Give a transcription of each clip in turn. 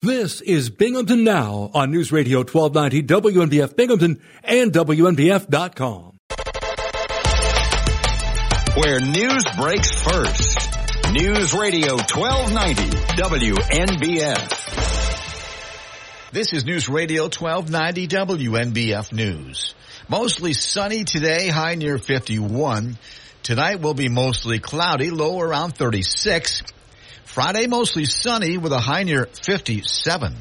This is Binghamton Now on News Radio 1290 WNBF Binghamton and WNBF.com. Where news breaks first. News Radio 1290 WNBF. This is News Radio 1290 WNBF News. Mostly sunny today, high near 51. Tonight will be mostly cloudy, low around 36. Friday mostly sunny with a high near 57.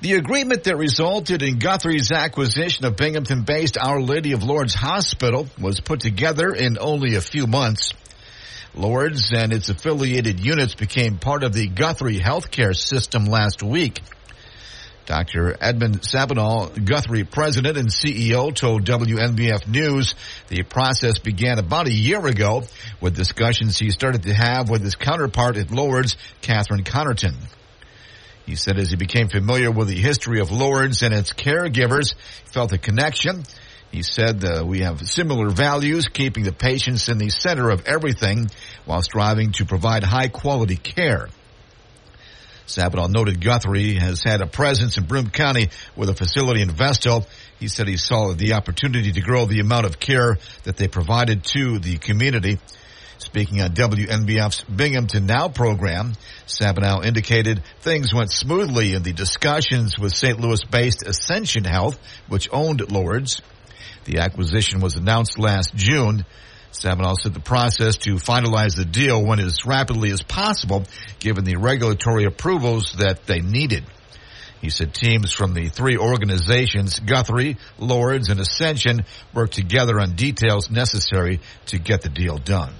The agreement that resulted in Guthrie's acquisition of Binghamton-based Our Lady of Lourdes Hospital was put together in only a few months. Lourdes and its affiliated units became part of the Guthrie healthcare system last week. Dr. Edmund Sabanegh, Guthrie president and CEO, told WNBF News the process began about a year ago with discussions he started to have with his counterpart at Lourdes, Kathryn Connerton. He said as he became familiar with the history of Lourdes and its caregivers, he felt a connection. He said uh, we have similar values, keeping the patients in the center of everything while striving to provide high quality care. Sabanegh noted Guthrie has had a presence in Broome County with a facility in Vestal. He said he saw the opportunity to grow the amount of care that they provided to the community. Speaking on WNBF's Binghamton Now program, Sabanegh indicated things went smoothly in the discussions with St. Louis-based Ascension Health, which owned Lourdes. The acquisition was announced last June. Sabanegh said the process to finalize the deal went as rapidly as possible given the regulatory approvals that they needed. He said teams from the three organizations, Guthrie, Lourdes, and Ascension, worked together on details necessary to get the deal done.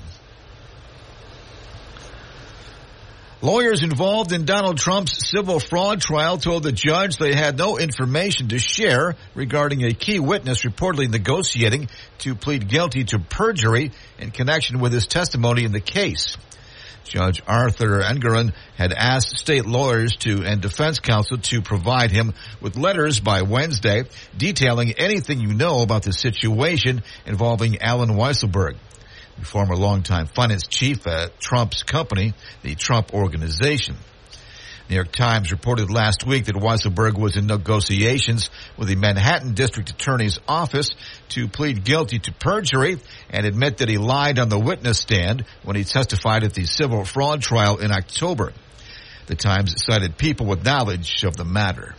Lawyers involved in Donald Trump's civil fraud trial told the judge they had no information to share regarding a key witness reportedly negotiating to plead guilty to perjury in connection with his testimony in the case. Judge Arthur Engoron had asked state lawyers to and defense counsel to provide him with letters by Wednesday detailing anything you know about the situation involving Allen Weisselberg former longtime finance chief at Trump's company, the Trump Organization. New York Times reported last week that Weisselberg was in negotiations with the Manhattan District Attorney's Office to plead guilty to perjury and admit that he lied on the witness stand when he testified at the civil fraud trial in October. The Times cited people with knowledge of the matter.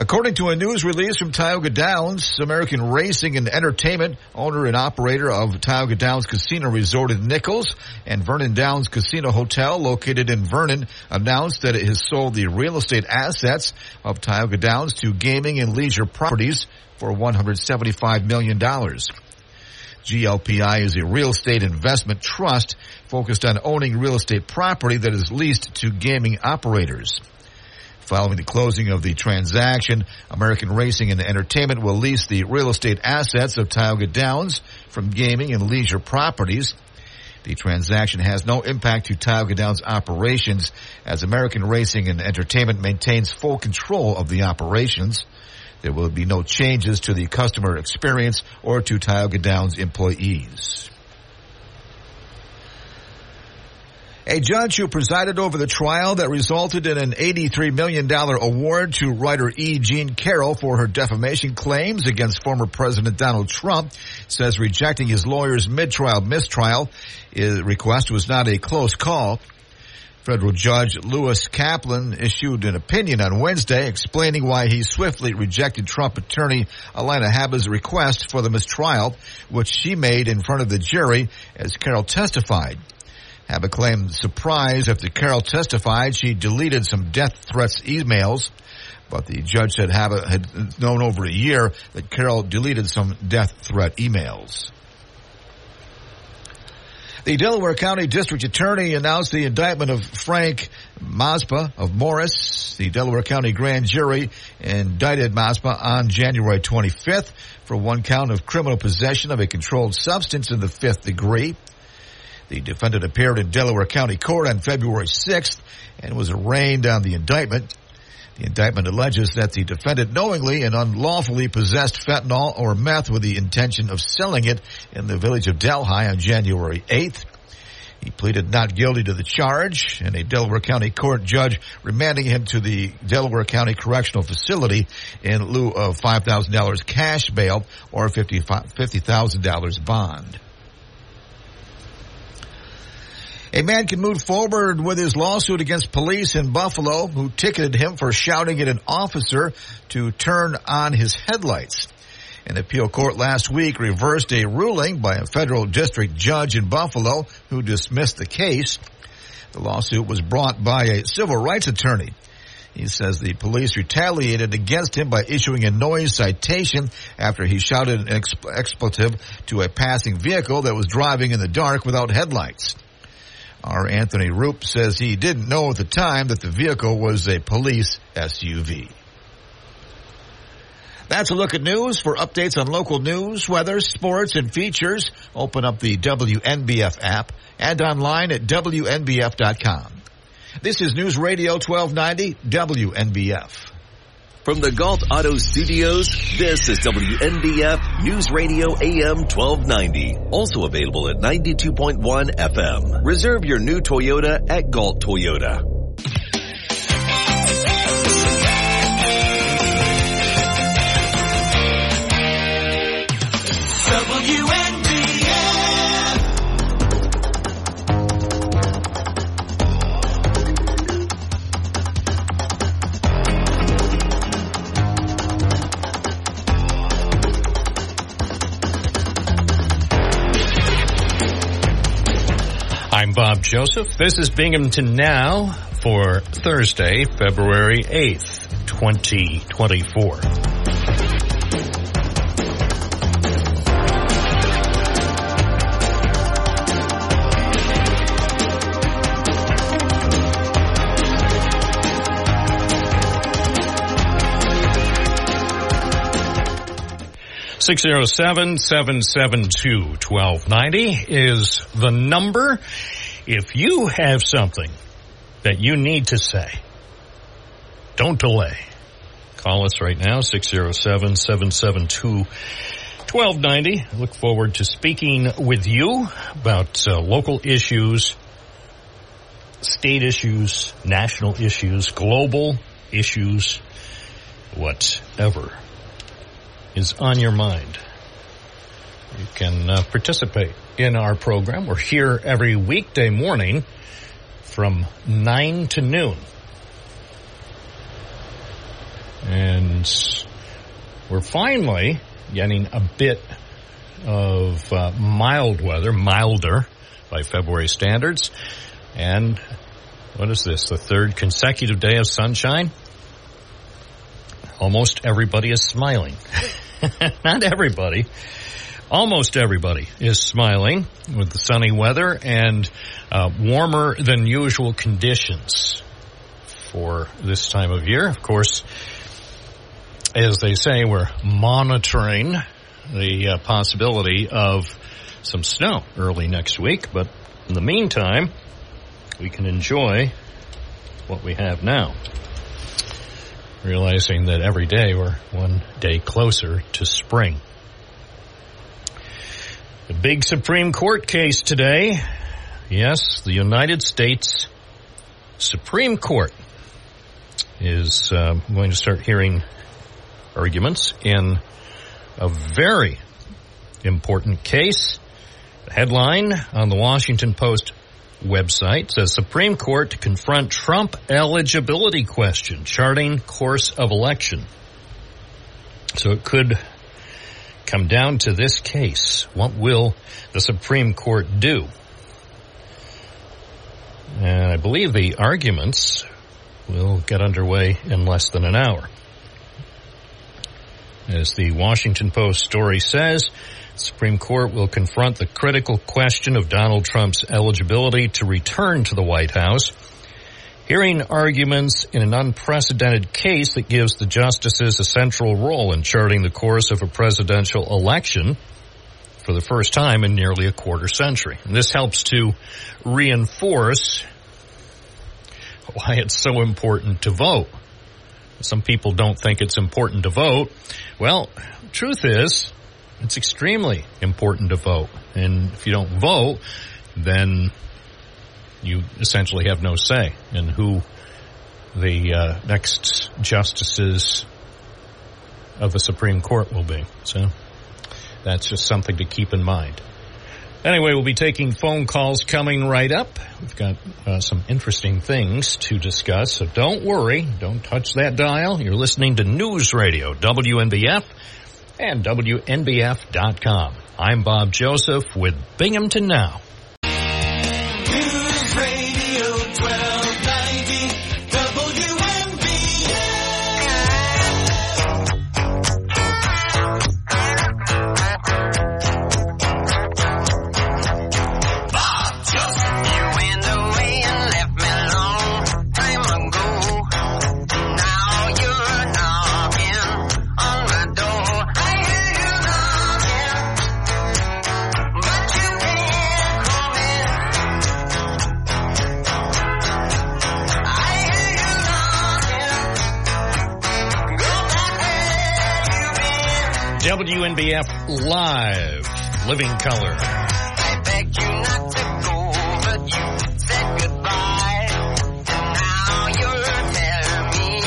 According to a news release from Tioga Downs, American Racing and Entertainment, owner and operator of Tioga Downs Casino Resort in Nichols and Vernon Downs Casino Hotel located in Vernon, announced that it has sold the real estate assets of Tioga Downs to gaming and leisure properties for $175 million. GLPI is a real estate investment trust focused on owning real estate property that is leased to gaming operators. Following the closing of the transaction, American Racing and Entertainment will lease the real estate assets of Tioga Downs from gaming and leisure properties. The transaction has no impact to Tioga Downs operations as American Racing and Entertainment maintains full control of the operations. There will be no changes to the customer experience or to Tioga Downs employees. A judge who presided over the trial that resulted in an $83 million award to writer E. Jean Carroll for her defamation claims against former President Donald Trump says rejecting his lawyer's mid-trial mistrial request was not a close call. Federal Judge Lewis Kaplan issued an opinion on Wednesday explaining why he swiftly rejected Trump attorney Alina Habba's request for the mistrial, which she made in front of the jury as Carroll testified. Habba claimed surprise after Carroll testified she deleted some death threats emails. But the judge said Habba had known over a year that Carroll deleted some death threat emails. The Delaware County District Attorney announced the indictment of Frank Maspa of Morris. The Delaware County Grand Jury indicted Maspa on January 25th for one count of criminal possession of a controlled substance in the fifth degree. The defendant appeared in Delaware County Court on February 6th and was arraigned on the indictment. The indictment alleges that the defendant knowingly and unlawfully possessed fentanyl or meth with the intention of selling it in the village of Delhi on January 8th. He pleaded not guilty to the charge, and a Delaware County court judge remanding him to the Delaware County Correctional Facility in lieu of $5,000 cash bail or $50,000 bond. A man can move forward with his lawsuit against police in Buffalo who ticketed him for shouting at an officer to turn on his headlights. An appeal court last week reversed a ruling by a federal district judge in Buffalo who dismissed the case. The lawsuit was brought by a civil rights attorney. He says the police retaliated against him by issuing a noise citation after he shouted an expletive to a passing vehicle that was driving in the dark without headlights. Our Anthony Rupp says he didn't know at the time that the vehicle was a police SUV. That's a look at news. For updates on local news, weather, sports, and features, open up the WNBF app and online at WNBF.com. This is News Radio 1290 WNBF. From the Galt Auto Studios, this is WNBF News Radio AM 1290. Also available at 92.1 FM. Reserve your new Toyota at Galt Toyota. I'm Bob Joseph. This is Binghamton Now for Thursday, February 8th, 2024. Six zero seven seven seven two twelve ninety is the number. If you have something that you need to say, don't delay. Call us right now, 607-772-1290. Look forward to speaking with you about uh, local issues, state issues, national issues, global issues, whatever is on your mind. You can uh, participate in our program. We're here every weekday morning from 9 to noon. And we're finally getting a bit of uh, mild weather, milder by February standards. And what is this? The third consecutive day of sunshine? Almost everybody is smiling. Not everybody almost everybody is smiling with the sunny weather and uh, warmer than usual conditions for this time of year. Of course, as they say, we're monitoring the uh, possibility of some snow early next week, but in the meantime, we can enjoy what we have now. Realizing that every day we're one day closer to spring. The big Supreme Court case today. Yes, the United States Supreme Court is uh, going to start hearing arguments in a very important case. The headline on the Washington Post website says Supreme Court to confront Trump eligibility question, charting course of election. So it could come down to this case. What will the Supreme Court do? And I believe the arguments will get underway in less than an hour. As the Washington Post story says, Supreme Court will confront the critical question of Donald Trump's eligibility to return to the White House hearing arguments in an unprecedented case that gives the justices a central role in charting the course of a presidential election for the first time in nearly a quarter century. And this helps to reinforce why it's so important to vote. Some people don't think it's important to vote. Well, truth is, it's extremely important to vote. And if you don't vote, then you essentially have no say in who the uh, next justices of the Supreme Court will be. So that's just something to keep in mind. Anyway, we'll be taking phone calls coming right up. We've got uh, some interesting things to discuss, so don't worry. Don't touch that dial. You're listening to News Radio, WNBF and WNBF.com. I'm Bob Joseph with Binghamton Now. You knocking, go back where you've been. WNBF Live, Living Color. I begged you not to go, but you said goodbye. And now you're telling me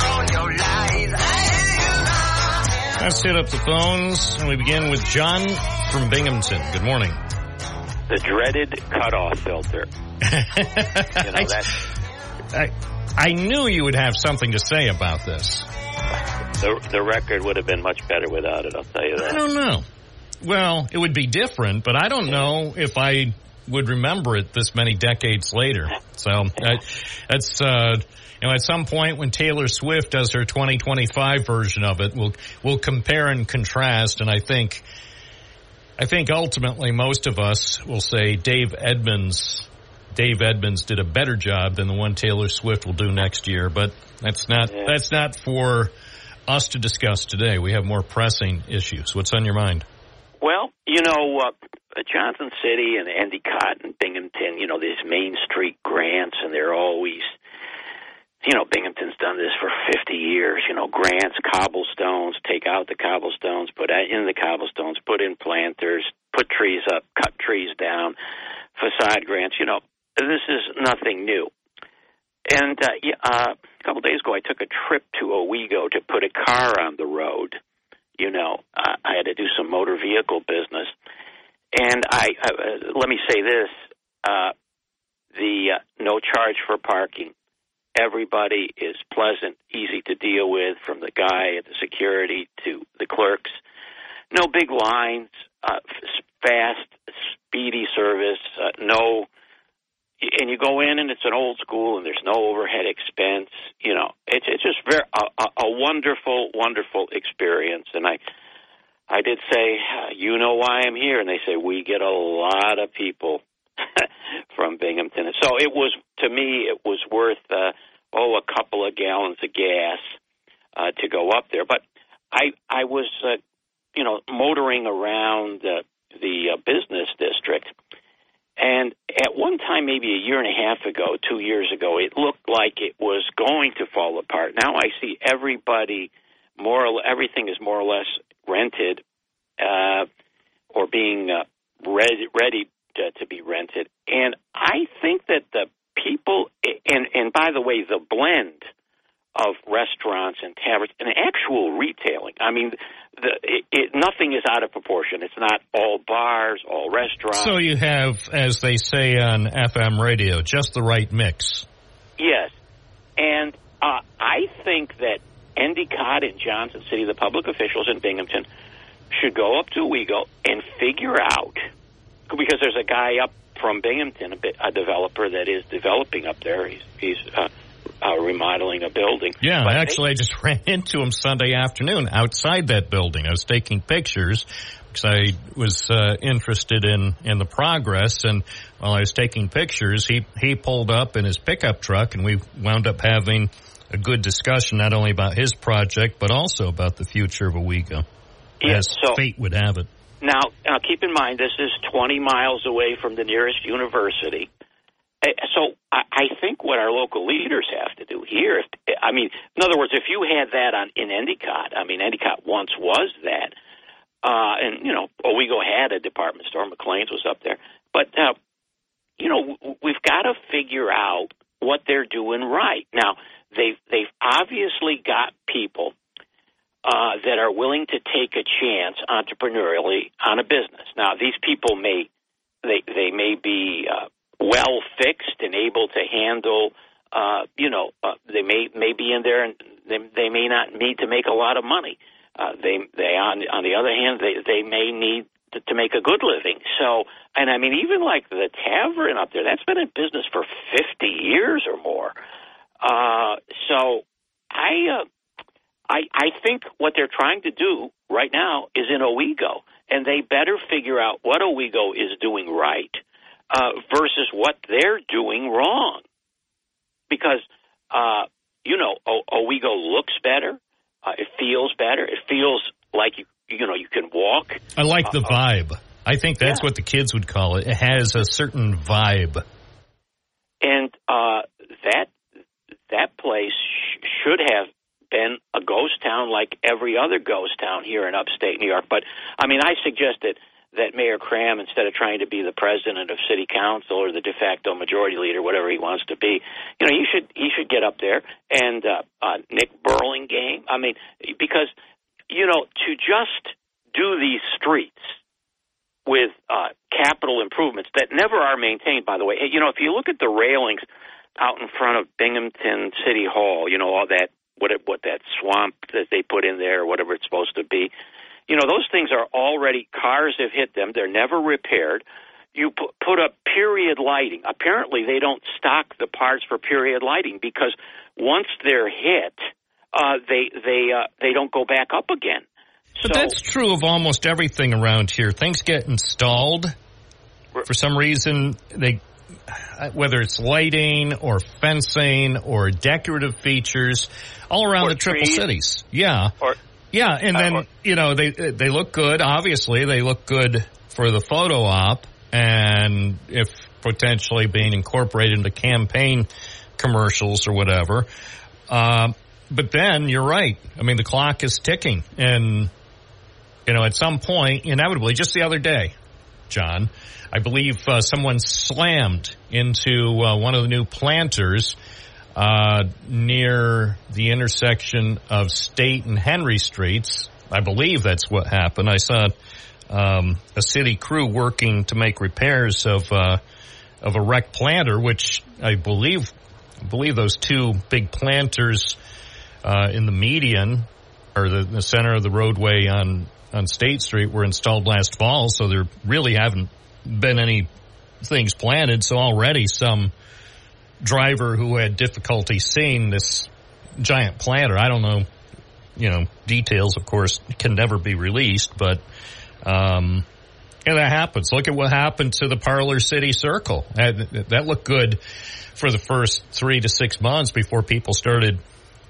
all your lies. I you. Let's hit up the phones, and we begin with John from Binghamton. Good morning. the dreaded cutoff filter. You know, that's I, I knew you would have something to say about this. The the record would have been much better without it. I'll tell you that. I don't know. Well, it would be different, but I don't know if I would remember it this many decades later. So I, that's uh, you know at some point when Taylor Swift does her 2025 version of it, we'll we'll compare and contrast. And I think I think ultimately most of us will say Dave Edmunds. Dave Edmunds did a better job than the one Taylor Swift will do next year, but that's not Yeah. that's not for us to discuss today. We have more pressing issues. What's on your mind? Well, you know, uh, Johnson City and Endicott and Binghamton, you know, these Main Street grants, and they're always, you know, Binghamton's done this for 50 years. You know, grants, cobblestones, take out the cobblestones, put in the cobblestones, put in planters, put trees up, cut trees down, facade grants. You know, this is nothing new. And uh, uh, couple days ago, I took a trip to Owego to put a car on the road you know, uh, I had to do some motor vehicle business, and I uh, let me say this: uh, the uh, no charge for parking. Everybody is pleasant, easy to deal with, from the guy at the security to the clerks. No big lines, uh, fast, speedy service. Uh, no and you go in and it's an old school and there's no overhead expense you know it's it's just very a, a wonderful wonderful experience. And i i did say uh, you know why i'm here? And they say we get a lot of people from binghamton so it was to me it was worth uh, oh a couple of gallons of gas uh, to go up there. But i i was uh, you know motoring around uh, the uh, business district and at one time, maybe a year and a half ago, two years ago, it looked like it was going to fall apart. Now I see everybody more, or, everything is more or less rented uh, or being uh, ready, ready to, to be rented. And I think that the people, and and by the way, the blend of restaurants and taverns and actual retailing. I mean, the, it, it, nothing is out of proportion. It's not all bars, all restaurants. So you have, as they say on FM radio, just the right mix. Yes, and uh, I think that Endicott and Johnson City, the public officials in Binghamton, should go up to Owego and figure out because there's a guy up from Binghamton, a, bit, a developer that is developing up there. He's, he's uh, uh, remodeling a building. Yeah, But they- actually, I just ran into him Sunday afternoon outside that building. I was taking pictures because I was uh, interested in in the progress, and while I was taking pictures, he he pulled up in his pickup truck, and we wound up having a good discussion not only about his project but also about the future of Owego, Yeah, as so- fate would have it. Now, now, keep in mind, this is 20 miles away from the nearest university. Eh, So I, think what our local leaders have to do here, if, I mean, in other words, if you had that on in Endicott, I mean, Endicott once was that, uh, and you know, Owego had a department store. McLean's was up there, but uh, you know, we've got to figure out what they're doing right. Now, they've they've obviously got people uh, that are willing to take a chance entrepreneurially on a business. Now, these people may they they may be uh, well fixed and able to handle. Uh, you know, uh, they may may be in there and they they may not need to make a lot of money. Uh, they they on on the other hand they they may need to, to make a good living. So, and I mean even like the tavern up there, that's been in business for fifty years or more. Uh, so, I uh, I I think what they're trying to do right now is in Owego, and they better figure out what Owego is doing right uh, versus what they're doing wrong. Because uh, you know, o- Owego looks better, uh, it feels better, it feels like you you know you can walk. I like the vibe. I think that's Yeah. what the kids would call it. It has a certain vibe. and uh, that that place sh- should have been a ghost town like every other ghost town here in upstate New York. But I mean, I suggested that Mayor Kraham, instead of trying to be the president of city council or the de facto majority leader, whatever he wants to be, you know, he should he should get up there and uh, uh, Nick Burlingame. I mean, because you know, to just do these streets with uh, capital improvements that never are maintained. By the way, you know, if you look at the railings out in front of Binghamton City Hall, you know all that what it, what that swamp that they put in there, or whatever it's supposed to be. You know, those things are already cars have hit them. They're never repaired. You put, put up period lighting. Apparently, they don't stock the parts for period lighting because once they're hit, uh, they they uh, they don't go back up again. But so, that's true of almost everything around here. Things get installed for some reason. They, whether it's lighting or fencing or decorative features, all around Or the triple trees. cities. Yeah, or yeah, and Uh, then you know they they look good. Obviously, they look good for the photo op, and if potentially being incorporated into campaign commercials or whatever. Um, but then you're right. I mean, the clock is ticking, and you know, at some point, inevitably, just the other day, John, I believe uh, someone slammed into uh, one of the new planters uh, near the intersection of State and Henry Streets. I believe that's what happened. I saw um, a city crew working to make repairs of uh, of a wrecked planter, which I believe I believe those two big planters uh, in the median or the, the center of the roadway on on State Street were installed last fall, so there really haven't been any things planted. So already some driver who had difficulty seeing this giant planter, I don't know, you know, details of course can never be released, but um, yeah, that happens. Look at what happened to the Parlor City Circle. That, that looked good for the first three to six months before people started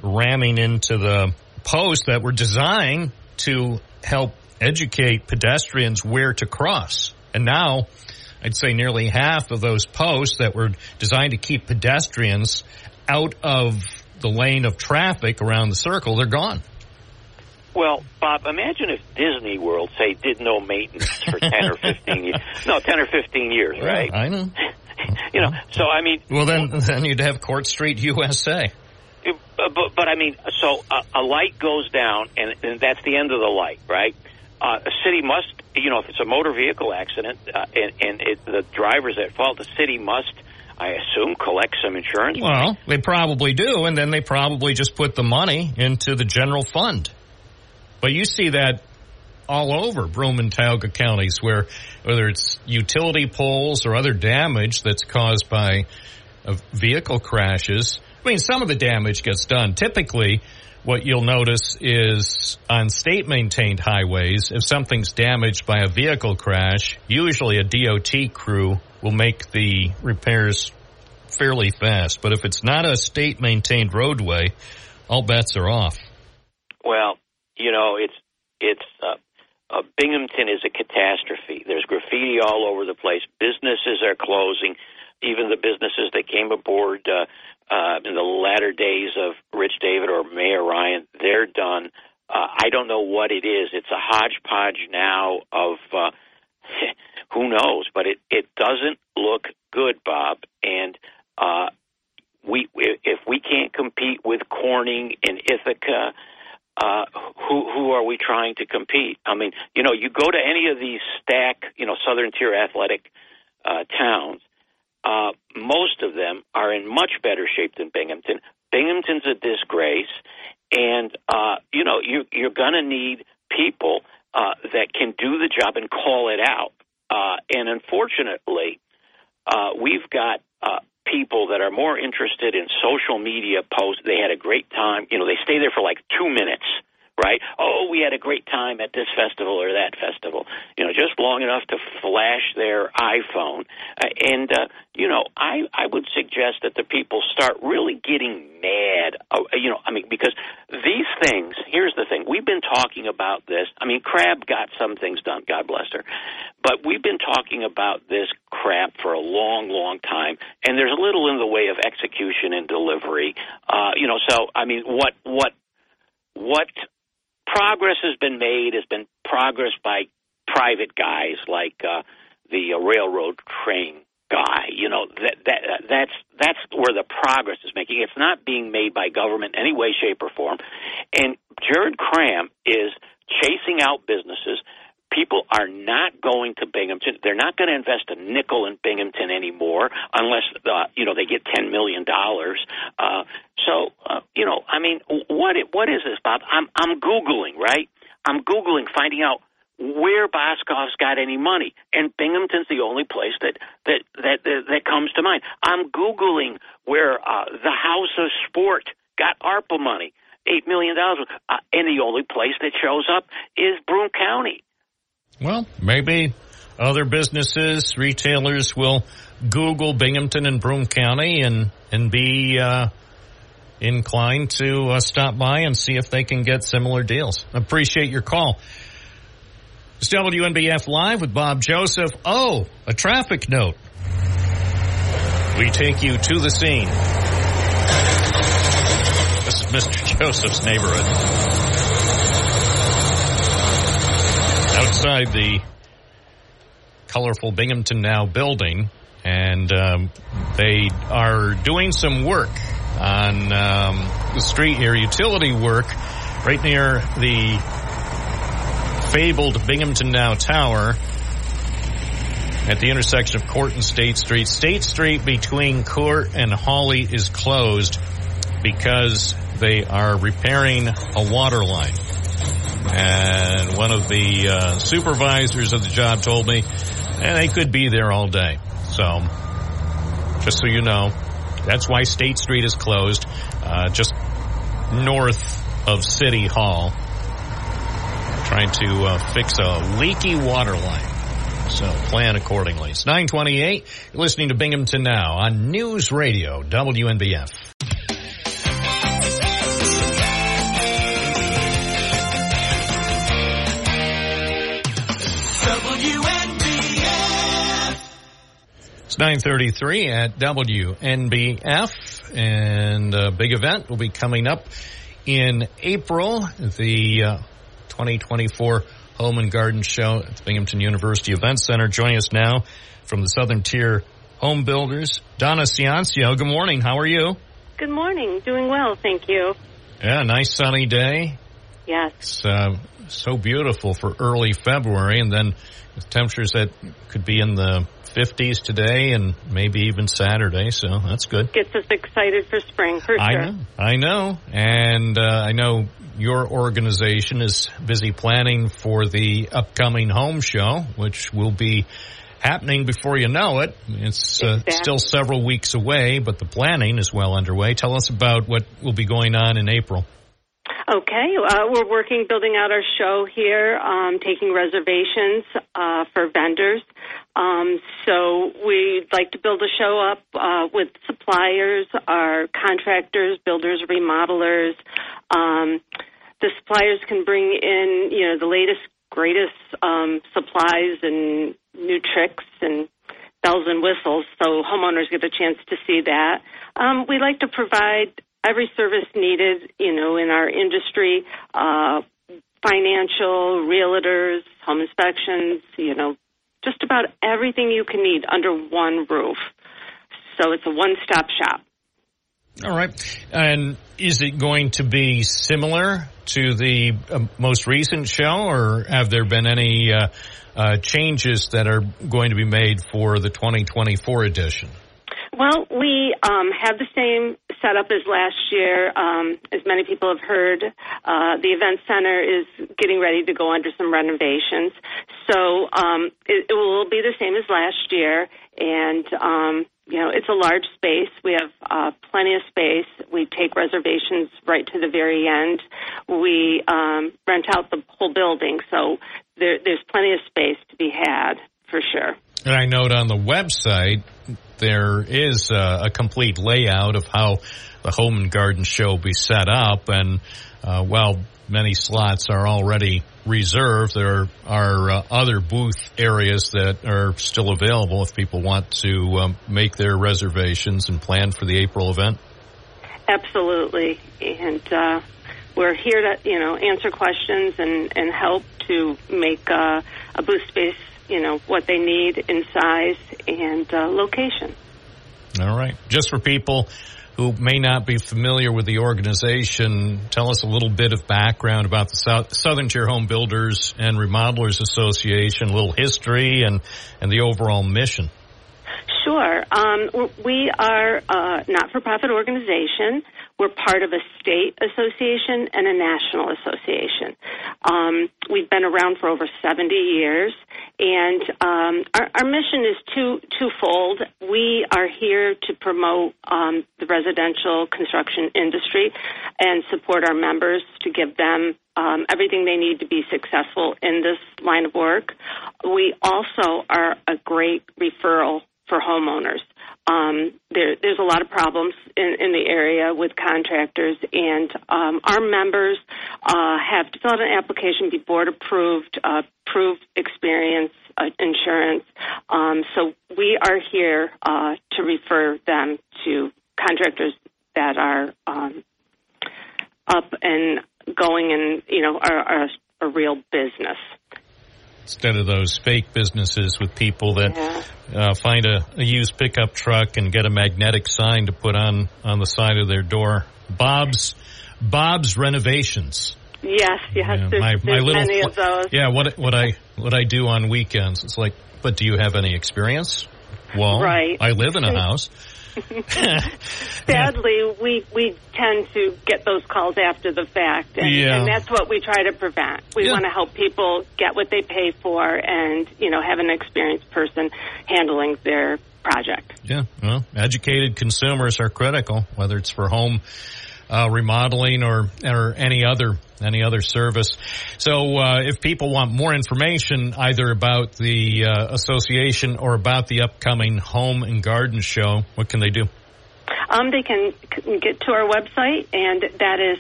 ramming into the posts that were designed to help educate pedestrians where to cross. And now, I'd say nearly half of those posts that were designed to keep pedestrians out of the lane of traffic around the circle, they're gone. Well, Bob, imagine if Disney World, say, did no maintenance for 10 or 15 years. No, 10 or 15 years, right? I know. You know, so I mean, Well, then, then you'd have Court Street USA. it- uh, but, but I mean, so a, a light goes down, and, and that's the end of the light, right? Uh, a city must, you know, if it's a motor vehicle accident uh, and, and it, the driver's at fault, the city must, I assume, collect some insurance. Well, they probably do, and then they probably just put the money into the general fund. But you see that all over Broome and Tioga counties where whether it's utility poles or other damage that's caused by uh, vehicle crashes. I mean, some of the damage gets done. Typically, what you'll notice is on state maintained highways, if something's damaged by a vehicle crash, usually a DOT crew will make the repairs fairly fast. But if it's not a state maintained roadway, all bets are off. Well, you know, it's it's uh, uh, Binghamton is a catastrophe. There's graffiti all over the place. Businesses are closing. Even the businesses that came aboard uh, uh, in the latter days of Rich David or Mayor Ryan. They're done. Uh, I don't know what it is. It's a hodgepodge now of uh, who knows, but it it doesn't look good, Bob. And uh, we if we can't compete with Corning and Ithaca. Uh, who who are we trying to compete? I mean, you know, you go to any of these stack, you know, Southern Tier athletic uh, towns, uh, most of them are in much better shape than Binghamton. Binghamton's a disgrace, and uh, you know you, you're going to need people uh, that can do the job and call it out. Uh, and unfortunately, uh, we've got uh, people that are more interested in social media posts. They had a great time. You know, they stay there for like two minutes, right? Oh, we had a great time at this festival or that festival. You know, just long enough to flash their iPhone. Uh, and, uh, you know, I, I would suggest that the people start really getting mad. Uh, you know, I mean, because these things, here's the thing. We've been talking about this. I mean, Crab got some things done, God bless her. But we've been talking about this crap for a long, long time, and there's a little in the way of execution and delivery. Uh, you know, so I mean, what what what progress has been made has been progress by private guys like uh, the uh, railroad train guy. You know that that that's that's where the progress is making. It's not being made by government in any way, shape, or form. And Jared Kraham is chasing out businesses. People are not going to Binghamton. They're not going to invest a nickel in Binghamton anymore unless uh, you know they get ten million dollars. Uh, so uh, you know, I mean, what what is this, Bob? I'm I'm googling right. I'm googling, finding out where Boscov's got any money, and Binghamton's the only place that that that that, that comes to mind. I'm googling where uh, the House of Sport got ARPA money, eight million dollars, uh, and the only place that shows up is Broome County. Well, maybe other businesses, retailers will Google Binghamton and Broome County and and be uh, inclined to uh, stop by and see if they can get similar deals. Appreciate your call. It's WNBF Live with Bob Joseph. Oh, a traffic note. We take you to the scene. This is Mr. Joseph's neighborhood. Outside the colorful Binghamton Now building, and um, they are doing some work on um, the street here, utility work, right near the fabled Binghamton Now Tower at the intersection of Court and State Street. State Street between Court and Hawley is closed because they are repairing a water line. And one of the uh, supervisors of the job told me, and they could be there all day. So, just so you know, that's why State Street is closed, uh, just north of City Hall trying to uh, fix a leaky water line. So plan accordingly. It's 928. You're listening to Binghamton Now on News Radio, WNBF. It's 933 at WNBF and a big event will be coming up in April. The uh, 2024 Home and Garden Show at the Binghamton University Event Center. Joining us now from the Southern Tier Home Builders, Donna Ciancio. Good morning. How are you? Good morning. Doing well, thank you. Yeah, nice sunny day. Yes. It's uh, so beautiful for early February, and then temperatures that could be in the 50s today and maybe even Saturday, so that's good. Gets us excited for spring, for I sure. know, I know, and uh, I know your organization is busy planning for the upcoming home show, which will be happening before you know it. It's uh, Exactly. still several weeks away, but the planning is well underway. Tell us about what will be going on in April. Okay, uh, we're working, building out our show here, um, taking reservations uh, for vendors. Um, so we'd like to build a show up uh, with suppliers, our contractors, builders, remodelers. Um, the suppliers can bring in, you know, the latest, greatest um, supplies and new tricks and bells and whistles, so homeowners get a chance to see that. Um, we like to provide every service needed, you know, in our industry, uh, financial, realtors, home inspections, you know, just about everything you can need under one roof. So it's a one-stop shop. All right. And is it going to be similar to the uh, most recent show, or have there been any uh, uh, changes that are going to be made for the 2024 edition? Well, we um, have the same setup as last year. Um, as many people have heard, uh, the event center is getting ready to go under some renovations. So um, it, it will be the same as last year. And, um, you know, it's a large space. We have uh, plenty of space. We take reservations right to the very end. We um, rent out the whole building. So there, there's plenty of space to be had for sure. And I note on the website there is a, a complete layout of how the home and garden show will be set up. And uh, many slots are already reserved, there are uh, other booth areas that are still available if people want to um, make their reservations and plan for the April event. Absolutely, and uh, we're here to you know answer questions and and help to make uh, a booth space you know what they need in size and uh, location. All right. Just for people who may not be familiar with the organization, tell us a little bit of background about the South, Southern Tier Home Builders and Remodelers Association, a little history and, and the overall mission. Sure. Um, we are a not-for-profit organization. We're part of a state association and a national association. Um, we've been around for over 70 years, and um, our, our mission is two twofold. We are here to promote um, the residential construction industry and support our members to give them um, everything they need to be successful in this line of work. We also are a great referral for homeowners. Um, there, there's a lot of problems in, in the area with contractors, and um, our members uh, have to fill out an application, be board approved, uh, prove experience, uh, insurance. Um, so we are here uh, to refer them to contractors that are um, up and going, and you know are, are a real business instead of those fake businesses with people that yeah. uh, find a, a, used pickup truck and get a magnetic sign to put on on the side of their door. Bob's Bob's renovations. Yes, yes. Yeah, there's, my, there's little, many of those. Yeah, what what I what I do on weekends. It's like, but do you have any experience? Well, right. I live in a house. Sadly, we we tend to get those calls after the fact, and, yeah. and that's what we try to prevent. We Yeah. want to help people get what they pay for, and you know, have an experienced person handling their project. Yeah, well, educated consumers are critical, whether it's for home uh, remodeling or or any other any other service. So, uh, if people want more information either about the uh, association or about the upcoming home and garden show, what can they do? Um, they can get to our website, and that is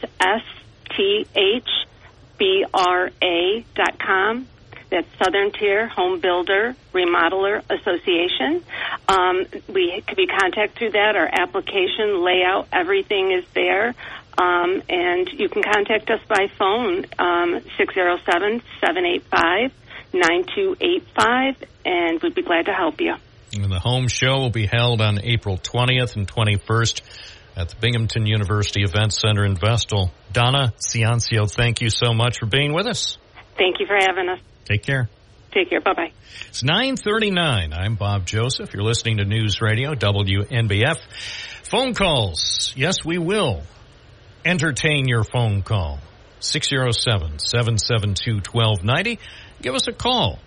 sthbra dot com. That's Southern Tier Home Builder Remodeler Association. Um, we could be contacted through that. Our application layout, everything is there. Um, and you can contact us by phone, um, 607 785 9285, and we'd be glad to help you. And the home show will be held on April 20th and 21st at the Binghamton University Event Center in Vestal. Donna Ciancio, thank you so much for being with us. Thank you for having us. Take care. Take care. Bye bye. It's 939. I'm Bob Joseph. You're listening to News Radio WNBF. Phone calls. Yes, we will entertain your phone call. 607-772-1290. Give us a call.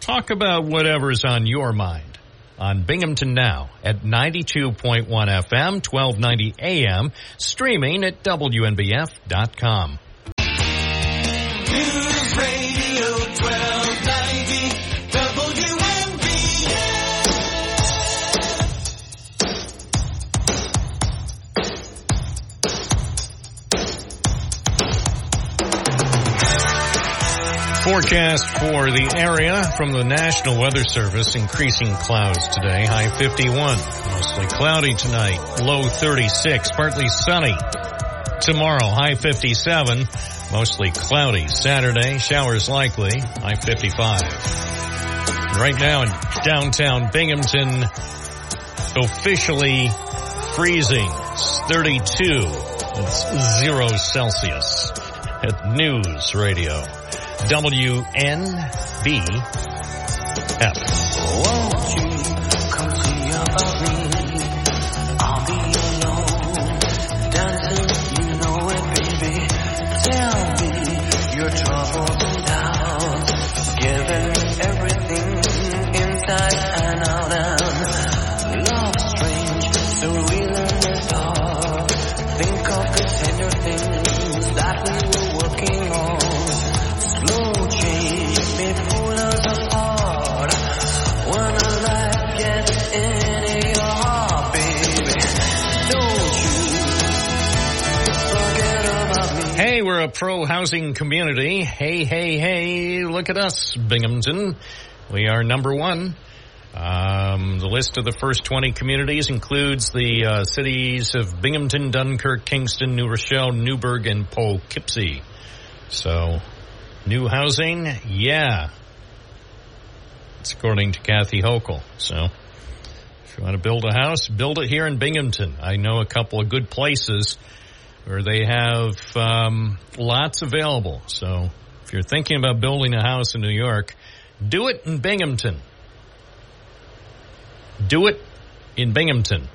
Talk about whatever's on your mind on Binghamton Now at 92.1 FM, 1290 AM, streaming at WNBF.com. News Radio Forecast for the area from the National Weather Service, increasing clouds today, high 51. Mostly cloudy tonight, low 36, partly sunny. Tomorrow, high 57, mostly cloudy. Saturday, showers likely, high 55. Right now in downtown Binghamton, officially freezing. It's 32. It's zero Celsius at News Radio. WNBF. Pro housing community. Hey, hey, hey, look at us, Binghamton. We are number one. Um, the list of the first 20 communities includes the uh, cities of Binghamton, Dunkirk, Kingston, New Rochelle, Newburgh, and Poughkeepsie. So, new housing, yeah. It's according to Kathy Hochul. So, if you want to build a house, build it here in Binghamton. I know a couple of good places where they have um, lots available. So if you're thinking about building a house in New York, do it in Binghamton. Do it in Binghamton.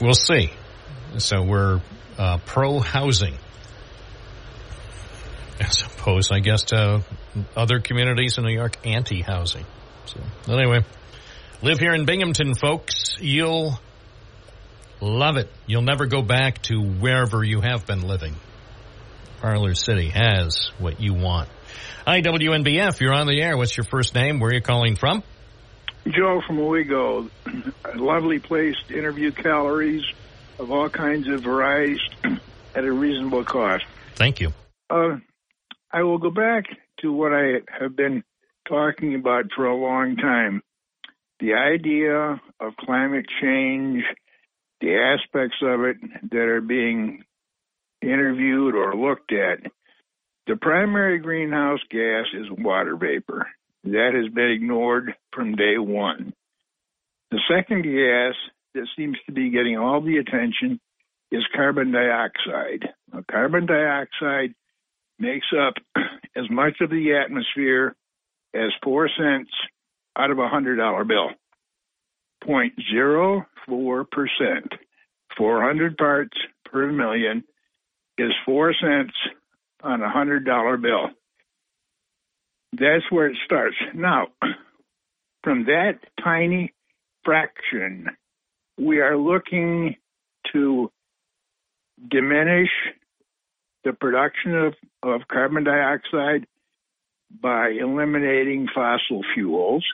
We'll see. So we're uh, pro housing. As opposed, I guess, to other communities in New York, anti housing. So, anyway, live here in Binghamton, folks. You'll love it. You'll never go back to wherever you have been living. Parlor City has what you want. Hi, WNBF. You're on the air. What's your first name? Where are you calling from? Joe from Owego. A lovely place to interview calories of all kinds of varieties at a reasonable cost. Thank you. Uh, I will go back to what I have been talking about for a long time. The idea of climate change, the aspects of it that are being interviewed or looked at. The primary greenhouse gas is water vapor. That has been ignored from day one. The second gas that seems to be getting all the attention is carbon dioxide. Now, carbon dioxide makes up as much of the atmosphere as four cents out of a hundred dollar bill. 0.04 percent. 400 parts per million is four cents on a hundred dollar bill. That's where it starts. Now, from that tiny fraction, we are looking to diminish the production of, of carbon dioxide by eliminating fossil fuels.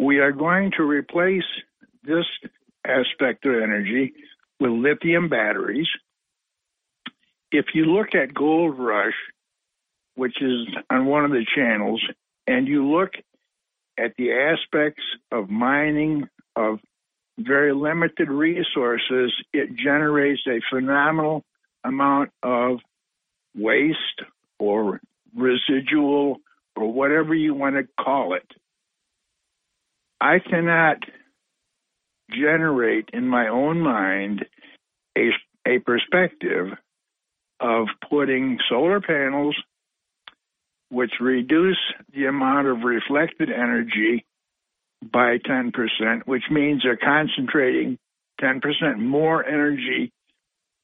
We are going to replace this aspect of energy with lithium batteries. If you look at Gold Rush, which is on one of the channels, and you look at the aspects of mining of very limited resources, it generates a phenomenal amount of waste or residual or whatever you want to call it. I cannot generate in my own mind a, a perspective of putting solar panels which reduce the amount of reflected energy by 10%, which means they're concentrating 10% more energy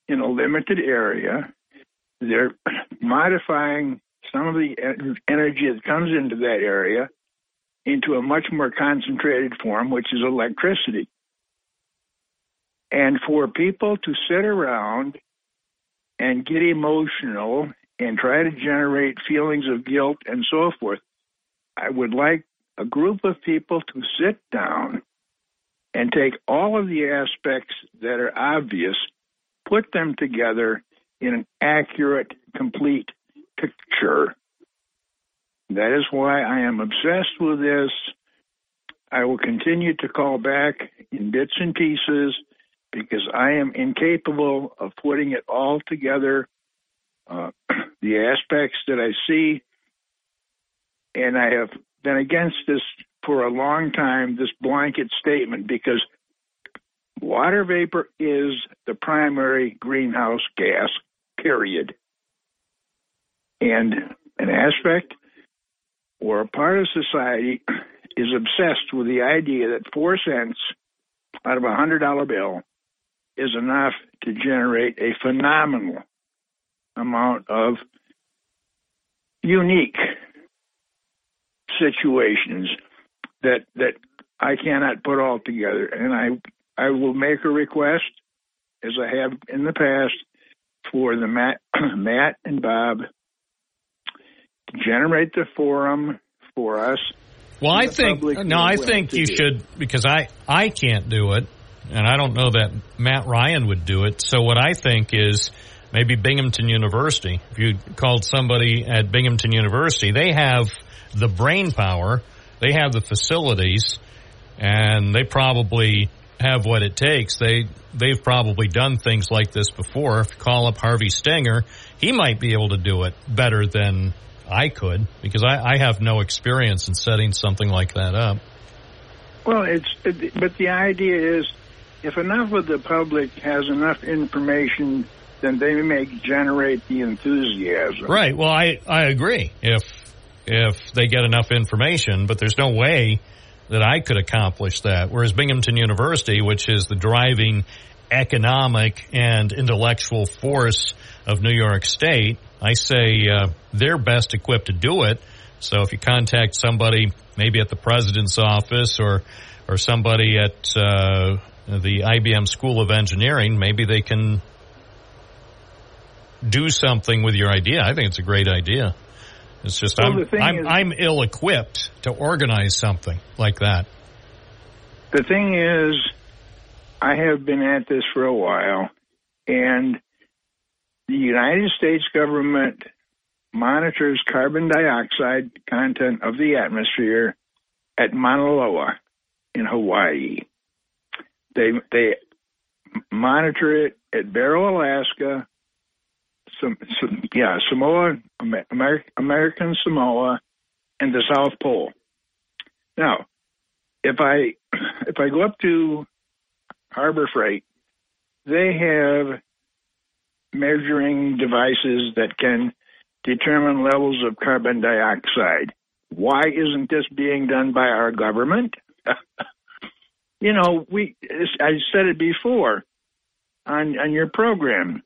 in a limited area. They're modifying some of the energy that comes into that area into a much more concentrated form, which is electricity. And for people to sit around and get emotional and try to generate feelings of guilt and so forth, I would like a group of people to sit down and take all of the aspects that are obvious, put them together in an accurate, complete picture. That is why I am obsessed with this. I will continue to call back in bits and pieces because I am incapable of putting it all together. Uh, the aspects that I see, and I have been against this for a long time this blanket statement because water vapor is the primary greenhouse gas, period. And an aspect or a part of society is obsessed with the idea that four cents out of a hundred dollar bill is enough to generate a phenomenal amount of unique situations that that I cannot put all together. And I I will make a request, as I have in the past, for the Matt Matt and Bob generate the forum for us. Well, I think no, I think you should because I I can't do it, and I don't know that Matt Ryan would do it. So what I think is maybe Binghamton University. If you called somebody at Binghamton University, they have the brain power, they have the facilities, and they probably have what it takes. They they've probably done things like this before. If you call up Harvey Stenger, he might be able to do it better than I could because I, I have no experience in setting something like that up. Well, it's but the idea is if enough of the public has enough information, then they may generate the enthusiasm. Right. Well, I, I agree. If if they get enough information, but there's no way that I could accomplish that. Whereas Binghamton University, which is the driving economic and intellectual force of New York State, I say uh, they're best equipped to do it. So if you contact somebody, maybe at the president's office or or somebody at uh, the IBM School of Engineering, maybe they can do something with your idea. I think it's a great idea. It's just Well, I'm I'm, is- I'm ill equipped to organize something like that. The thing is, I have been at this for a while, and the United States government monitors carbon dioxide content of the atmosphere at Mauna Loa in Hawaii. They they monitor it at Barrow, Alaska, some, some yeah Samoa, Amer- Amer- American Samoa, and the South Pole. Now, if I if I go up to Harbor Freight, they have measuring devices that can determine levels of carbon dioxide. Why isn't this being done by our government? you know, we I said it before on on your program.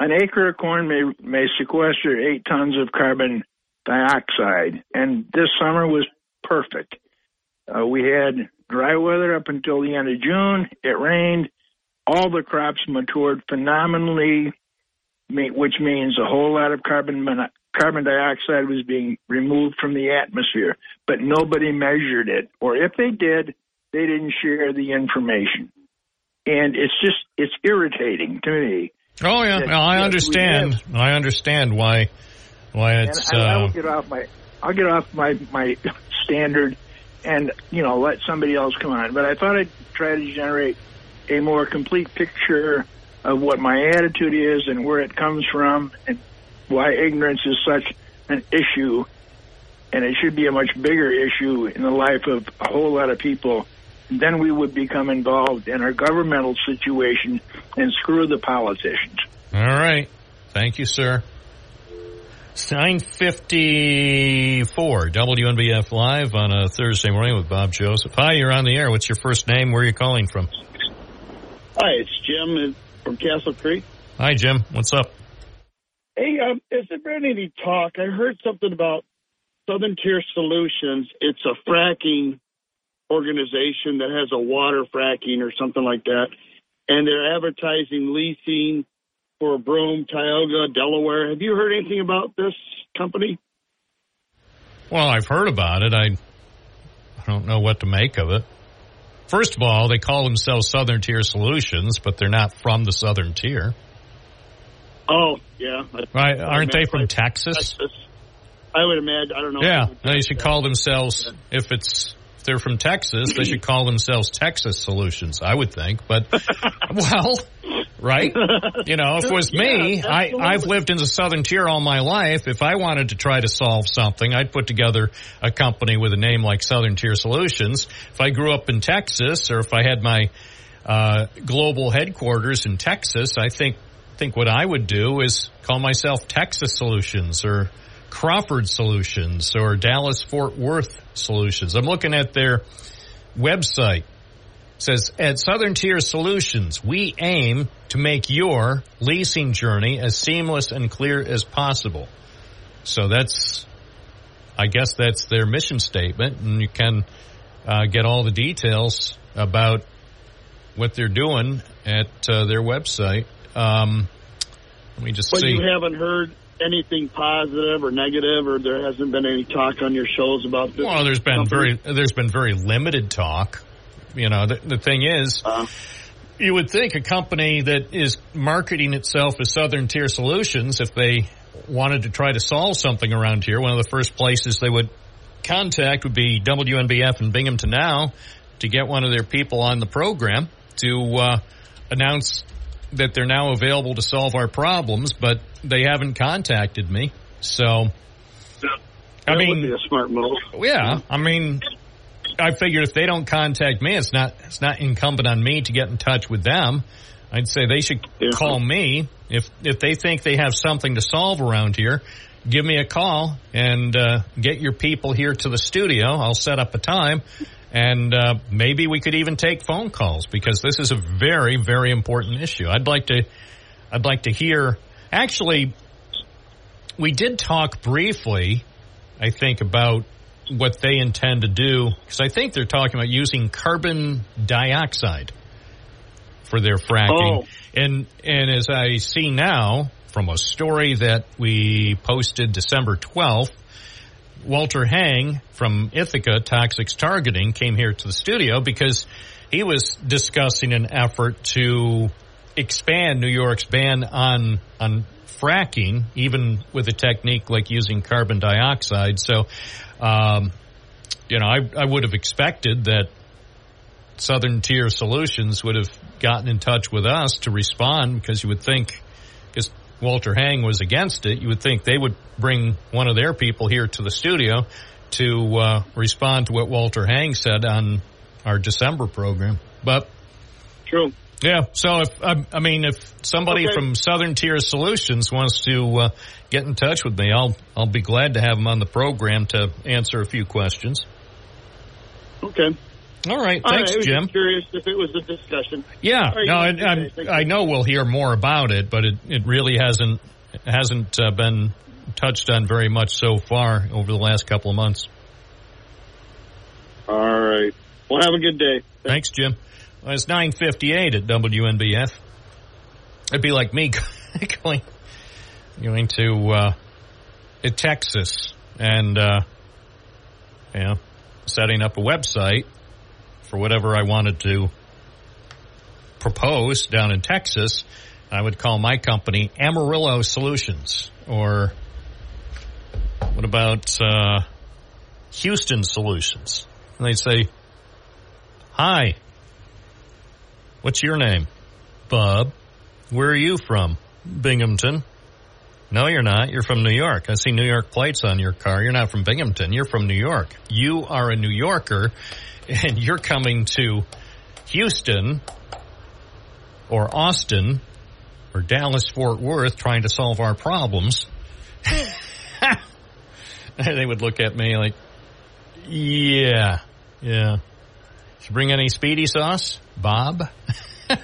An acre of corn may may sequester eight tons of carbon dioxide, and this summer was perfect. Uh, we had dry weather up until the end of June. It rained. All the crops matured phenomenally, which means a whole lot of carbon carbon dioxide was being removed from the atmosphere. But nobody measured it, or if they did, they didn't share the information. And it's just it's irritating to me. Oh yeah, that- no, I understand. I understand why why it's. and I, uh, will get off my I'll get off my my standard and you know let somebody else come on. But I thought I'd try to generate a more complete picture of what my attitude is and where it comes from and why ignorance is such an issue and it should be a much bigger issue in the life of a whole lot of people. Then we would become involved in our governmental situation and screw the politicians. All right. Thank you, sir. 954 WNBF Live on a Thursday morning with Bob Joseph. Hi, you're on the air. What's your first name? Where are you calling from? Hi, it's Jim from Castle Creek. Hi, Jim. What's up? Hey, um, has there been any talk? I heard something about Southern Tier Solutions. It's a fracking organization that has a water fracking or something like that, and they're advertising leasing for Broome, Tioga, Delaware. Have you heard anything about this company? Well, I've heard about it. I, I don't know what to make of it. First of all, they call themselves Southern Tier Solutions, but they're not from the Southern Tier. Oh, yeah. Right? Aren't they from Texas? I would imagine. I don't know. Yeah, they should call themselves if it's if they're from Texas, they should call themselves Texas Solutions. I would think, but well, right? You know, if it was me, Yeah, I. I've lived in the southern tier all my life. If I wanted to try to solve something, I'd put together a company with a name like Southern Tier Solutions. If I grew up in Texas or if I had my uh, global headquarters in Texas, I think think what I would do is call myself Texas Solutions or Crawford Solutions or Dallas Fort Worth Solutions. I'm looking at their website says at Southern Tier Solutions, we aim to make your leasing journey as seamless and clear as possible. So that's, I guess that's their mission statement, and you can uh, get all the details about what they're doing at uh, their website. Um, let me just But see. you haven't heard anything positive or negative, or there hasn't been any talk on your shows about this. Well, there's been company? very there's been very limited talk. You know, the, the thing is, Uh, you would think a company that is marketing itself as Southern Tier Solutions, if they wanted to try to solve something around here, one of the first places they would contact would be WNBF and Binghamton Now to get one of their people on the program to uh, announce that they're now available to solve our problems, but they haven't contacted me. So, I that mean, would be a smart move. yeah, I mean, I figured if they don't contact me, it's not it's not incumbent on me to get in touch with them. I'd say they should Yeah. call me if if they think they have something to solve around here. Give me a call and uh, get your people here to the studio. I'll set up a time, and uh, maybe we could even take phone calls because this is a very very important issue. I'd like to I'd like to hear. Actually, we did talk briefly I think, about what they intend to do. Because I think they're talking about using carbon dioxide for their fracking. Oh. And and as I see now from a story that we posted December 12th, Walter Hang from Ithaca Toxics Targeting came here to the studio because he was discussing an effort to expand New York's ban on on fracking, even with a technique like using carbon dioxide. So, um, you know, I, I would have expected that Southern Tier Solutions would have gotten in touch with us to respond because you would think, because Walter Hang was against it, you would think they would bring one of their people here to the studio to uh, respond to what Walter Hang said on our December program. But True. Yeah, so if I, I mean, if somebody Okay. from Southern Tier Solutions wants to uh, get in touch with me, I'll I'll be glad to have them on the program to answer a few questions. Okay. All right, All thanks, right, I was Jim. just curious if it was a discussion. Yeah, right, no, you have a I, good day. Thank I, I know we'll hear more about it, but it, it really hasn't hasn't uh, been touched on very much so far over the last couple of months. All right. Well, have a good day. Thanks, Jim. Well, it's nine fifty eight at WNBF. It'd be like me going going to uh, Texas and uh, you know setting up a website for whatever I wanted to propose down in Texas. I would call my company Amarillo Solutions, or what about uh, Houston Solutions? And they'd say, "Hi, what's your name, Bob? Where are you from? Binghamton." No, you're not. You're from New York. I see New York plates on your car. You're not from Binghamton. You're from New York. You are a New Yorker, and you're coming to Houston or Austin or Dallas Fort Worth trying to solve our problems. they would look at me like, yeah, yeah. Did you bring any spiedie sauce, Bob? it's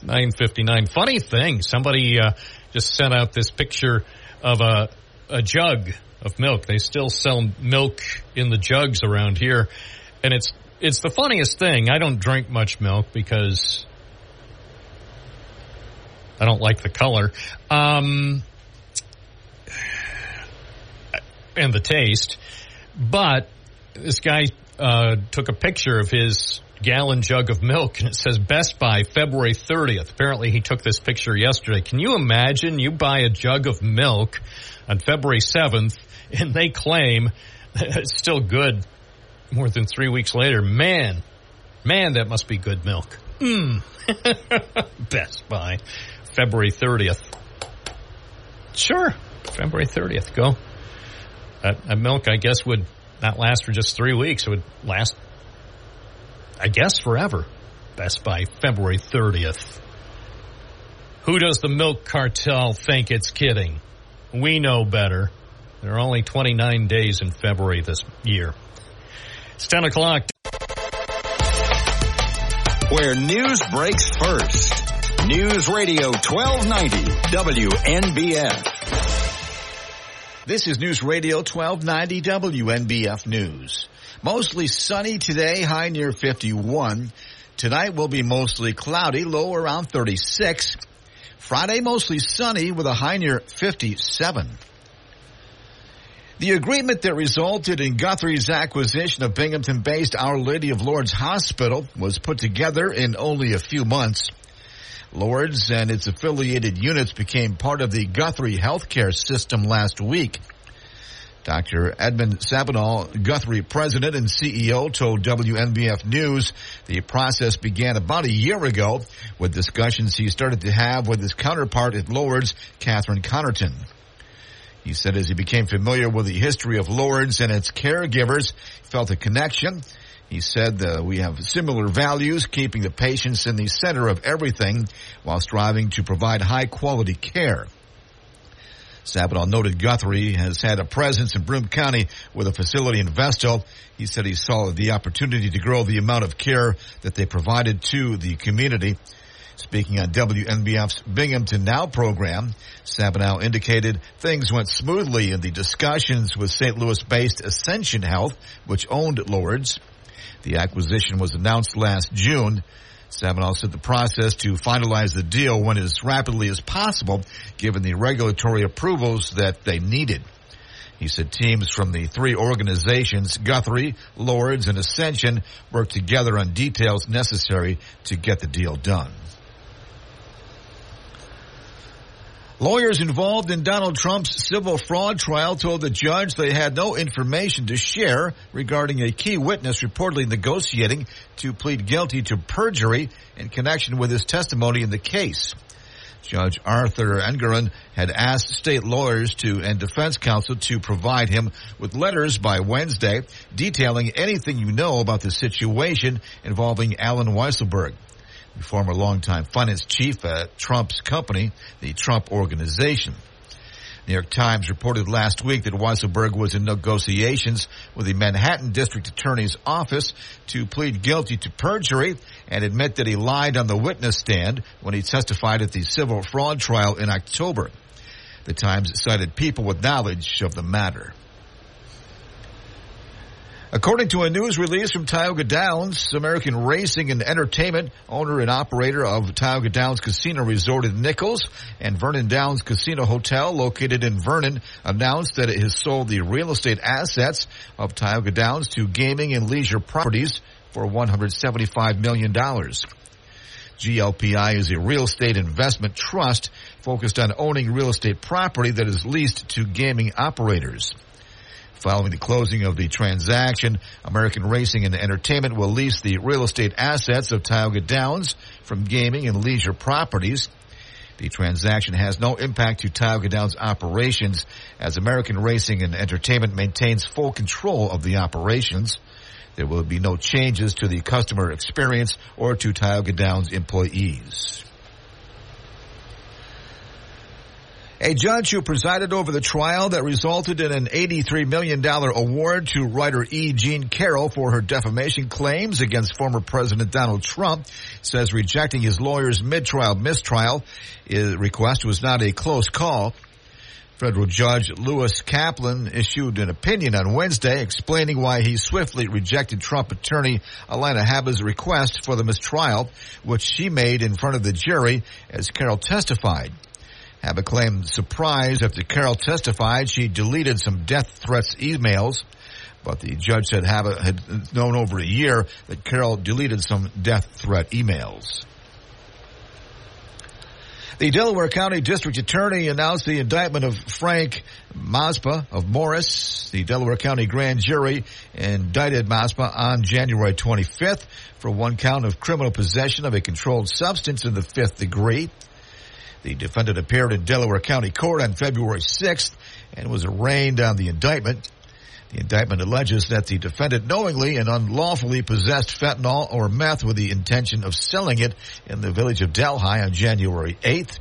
959. Funny thing, somebody uh, just sent out this picture of a, a jug of milk. They still sell milk in the jugs around here. And it's, it's the funniest thing. I don't drink much milk because I don't like the color. Um, and the taste. But this guy uh, took a picture of his gallon jug of milk and it says Best Buy February 30th. Apparently he took this picture yesterday. Can you imagine you buy a jug of milk on February 7th and they claim it's still good more than three weeks later? Man, man, that must be good milk. Hmm. Best Buy, February 30th. Sure, February 30th. Go. That milk, I guess, would not last for just three weeks. It would last, I guess, forever. Best by February 30th. Who does the milk cartel think it's kidding? We know better. There are only 29 days in February this year. It's 10 o'clock. Where news breaks first. News Radio 1290 WNBF. This is News Radio 1290 WNBF News. Mostly sunny today, high near 51. Tonight will be mostly cloudy, low around 36. Friday mostly sunny with a high near 57. The agreement that resulted in Guthrie's acquisition of Binghamton-based Our Lady of Lourdes Hospital was put together in only a few months. Lourdes and its affiliated units became part of the Guthrie healthcare system last week. Dr. Edmund Sabanegh, Guthrie president and CEO, told WNBF News the process began about a year ago with discussions he started to have with his counterpart at Lourdes, Kathryn Connerton. He said as he became familiar with the history of Lourdes and its caregivers, felt a connection. He said uh, we have similar values, keeping the patients in the center of everything while striving to provide high quality care. Sabanegh noted Guthrie has had a presence in Broome County with a facility in Vestal. He said he saw the opportunity to grow the amount of care that they provided to the community. Speaking on WNBF's Binghamton Now program, Sabanegh indicated things went smoothly in the discussions with St. Louis-based Ascension Health, which owned Lourdes. The acquisition was announced last June. Sabanegh said the process to finalize the deal went as rapidly as possible given the regulatory approvals that they needed. He said teams from the three organizations, Guthrie, Lourdes, and Ascension, worked together on details necessary to get the deal done. Lawyers involved in Donald Trump's civil fraud trial told the judge they had no information to share regarding a key witness reportedly negotiating to plead guilty to perjury in connection with his testimony in the case. Judge Arthur Engoron had asked state lawyers to and defense counsel to provide him with letters by Wednesday detailing anything you know about the situation involving Allen Weisselberg former longtime finance chief at Trump's company, the Trump Organization. New York Times reported last week that Weisselberg was in negotiations with the Manhattan District Attorney's Office to plead guilty to perjury and admit that he lied on the witness stand when he testified at the civil fraud trial in October. The Times cited people with knowledge of the matter. According to a news release from Tioga Downs, American Racing and Entertainment, owner and operator of Tioga Downs Casino Resort in Nichols and Vernon Downs Casino Hotel located in Vernon, announced that it has sold the real estate assets of Tioga Downs to gaming and leisure properties for $175 million. GLPI is a real estate investment trust focused on owning real estate property that is leased to gaming operators. Following the closing of the transaction, American Racing and Entertainment will lease the real estate assets of Tioga Downs from gaming and leisure properties. The transaction has no impact to Tioga Downs operations as American Racing and Entertainment maintains full control of the operations. There will be no changes to the customer experience or to Tioga Downs employees. A judge who presided over the trial that resulted in an $83 million award to writer E. Jean Carroll for her defamation claims against former President Donald Trump says rejecting his lawyer's mid-trial mistrial request was not a close call. Federal Judge Lewis Kaplan issued an opinion on Wednesday explaining why he swiftly rejected Trump attorney Alina Habba's request for the mistrial, which she made in front of the jury as Carroll testified. Habba claimed surprise after Carroll testified she deleted some death threats emails. But the judge said Habba had known over a year that Carroll deleted some death threat emails. The Delaware County District Attorney announced the indictment of Frank Maspa of Morris. The Delaware County Grand Jury indicted Maspa on January 25th for one count of criminal possession of a controlled substance in the fifth degree. The defendant appeared in Delaware County Court on February 6th and was arraigned on the indictment. The indictment alleges that the defendant knowingly and unlawfully possessed fentanyl or meth with the intention of selling it in the village of Delhi on January 8th.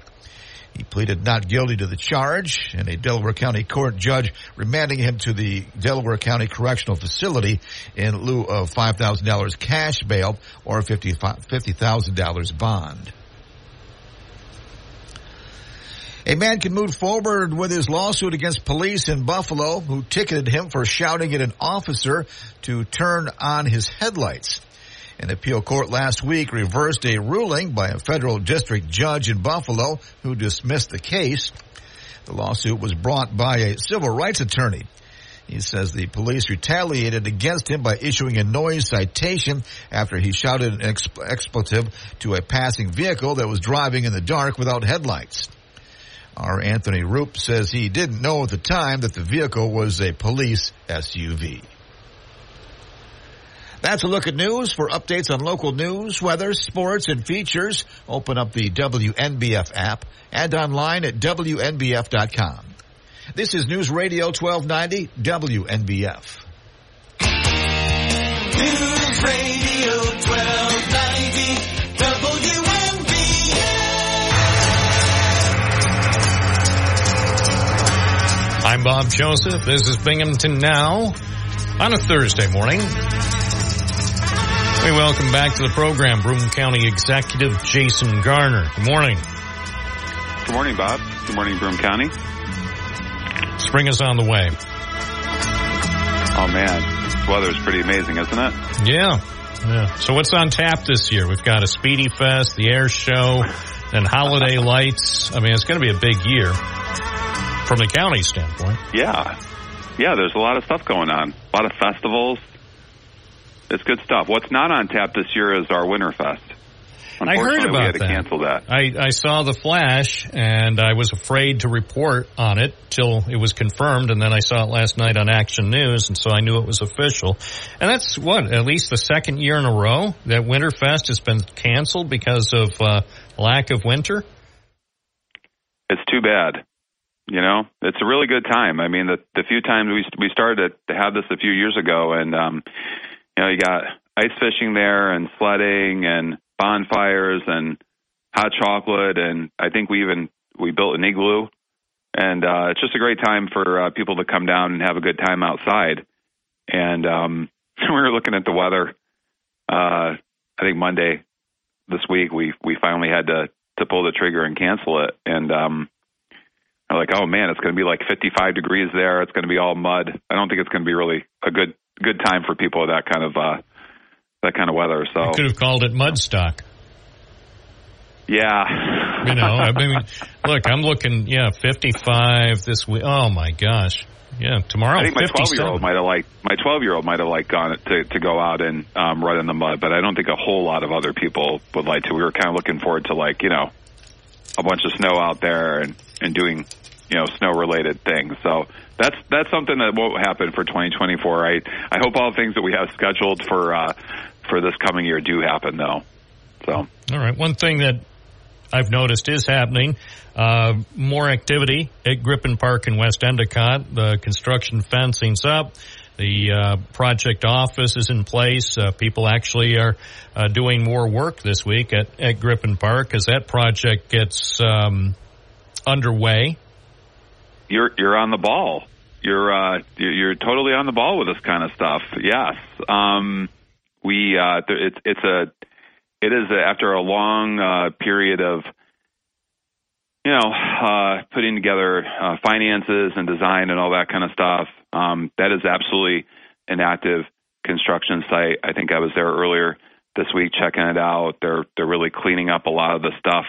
He pleaded not guilty to the charge, and a Delaware County court judge remanding him to the Delaware County Correctional Facility in lieu of $5,000 cash bail or $50,000 bond. A man can move forward with his lawsuit against police in Buffalo who ticketed him for shouting at an officer to turn on his headlights. An appeal court last week reversed a ruling by a federal district judge in Buffalo who dismissed the case. The lawsuit was brought by a civil rights attorney. He says the police retaliated against him by issuing a noise citation after he shouted an expletive to a passing vehicle that was driving in the dark without headlights. Our Anthony Rupp says he didn't know at the time that the vehicle was a police SUV. That's a look at news. For updates on local news, weather, sports, and features, open up the WNBF app and online at WNBF.com. This is News Radio 1290 WNBF. News Radio I'm Bob Joseph. This is Binghamton Now on a Thursday morning. We welcome back to the program Broome County Executive Jason Garnar. Good morning. Good morning, Bob. Good morning, Broome County. Spring is on the way. Oh man, this weather is pretty amazing, isn't it? Yeah. Yeah. So what's on tap this year? We've got a Spiedie Fest, the Air Show, and Holiday Lights. I mean, it's going to be a big year from the county standpoint. Yeah. Yeah, there's a lot of stuff going on. A lot of festivals. It's good stuff. What's not on tap this year is our Winterfest. I heard about we had that. cancel that. I, I saw the flash and I was afraid to report on it till it was confirmed and then I saw it last night on Action News and so I knew it was official. And that's what, at least the second year in a row that Winterfest has been canceled because of uh, lack of winter? It's too bad. You know, it's a really good time. I mean, the, the few times we we started to have this a few years ago, and um, you know, you got ice fishing there and sledding and bonfires and hot chocolate, and I think we even we built an igloo, and uh, it's just a great time for uh, people to come down and have a good time outside. And um, we were looking at the weather. Uh, I think Monday this week we we finally had to to pull the trigger and cancel it, and um, I'm like, oh man, it's going to be like 55 degrees there. It's going to be all mud. I don't think it's going to be really a good good time for people with that kind of uh, that kind of weather. So I could have called it Mudstock. Yeah, you know, I mean, look, I'm looking, yeah, 55 this week. Oh my gosh, yeah, tomorrow. I think my 12 year old might have like my 12 year old might have like gone to to go out and um, run in the mud, but I don't think a whole lot of other people would like to. We were kind of looking forward to like you know a bunch of snow out there and and doing you know snow related things. So that's that's something that won't happen for 2024. I I hope all things that we have scheduled for uh, for this coming year do happen though. So all right, one thing that I've noticed is happening. Uh, more activity at Griffin Park in West Endicott. The construction fencing's up. The uh, project office is in place. Uh, people actually are uh, doing more work this week at, at Griffin Park as that project gets um, underway. You're you're on the ball. You're uh, you're totally on the ball with this kind of stuff. Yes, um, we uh, it's it's a it is a, after a long uh, period of you know uh, putting together uh, finances and design and all that kind of stuff. Um, that is absolutely an active construction site. I think I was there earlier this week checking it out. They're they're really cleaning up a lot of the stuff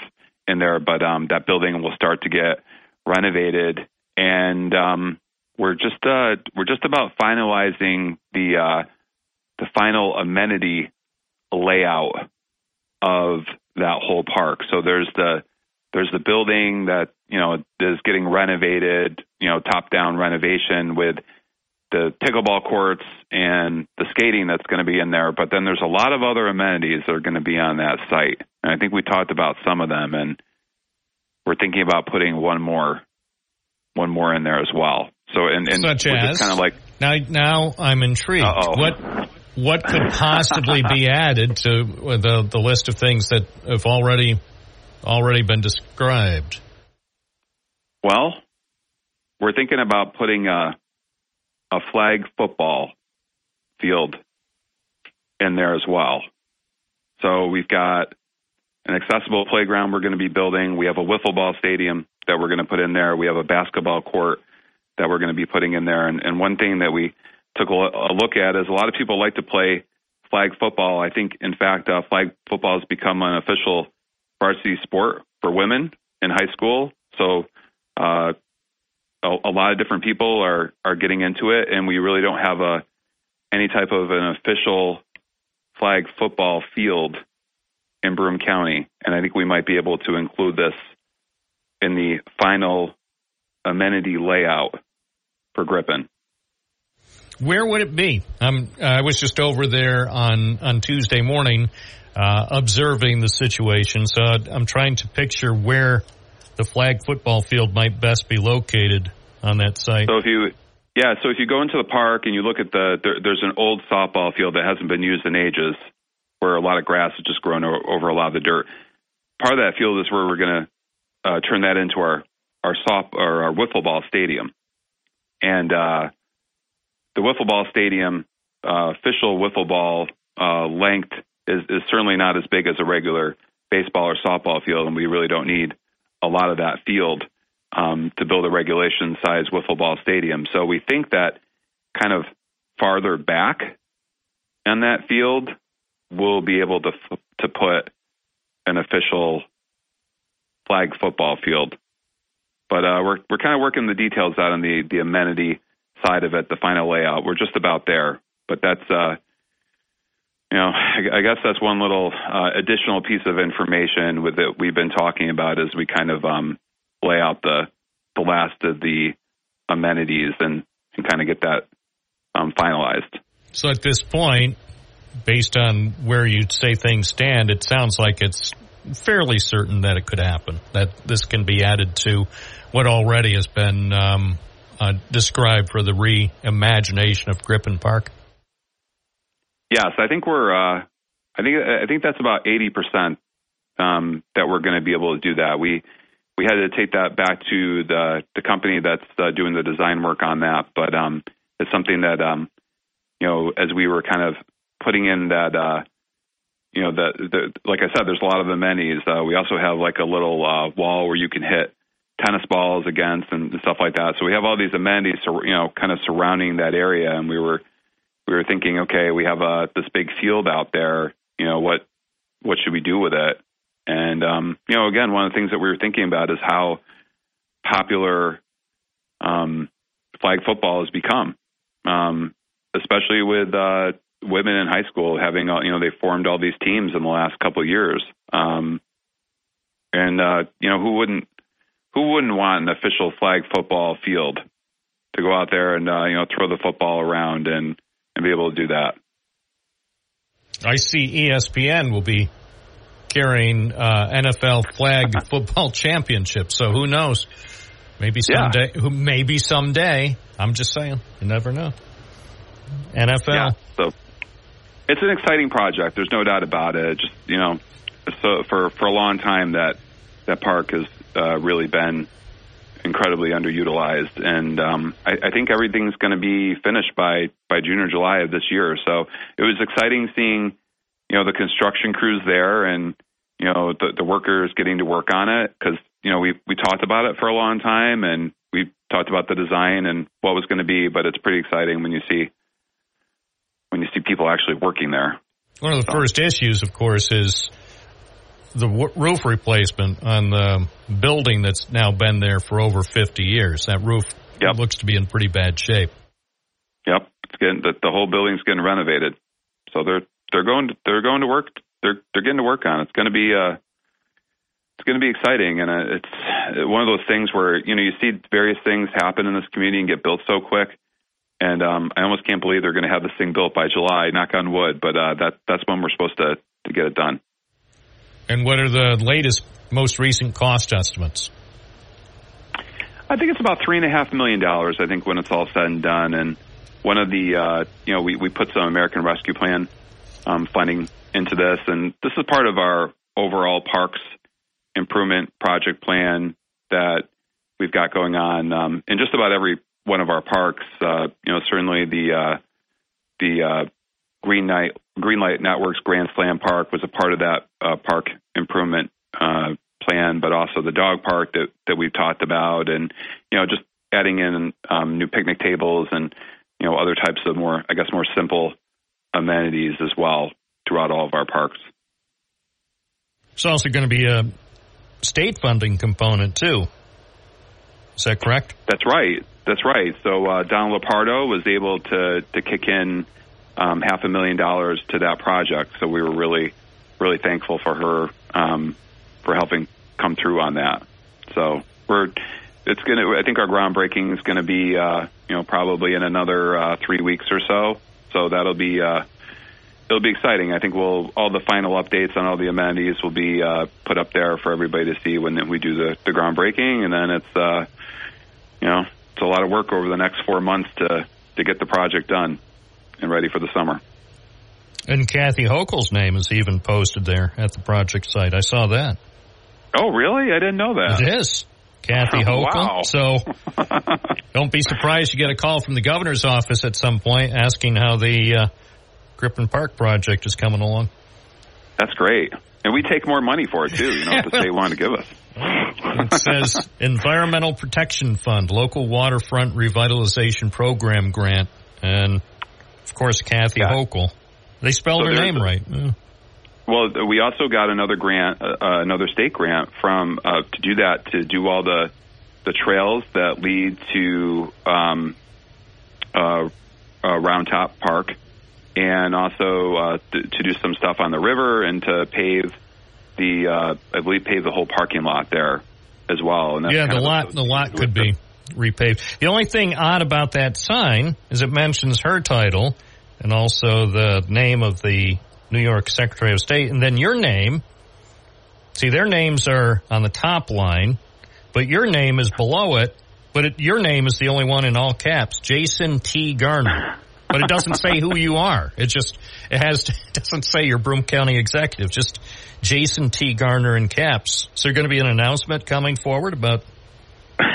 in there, but um, that building will start to get renovated, and um, we're just uh, we're just about finalizing the uh, the final amenity layout of that whole park. So there's the There's the building that you know is getting renovated, you know, top down renovation with the pickleball courts and the skating that's going to be in there. But then there's a lot of other amenities that are going to be on that site, and I think we talked about some of them, and we're thinking about putting one more, one more in there as well. So and, and Such as kind of like now. Now I'm intrigued. Uh-oh. What what could possibly be added to uh, the the list of things that have already already been described? Well, we're thinking about putting a a flag football field in there as well. So we've got an accessible playground we're going to be building. We have a wiffle ball stadium that we're going to put in there. We have a basketball court that we're going to be putting in there. And, and one thing that we took a, look at is a lot of people like to play flag football. I think, in fact, uh, flag football has become an official varsity sport for women in high school. So uh, a, a lot of different people are are getting into it, and we really don't have a any type of an official flag football field in Broome County. And I think we might be able to include this in the final amenity layout for Griffin. Where would it be? Um, I was just over there on on Tuesday morning, uh, observing the situation. So I'm trying to picture where the flag football field might best be located on that site. So if you yeah, so if you go into the park and you look at the there, there's an old softball field that hasn't been used in ages, where a lot of grass has just grown over a lot of the dirt. Part of that field is where we're going to uh, turn that into our our soft or our wiffle ball stadium, and uh, the wiffle ball stadium uh, official wiffle ball uh, length is is certainly not as big as a regular baseball or softball field, and we really don't need a lot of that field um, to build a regulation size wiffle ball stadium. So we think that kind of farther back on that field, we'll be able to to put an official flag football field. But uh, we're we're kind of working the details out on the the amenity side of it, the final layout. We're just about there, but that's uh, you know, I, I guess that's one little uh, additional piece of information with that we've been talking about as we kind of um, lay out the the last of the amenities and, and kind of get that um, finalized. So at this point, based on where you say things stand, it sounds like it's fairly certain that it could happen. That this can be added to what already has been um, uh, described for the reimagination of Griffin Park. Yes, I think we're. Uh, I think I think that's about eighty percent um, that we're going to be able to do that. We we had to take that back to the the company that's uh, doing the design work on that, but um, it's something that um, you know as we were kind of putting in that. You know, the, the like I said, there's a lot of amenities. Uh, we also have like a little uh, wall where you can hit tennis balls against and stuff like that. So we have all these amenities, you know, kind of surrounding that area. And we were we were thinking, okay, we have uh, this big field out there. You know, what what should we do with it? And um, you know, again, one of the things that we were thinking about is how popular um, flag football has become, um, especially with uh, women in high school having, uh, you know, they formed all these teams in the last couple of years. Um, and uh, you know, who wouldn't who wouldn't want an official flag football field to go out there and uh, you know throw the football around and and be able to do that. I see ESPN will be carrying uh, NFL flag football championship. So who knows? Maybe Yeah. someday. Who maybe someday. I'm just saying. You never know. NFL. Yeah, so it's an exciting project. There's no doubt about it. Just you know, so for for a long time that that park has uh, really been incredibly underutilized, and um, I, I think everything's going to be finished by by June or July of this year. So it was exciting seeing you know the construction crews there and you know the, the workers getting to work on it because you know we we talked about it for a long time and we talked about the design and what was going to be, but it's pretty exciting when you see when you see people actually working there. One of the first issues, of course, is the w- roof replacement on the building that's now been there for over 50 years. That roof looks to be in pretty bad shape. Yep, it's getting the, the whole building's getting renovated, so they're they're going to, they're going to work they're they're getting to work on it. It's going to be uh it's going to be exciting, and uh, it's one of those things where you know you see various things happen in this community and get built so quick, and um, I almost can't believe they're going to have this thing built by July. Knock on wood, but uh, that that's when we're supposed to to get it done. And what are the latest, most recent cost estimates? I think it's about three and a half million dollars. I think when it's all said and done, and one of the uh, you know we we put some American Rescue Plan um, funding into this, and this is part of our overall parks improvement project plan that we've got going on um, in just about every one of our parks. Uh, you know, certainly the uh, the uh, Greenlight Networks Grand Slam Park was a part of that uh, park improvement uh, plan, but also the dog park that that we've talked about, and you know, just adding in um, new picnic tables and you know other types of more, I guess, more simple amenities as well throughout all of our parks. There's also going to be a state funding component too. Is that correct? That's right. That's right. So uh, Donna Lupardo was able to to kick in um, half a million dollars to that project. So we were really really thankful for her um, for helping come through on that. So we're it's gonna. I think our groundbreaking is to be uh, you know probably in another uh, three weeks or so. So that'll be uh, it'll be exciting. I think we'll all the final updates on all the amenities will be uh, put up there for everybody to see when we do the, the groundbreaking, and then it's uh, you know it's a lot of work over the next four months to to get the project done and ready for the summer. And Kathy Hochul's name is even posted there at the project site. I saw that. Oh, really? I didn't know that. It is. Kathy Hochul. Wow. So don't be surprised you get a call from the governor's office at some point asking how the uh, Grippen Park project is coming along. That's great. And we take more money for it too, you know, if the state wanted to give us. It says Environmental Protection Fund, Local Waterfront Revitalization Program Grant, and of course Kathy Yeah. Hochul. They spelled So her name a- right. Yeah. Well, we also got another grant, uh, uh, another state grant from uh, to do that to do all the the trails that lead to um, uh, uh, Round Top Park, and also uh, to, to do some stuff on the river and to pave the uh, I believe paved the whole parking lot there as well. And yeah, the lot the lot could be repaved. The only thing odd about that sign is it mentions her title and also the name of the New York Secretary of State, and then your name. See, their names are on the top line, but your name is below it. But it, your name is the only one in all caps, Jason T. Garnar. But it doesn't say who you are. It just it has it doesn't say you're Broome County executive. Just Jason T. Garnar in caps. So, there going to be an announcement coming forward about no,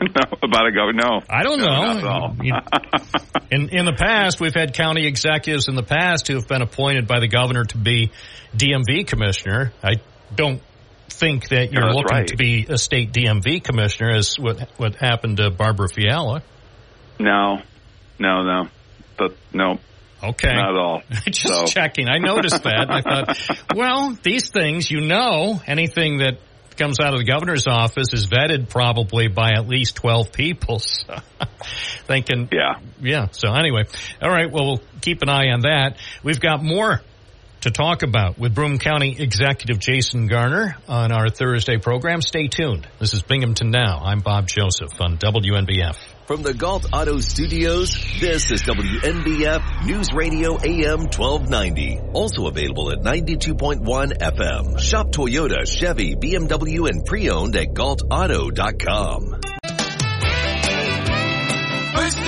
about a go. No, I don't know. not at all. You- in in the past, we've had county executives in the past who have been appointed by the governor to be DMV commissioner. I don't think that you're looking right. to be a state DMV commissioner, as what what happened to Barbara Fiala. no, no, no, but no, Okay. not at all. Just So- checking. I noticed that. I thought, well, these things, you know, anything that comes out of the governor's office is vetted probably by at least 12 people. So, thinking, Yeah. yeah. So anyway, all right. Well, we'll keep an eye on that. We've got more to talk about with Broome County Executive Jason Garnar on our Thursday program. Stay tuned. This is Binghamton Now. I'm Bob Joseph on WNBF. From the Galt Auto Studios, this is WNBF News Radio AM 1290. Also available at 92.1 FM. Shop Toyota, Chevy, BMW, and pre-owned at galtauto.com. First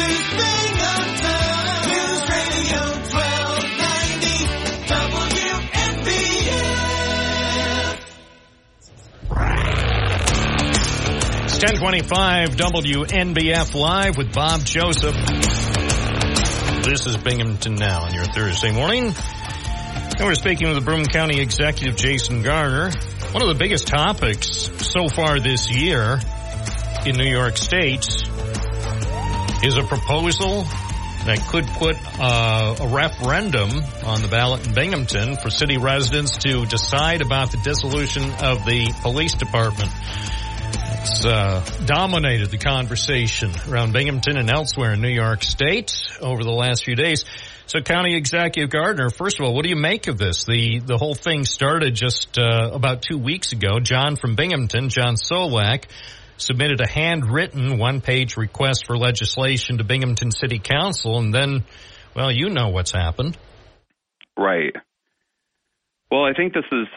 1025 WNBF Live with Bob Joseph. This is Binghamton Now on your Thursday morning. And we're speaking with the Broome County Executive Jason Garnar. One of the biggest topics so far this year in New York State is a proposal that could put uh, a referendum on the ballot in Binghamton for city residents to decide about the dissolution of the police department. Uh, dominated the conversation around Binghamton and elsewhere in New York State over the last few days. So, County Executive Gardner, first of all, what do you make of this? The the whole thing started just uh, about two weeks ago. John from Binghamton, John Solak, submitted a handwritten one-page request for legislation to Binghamton City Council, and then, well, you know what's happened. Right. Well, I think this is,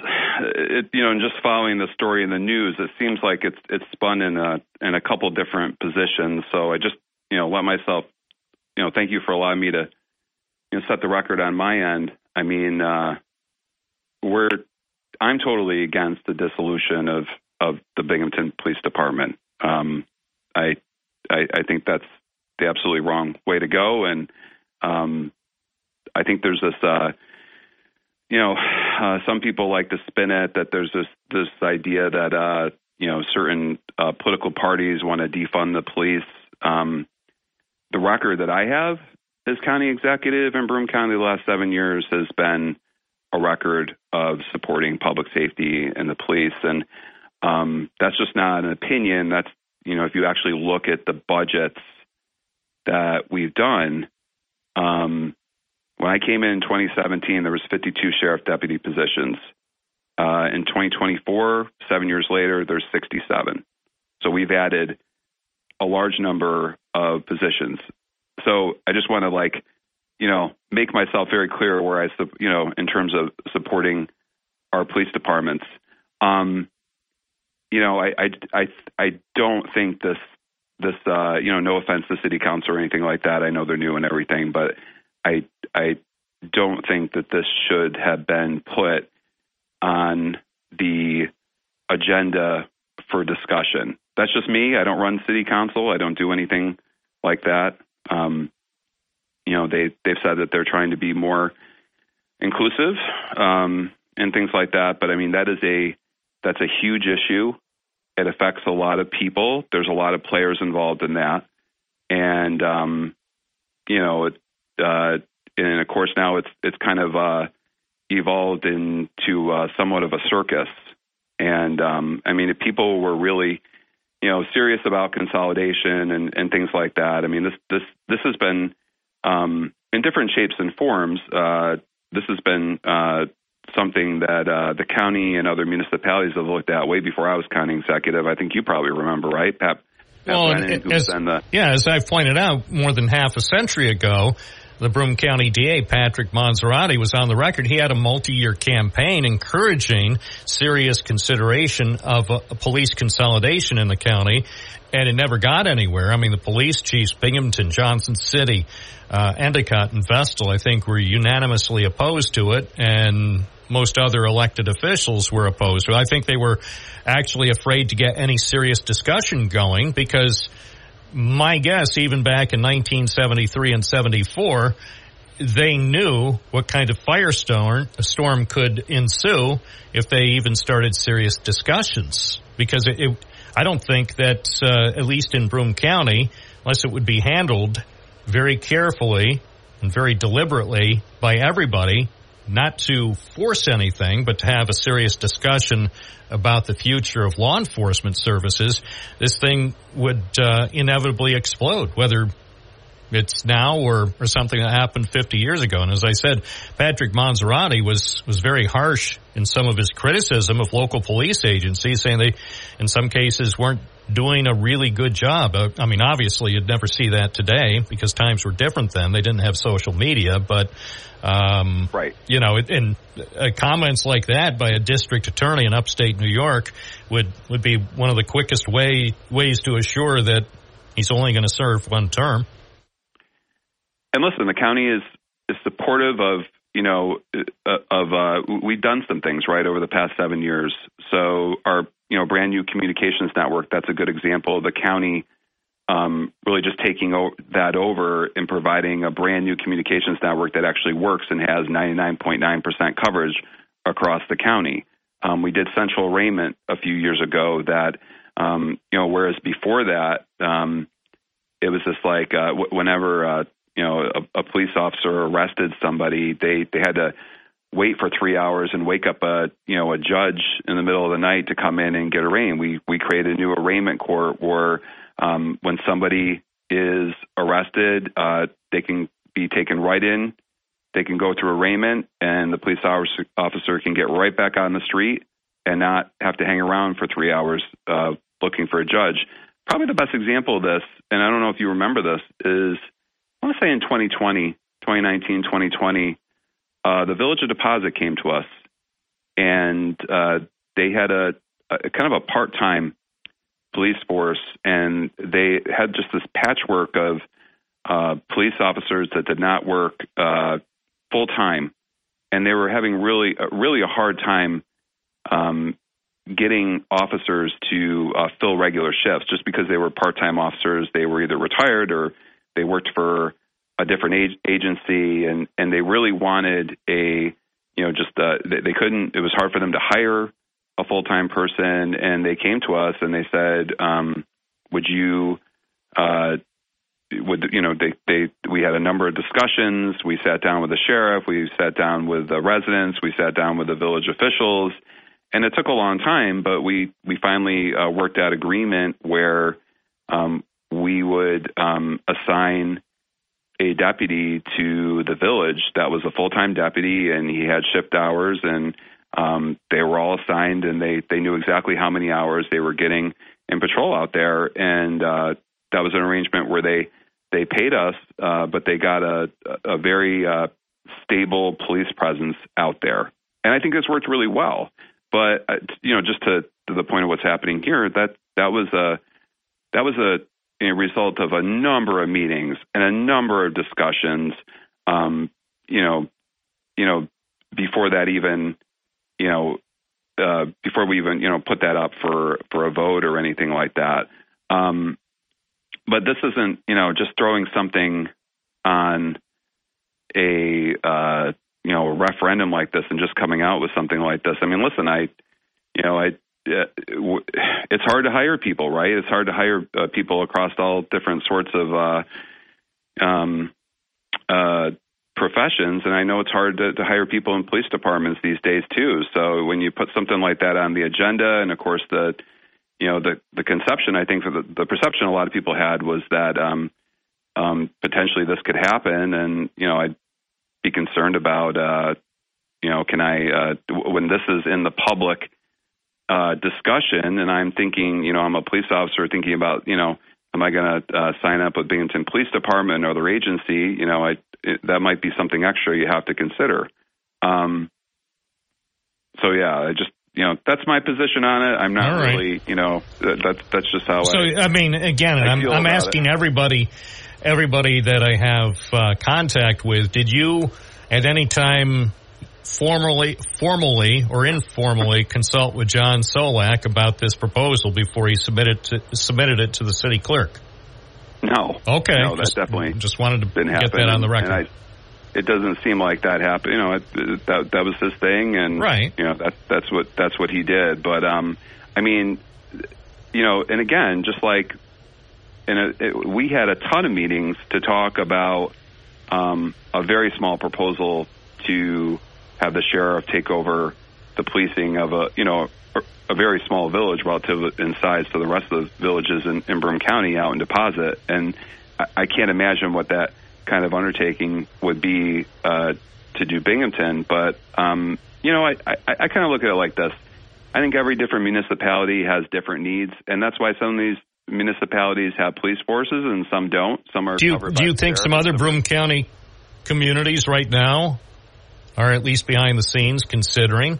it, you know, and just following the story in the news, it seems like it's it's spun in a in a couple different positions. So I just, you know, let myself, you know, thank you for allowing me to, you know, set the record on my end. I mean, uh, we're, I'm totally against the dissolution of of the Binghamton Police Department. Um, I, I I think that's the absolutely wrong way to go, and um, I think there's this. Uh, you know, uh, some people like to spin it that there's this this idea that uh, you know certain uh, political parties want to defund the police. Um, the record that I have as county executive in Broome County the last seven years has been a record of supporting public safety and the police, and um, that's just not an opinion. That's you know, if you actually look at the budgets that we've done. Um, when I came in in 2017, there was 52 sheriff deputy positions. Uh, in 2024, seven years later, there's 67. So we've added a large number of positions. So I just want to like, you know, make myself very clear where I, you know, in terms of supporting our police departments. Um, you know, I, I, I, I don't think this, this, uh, you know, no offense to city council or anything like that. I know they're new and everything, but I I don't think that this should have been put on the agenda for discussion. That's just me. I don't run city council. I don't do anything like that. Um, you know, they they've said that they're trying to be more inclusive um, and things like that. But I mean, that is a that's a huge issue. It affects a lot of people. There's a lot of players involved in that, and um, you know, it, uh, and of course now it's it's kind of uh, evolved into uh, somewhat of a circus. And um, I mean, if people were really, you know, serious about consolidation and, and things like that, I mean, this this this has been um, in different shapes and forms. Uh, this has been uh, something that uh, the county and other municipalities have looked at way before I was county executive. I think you probably remember, right, Pat? Pat Well, Brennan, as, the yeah, as I pointed out more than half a century ago, the Broome County DA, Patrick Monserrate, was on the record. He had a multi-year campaign encouraging serious consideration of a police consolidation in the county, and it never got anywhere. I mean, the police chiefs, Binghamton, Johnson City, uh, Endicott, and Vestal, I think, were unanimously opposed to it, and most other elected officials were opposed. I think they were actually afraid to get any serious discussion going because my guess, even back in 1973 and 74, they knew what kind of firestorm a storm could ensue if they even started serious discussions. Because it, it I don't think that, uh, at least in Broome County, unless it would be handled very carefully and very deliberately by everybody, not to force anything, but to have a serious discussion about the future of law enforcement services, this thing would uh, inevitably explode, whether it's now or, or something that happened 50 years ago. And as I said, Patrick Monserrate was, was very harsh in some of his criticism of local police agencies, saying they, in some cases, weren't doing a really good job. Uh, I mean, obviously, you'd never see that today because times were different then. They didn't have social media, but um, right. You know, and uh, comments like that by a district attorney in upstate New York would would be one of the quickest way ways to assure that he's only going to serve one term. and listen, the county is is supportive of you know uh, of uh, we've done some things right over the past seven years. So our you know brand new communications network that's a good example. The county um, really just taking o- that over and providing a brand new communications network that actually works and has 99.9% coverage across the county. Um, we did central arraignment a few years ago that um, you know whereas before that um, it was just like uh, w- whenever uh, you know a, a police officer arrested somebody, they they had to wait for three hours and wake up a you know a judge in the middle of the night to come in and get arraigned. We we created a new arraignment court where um, when somebody is arrested, uh, they can be taken right in they can go through arraignment, and the police officer, can get right back on the street and not have to hang around for three hours uh, looking for a judge. Probably the best example of this, and I don't know if you remember this, is I want to say in 2020, 2019, 2020, uh, the Village of Deposit came to us, and uh, they had a, a kind of a part-time police force, and they had just this patchwork of uh, police officers that did not work uh, full time, and they were having really, uh, really a hard time um, getting officers to uh, fill regular shifts. Just because they were part-time officers, they were either retired or they worked for a different age- agency, and and they really wanted a, you know, just uh, they, they couldn't. It was hard for them to hire a full-time person, and they came to us and they said, um, "Would you?" Uh, would you know they they we had a number of discussions. We sat down with the sheriff. We sat down with the residents. We sat down with the village officials. And it took a long time but we we finally uh, worked out agreement where um, we would um, assign a deputy to the village that was a full-time deputy and he had shift hours and um, they were all assigned and they they knew exactly how many hours they were getting in patrol out there and uh, that was an arrangement where they they paid us, uh, but they got a a very uh, stable police presence out there, and I think this worked really well. But uh, you know, just to, to the point of what's happening here, that that was a that was a, a result of a number of meetings and a number of discussions. Um, you know, you know, before that even, you know, uh, before we even you know put that up for for a vote or anything like that. Um, but this isn't you know just throwing something on a uh, you know a referendum like this and just coming out with something like this. I mean, listen, I you know I uh, it's hard to hire people, right? It's hard to hire uh, people across all different sorts of uh, um, uh, professions, and I know it's hard to, to hire people in police departments these days too. So when you put something like that on the agenda, and of course the you know the the conception I think for the, the perception a lot of people had was that um, um, potentially this could happen, and you know I'd be concerned about uh, you know can I uh, when this is in the public uh, discussion, and I'm thinking you know I'm a police officer thinking about you know am I going to uh, sign up with Binghamton Police Department or other agency? You know I it, that might be something extra you have to consider. Um, so yeah, I just you know that's my position on it. I'm not right. really you know that, that's that's just how I So I. I mean, again, I I'm, I'm about asking everybody, everybody that I have uh, contact with. Did you at any time formally, formally or informally consult with John Solak about this proposal before he submitted to, submitted it to the city clerk? No. Okay. No, that Just- definitely just wanted to didn't get that on the record. and I, it doesn't seem like that happened. You know, it, it- that that was his thing, and Right. You know, that that's what that's what he did. But um, I mean, you know, and again, just like, in a, we had a ton of meetings to talk about um, a very small proposal to have the sheriff take over the policing of a you know a, very small village relative in size to the rest of the villages in, in Broome County out in Deposit, and I, I can't imagine what that kind of undertaking would be uh, to do Binghamton. But um, you know, I, I, I kind of look at it like this. I think every different municipality has different needs, and that's why some of these municipalities have police forces and some don't. Some are Do you do you think some other Broome County communities right now are at least behind the scenes considering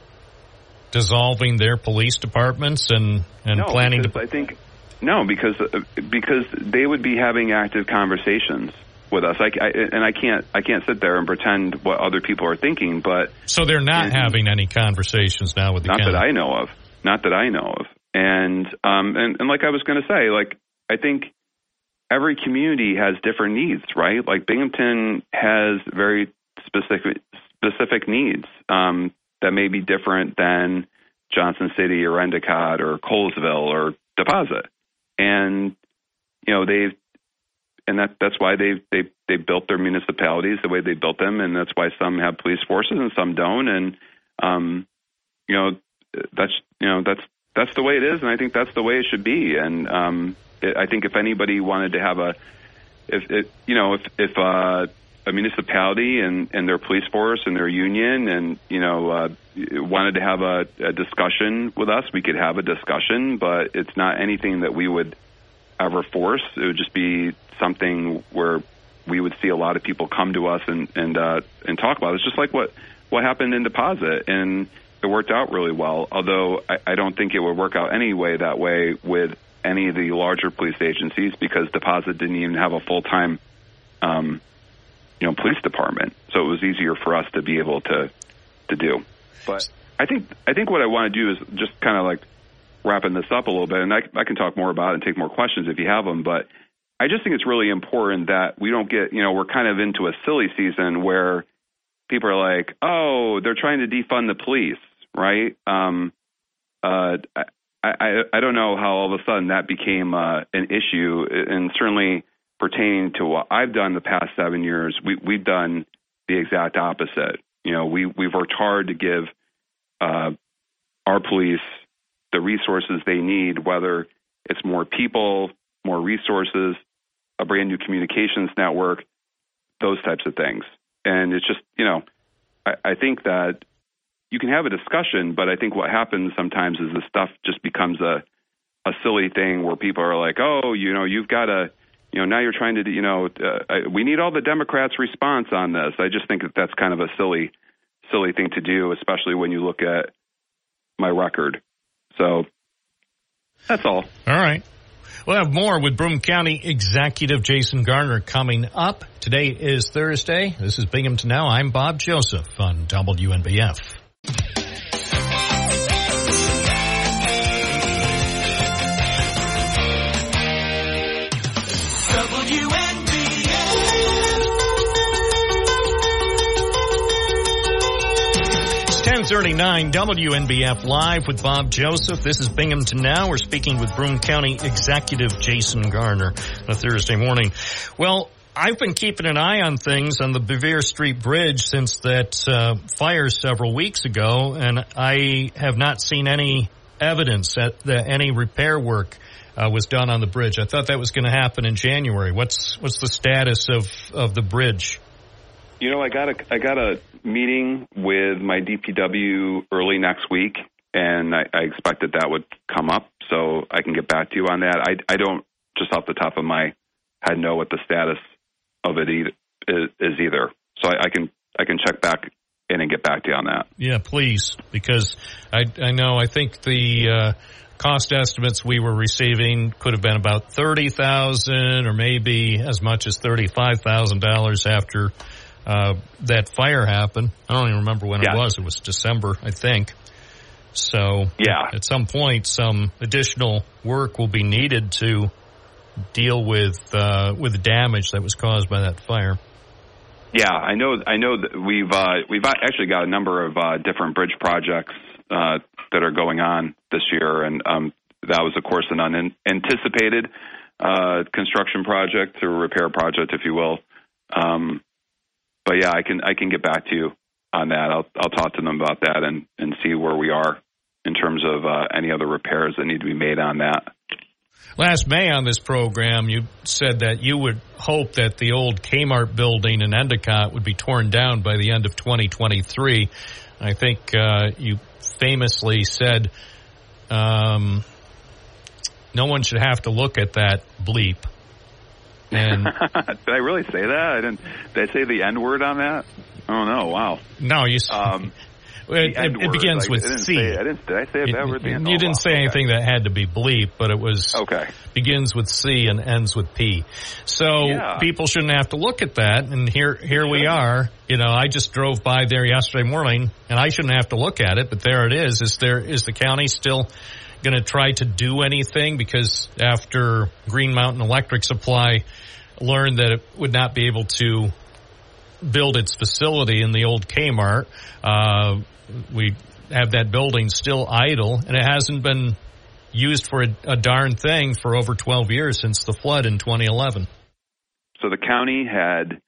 dissolving their police departments and and no, planning to? I think no, because uh, because they would be having active conversations with us. I, I, and I can't I can't sit there and pretend what other people are thinking, but So they're not Mhm. having any conversations now with the not county. that I know of. Not that I know of. And um and, and like I was going to say, like I think every community has different needs, right? Like Binghamton has very specific specific needs um, that may be different than Johnson City or Endicott or Colesville or Deposit, and you know they've and that that's why they've they they built their municipalities the way they built them, and that's why some have police forces and some don't, and um, you know that's you know that's that's the way it is, and I think that's the way it should be. And um, it, I think if anybody wanted to have a if it, you know if if uh, a municipality and, and their police force and their union and you know uh, wanted to have a, a discussion with us, we could have a discussion, but it's not anything that we would ever force. It would just be something where we would see a lot of people come to us and and uh, and talk about. It. It's just like what what happened in deposit, and it worked out really well. Although I, I don't think it would work out anyway that way with any of the larger police agencies because deposit didn't even have a full time, um, you know, police department. So it was easier for us to be able to to do. But I think I think what I want to do is just kind of like wrapping this up a little bit, and I, I can talk more about it and take more questions if you have them. But I just think it's really important that we don't get, you know, we're kind of into a silly season where people are like, oh, they're trying to defund the police, right? Um, uh, I, I, I don't know how all of a sudden that became uh, an issue, and certainly pertaining to what I've done the past seven years, we, we've done the exact opposite. You know, we we've worked hard to give uh, our police the resources they need, whether it's more people, more resources, a brand new communications network, those types of things. And it's just, you know, I, I think that you can have a discussion, but I think what happens sometimes is the stuff just becomes a a silly thing where people are like, oh, you know, you've got to, you know, now you're trying to, you know, uh, we need all the Democrats' response on this. I just think that that's kind of a silly, silly thing to do, especially when you look at my record. So that's all. All right. We'll have more with Broome County Executive Jason Garnar coming up. Today is Thursday. This is Binghamton Now. I'm Bob Joseph on WNBF. 1039 WNBF Live with Bob Joseph. This is Binghamton Now. We're speaking with Broome County Executive Jason Garnar on a Thursday morning. Well, I've been keeping an eye on things on the Bevier Street Bridge since that uh, fire several weeks ago, and I have not seen any evidence that, that any repair work uh, was done on the bridge. I thought that was going to happen in January. What's what's the status of, of the bridge? You know, I got a I got a meeting with my DPW early next week, and I, I expected that would come up, so I can get back to you on that. I I don't just off the top of my head know what the status of it either, is, either, so I, I can I can check back in and get back to you on that. Yeah, please, because I I know I think the uh, cost estimates we were receiving could have been about thirty thousand, or maybe as much as thirty five thousand dollars after uh, that fire happened. I don't even remember when Yeah. it was. It was December, I think. So Yeah. at some point, some additional work will be needed to deal with uh, with the damage that was caused by that fire. Yeah, I know. I know that we've uh, we've actually got a number of uh, different bridge projects uh, that are going on this year, and um, that was, of course, an unanticipated uh, construction project or repair project, if you will. Um, but yeah, I can I can get back to you on that. I'll I'll talk to them about that and and see where we are in terms of uh, any other repairs that need to be made on that. Last May on this program, you said that you would hope that the old Kmart building in Endicott would be torn down by the end of 2023. I think uh, you famously said um, no one should have to look at that bleep. And did I really say that? I didn't. Did I say the N word on that? Oh no! Wow. no, you. Um, it, the it, begins like, with I C. Say, I didn't. Did I say You- that word? end? you Oh, didn't say Okay. anything that had to be bleep, but it was Okay. begins with C and ends with P. So Yeah. people shouldn't have to look at that. And here, here we are. You know, I just drove by there yesterday morning, and I shouldn't have to look at it, but there it is. Is there is the county still going to try to do anything? Because after Green Mountain Electric Supply learned that it would not be able to build its facility in the old Kmart, uh, we have that building still idle, and it hasn't been used for a, a darn thing for over 12 years since the flood in 2011. So the county had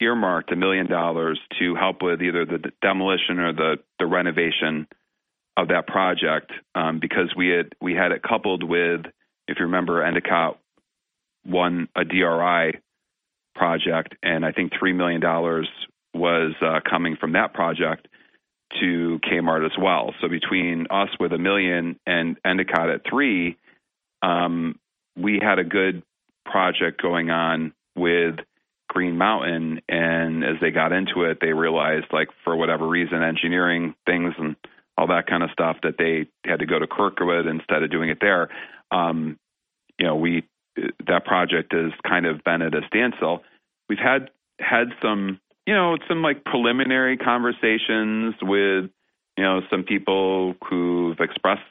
earmarked a million dollars to help with either the demolition or the, the renovation of that project um, because we had we had it coupled with, if you remember, Endicott won a DRI project, and I think three million dollars was uh, coming from that project to Kmart as well. So between us with a million and Endicott at three, um, we had a good project going on with Green Mountain. And as they got into it, they realized, like for whatever reason, engineering things and all that kind of stuff, that they had to go to Kirkwood instead of doing it there. Um, you know, we that project has kind of been at a standstill. We've had had some, you know, some like preliminary conversations with, you know, some people who've expressed,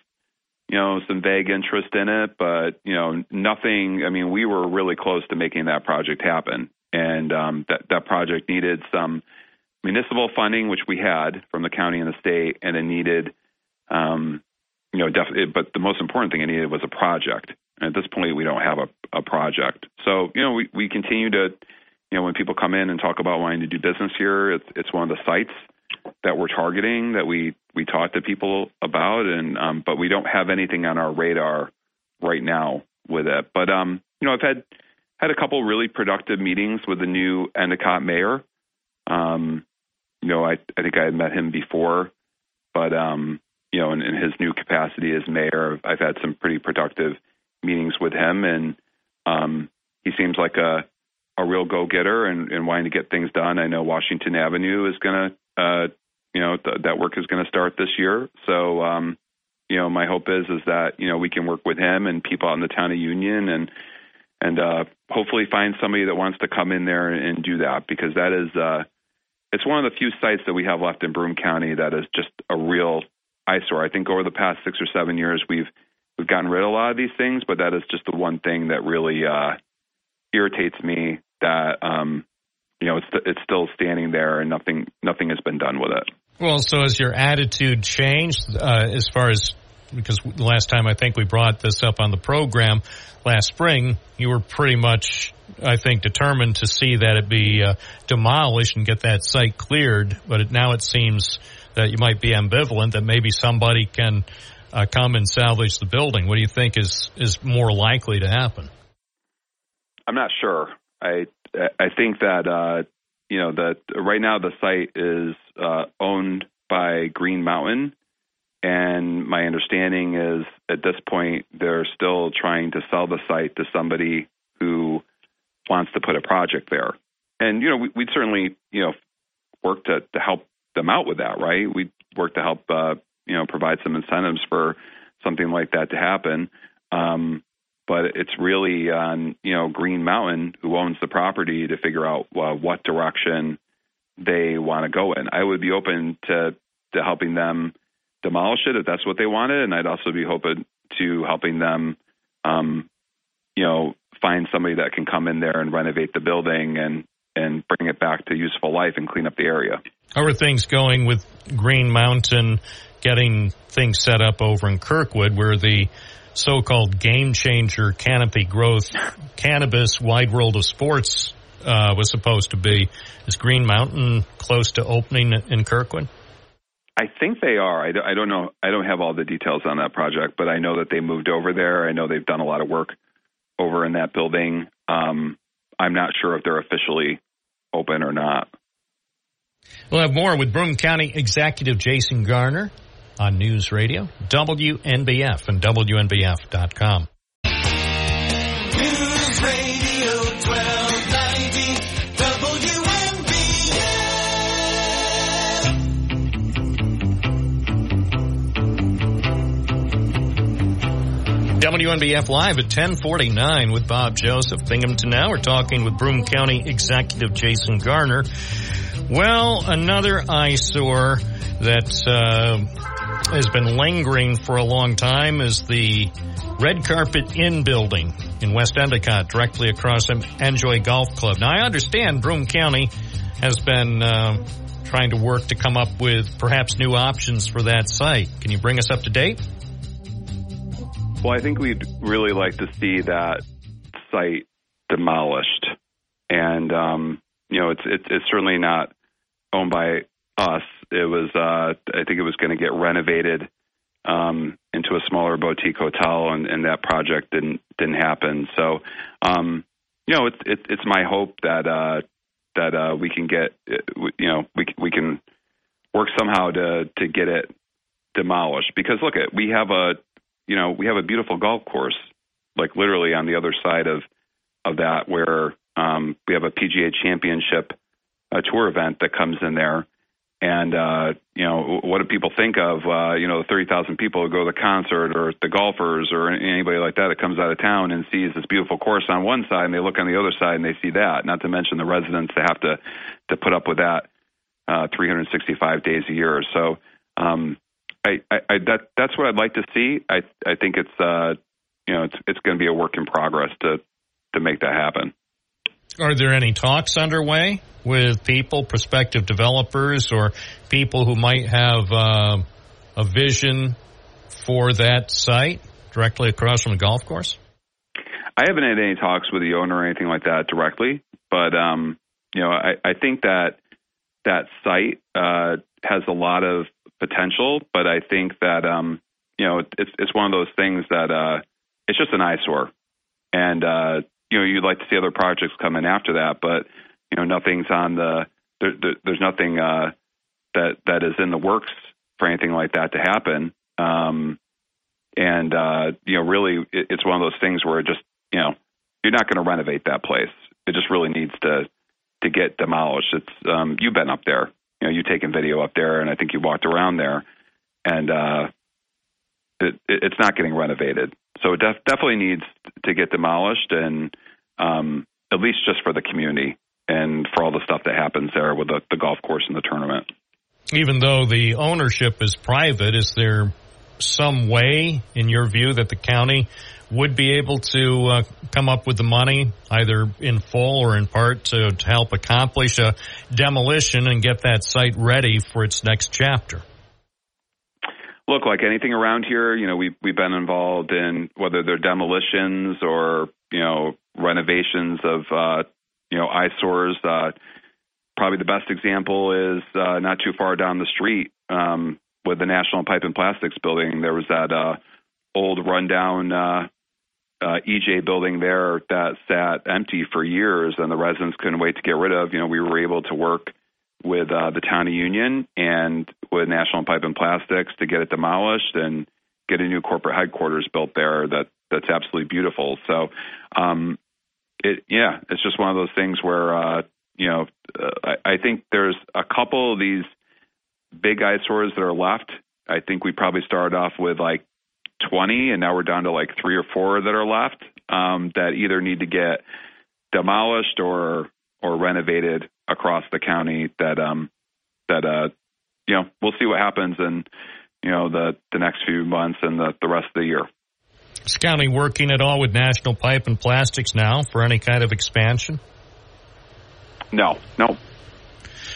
you know, some vague interest in it, but you know, nothing. I mean, we were really close to making that project happen, and um, that that project needed some municipal funding, which we had from the county and the state, and it needed, um, you know, definitely. But the most important thing it needed was a project. At this point, we don't have a, a project. So, you know, we, we continue to, you know, when people come in and talk about wanting to do business here, it's, it's one of the sites that we're targeting that we, we talk to people about. And, um, but we don't have anything on our radar right now with it. But, um, you know, I've had, had a couple really productive meetings with the new Endicott mayor. Um, you know, I, I think I had met him before, but, um, you know, in, in his new capacity as mayor, I've had some pretty productive meetings with him, and um, he seems like a a real go getter and, and wanting to get things done. I know Washington Avenue is going to, uh, you know, th- that work is going to start this year. So, um, you know, my hope is is that you know we can work with him and people out in the town of Union and and uh, hopefully find somebody that wants to come in there and, and do that because that is uh, it's one of the few sites that we have left in Broome County that is just a real eyesore. I think over the past six or seven years we've we've gotten rid of a lot of these things, but that is just the one thing that really uh, irritates me. That um, you know, it's it's still standing there and nothing nothing has been done with it. Well, so has your attitude changed uh, as far as because the last time I think we brought this up on the program last spring, you were pretty much, I think, determined to see that it be uh, demolished and get that site cleared. But it, now it seems that you might be ambivalent that maybe somebody can uh, come and salvage the building. What do you think is is more likely to happen? I'm not sure. I I think that uh, you know that right now the site is uh, owned by Green Mountain, and my understanding is at this point they're still trying to sell the site to somebody who wants to put a project there. And you know we, would certainly you know work to to help them out with that, right? We'd work to help uh, you know provide some incentives for something like that to happen. Um, but it's really on you know Green Mountain who owns the property to figure out uh, what direction they want to go in. I would be open to to helping them demolish it if that's what they wanted, and I'd also be open to helping them, um, you know, find somebody that can come in there and renovate the building and and bring it back to useful life and clean up the area. How are things going with Green Mountain getting things set up over in Kirkwood where the so-called game changer canopy growth cannabis wide world of sports uh, was supposed to be. Is Green Mountain close to opening in Kirkwood? I think they are. I, I don't know. I don't have all the details on that project, but I know that they moved over there. I know they've done a lot of work over in that building. Um, I'm not sure if they're officially open or not. We'll have more with Broome County Executive Jason Garnar on News Radio, WNBF, and WNBF.com. News Radio 1290 WNBF Live at 1049 with Bob Joseph. Binghamton now. We're talking with Broome County Executive Jason Garnar. Well, another eyesore that uh, has been lingering for a long time is the Red Carpet Inn building in West Endicott, directly across from En-Joie Golf Club. Now, I understand Broome County has been uh, trying to work to come up with perhaps new options for that site. Can you bring us up to date? Well, I think we'd really like to see that site demolished, and um, you know, it's it's, it's certainly not owned by us. It was, uh, I think, it was going to get renovated um, into a smaller boutique hotel, and, and that project didn't didn't happen. So, um, you know, it's it, it's my hope that uh, that uh, we can get, uh, you know, we we can work somehow to to get it demolished. Because look, at we have a, you know, we have a beautiful golf course, like literally on the other side of of that, where um, we have a PGA Championship uh, tour event that comes in there. And uh, you know, what do people think of? Uh, you know, the thirty thousand people who go to the concert, or the golfers, or anybody like that that comes out of town and sees this beautiful course on one side, and they look on the other side and they see that. Not to mention the residents that have to to put up with that uh, 365 days a year. So, um, I, I, I that that's what I'd like to see. I I think it's uh, you know, it's it's going to be a work in progress to to make that happen. Are there any talks underway with people, prospective developers, or people who might have uh, a vision for that site directly across from the golf course? I haven't had any talks with the owner or anything like that directly, but um, you know, I, I think that that site uh, has a lot of potential, but I think that um, you know, it's it's one of those things that uh, it's just an eyesore, and uh, you know, you'd like to see other projects come in after that, but you know, nothing's on the there, there, there's nothing uh, that that is in the works for anything like that to happen. Um, and uh, you know, really, it, it's one of those things where just you know, you're not going to renovate that place. It just really needs to to get demolished. It's um, you've been up there, you know, you've taken video up there, and I think you walked around there, and uh, it, it, it's not getting renovated. So it def- definitely needs to get demolished, and um, at least just for the community and for all the stuff that happens there with the, the golf course and the tournament. Even though the ownership is private, is there some way, in your view, that the county would be able to uh, come up with the money, either in full or in part, to, to help accomplish a demolition and get that site ready for its next chapter? Look, like anything around here, you know, we've we've been involved in whether they're demolitions or you know renovations of uh, you know eyesores. Uh, probably the best example is uh, not too far down the street um, with the National Pipe and Plastics building. There was that uh, old rundown uh, uh, EJ building there that sat empty for years, and the residents couldn't wait to get rid of. You know, we were able to work with uh, the town of Union and with National Pipe and Plastics to get it demolished and get a new corporate headquarters built there. That that's absolutely beautiful. So, um, it yeah, it's just one of those things where uh, you know uh, I, I think there's a couple of these big eyesores that are left. I think we probably started off with like 20, and now we're down to like three or four that are left um, that either need to get demolished or or renovated across the county. That um, that uh, you know we'll see what happens in you know the the next few months and the the rest of the year. Is the county working at all with National Pipe and Plastics now for any kind of expansion? No, no.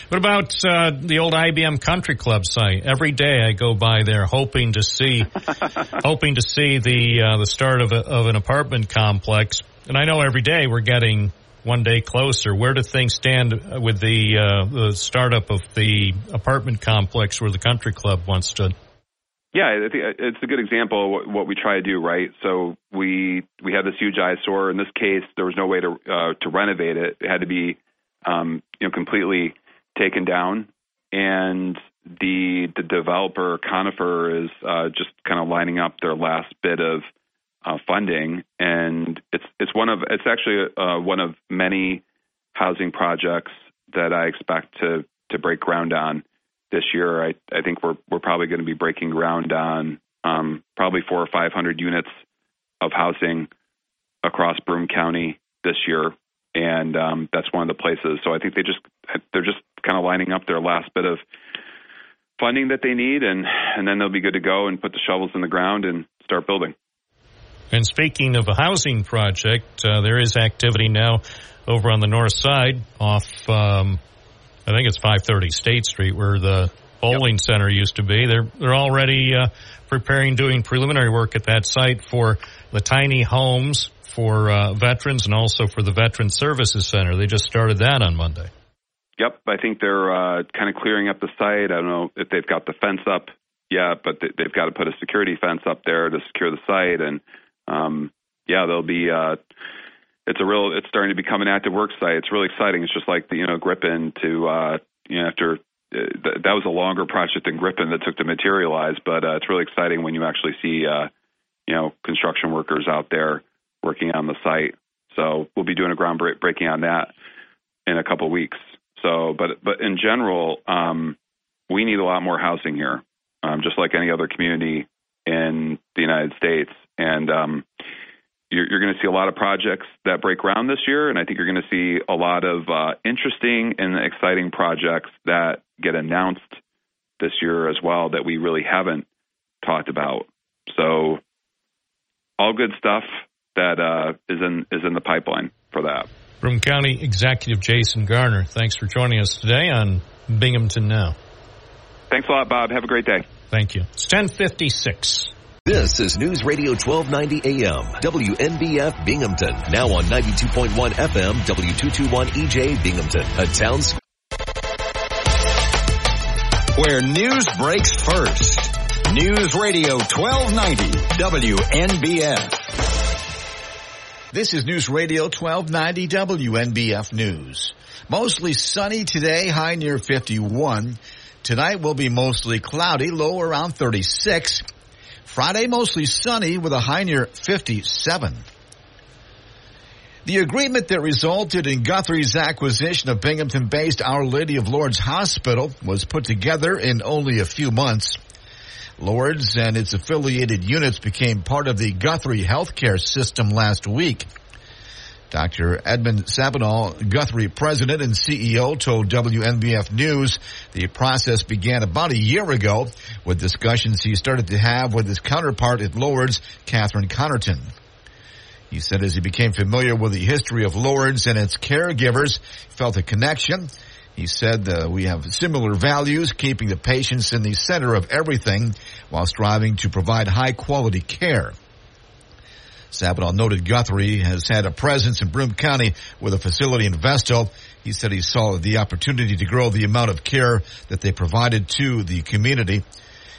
What about uh, the old IBM Country Club site? Every day I go by there hoping to see, hoping to see the uh, the start of, a, of an apartment complex. And I know every day we're getting one day closer. Where do things stand with the uh, the startup of the apartment complex where the Country Club once stood? Yeah, think it's a good example of what, we try to do, right? So we we had this huge eyesore. In this case, there was no way to uh, to renovate it. It had to be, um, you know, completely taken down, and the the developer Conifer is uh, just kind of lining up their last bit of uh, funding, and it's it's one of it's actually uh, one of many housing projects that I expect to to break ground on this year. I I think we're we're probably going to be breaking ground on um, probably four or five hundred units of housing across Broome County this year, and um, that's one of the places. So I think they just they're just kind of lining up their last bit of funding that they need, and and then they'll be good to go and put the shovels in the ground and start building. And speaking of a housing project, uh, there is activity now over on the north side off, um, I think it's 530 State Street, where the bowling yep. center used to be. They're they're already uh, preparing, doing preliminary work at that site for the tiny homes for uh, veterans and also for the Veteran Services Center. They just started that on Monday. Yep, I think they're uh, kind of clearing up the site. I don't know if they've got the fence up yet, but they've got to put a security fence up there to secure the site and um, yeah, they'll be uh, it's a real it's starting to become an active work site. It's really exciting. It's just like the you know Gripen to uh, you know after uh, th- that was a longer project than Gripen that took to materialize, but uh, it's really exciting when you actually see uh, you know construction workers out there working on the site. So we'll be doing a groundbreaking on that in a couple weeks. So, but but in general, um, we need a lot more housing here, um, just like any other community in the United States. And um, you're, you're going to see a lot of projects that break ground this year, and I think you're going to see a lot of uh, interesting and exciting projects that get announced this year as well that we really haven't talked about. So, all good stuff that uh, is in is in the pipeline for that. Broome County Executive Jason Garnar, thanks for joining us today on Binghamton Now. Thanks a lot, Bob. Have a great day. Thank you. It's 1056. This is News Radio 1290 AM, WNBF Binghamton. Now on 92.1 FM, W221 EJ Binghamton. A town. Where news breaks first. News Radio 1290 WNBF. This is News Radio 1290 WNBF News. Mostly sunny today, high near 51. Tonight will be mostly cloudy, low around 36. Friday mostly sunny with a high near 57. The agreement that resulted in Guthrie's acquisition of Binghamton-based Our Lady of Lourdes Hospital was put together in only a few months. Lourdes and its affiliated units became part of the Guthrie healthcare system last week. Dr. Edmund Sabanegh, Guthrie president and CEO, told WNBF News the process began about a year ago with discussions he started to have with his counterpart at Lourdes, Kathryn Connerton. He said as he became familiar with the history of Lourdes and its caregivers, felt a connection. He said uh, we have similar values, keeping the patients in the center of everything while striving to provide high quality care. Sabanegh noted Guthrie has had a presence in Broome County with a facility in Vestal. He said he saw the opportunity to grow the amount of care that they provided to the community.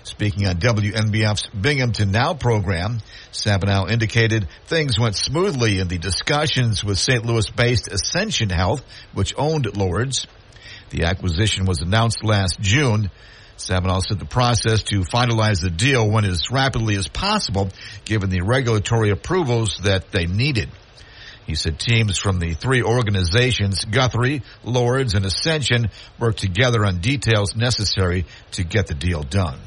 Speaking on WNBF's Binghamton Now program, Sabanegh indicated things went smoothly in the discussions with St. Louis-based Ascension Health, which owned Lourdes. The acquisition was announced last June. Sabanegh said the process to finalize the deal went as rapidly as possible given the regulatory approvals that they needed. He said teams from the three organizations, Guthrie, Lourdes, and Ascension, worked together on details necessary to get the deal done.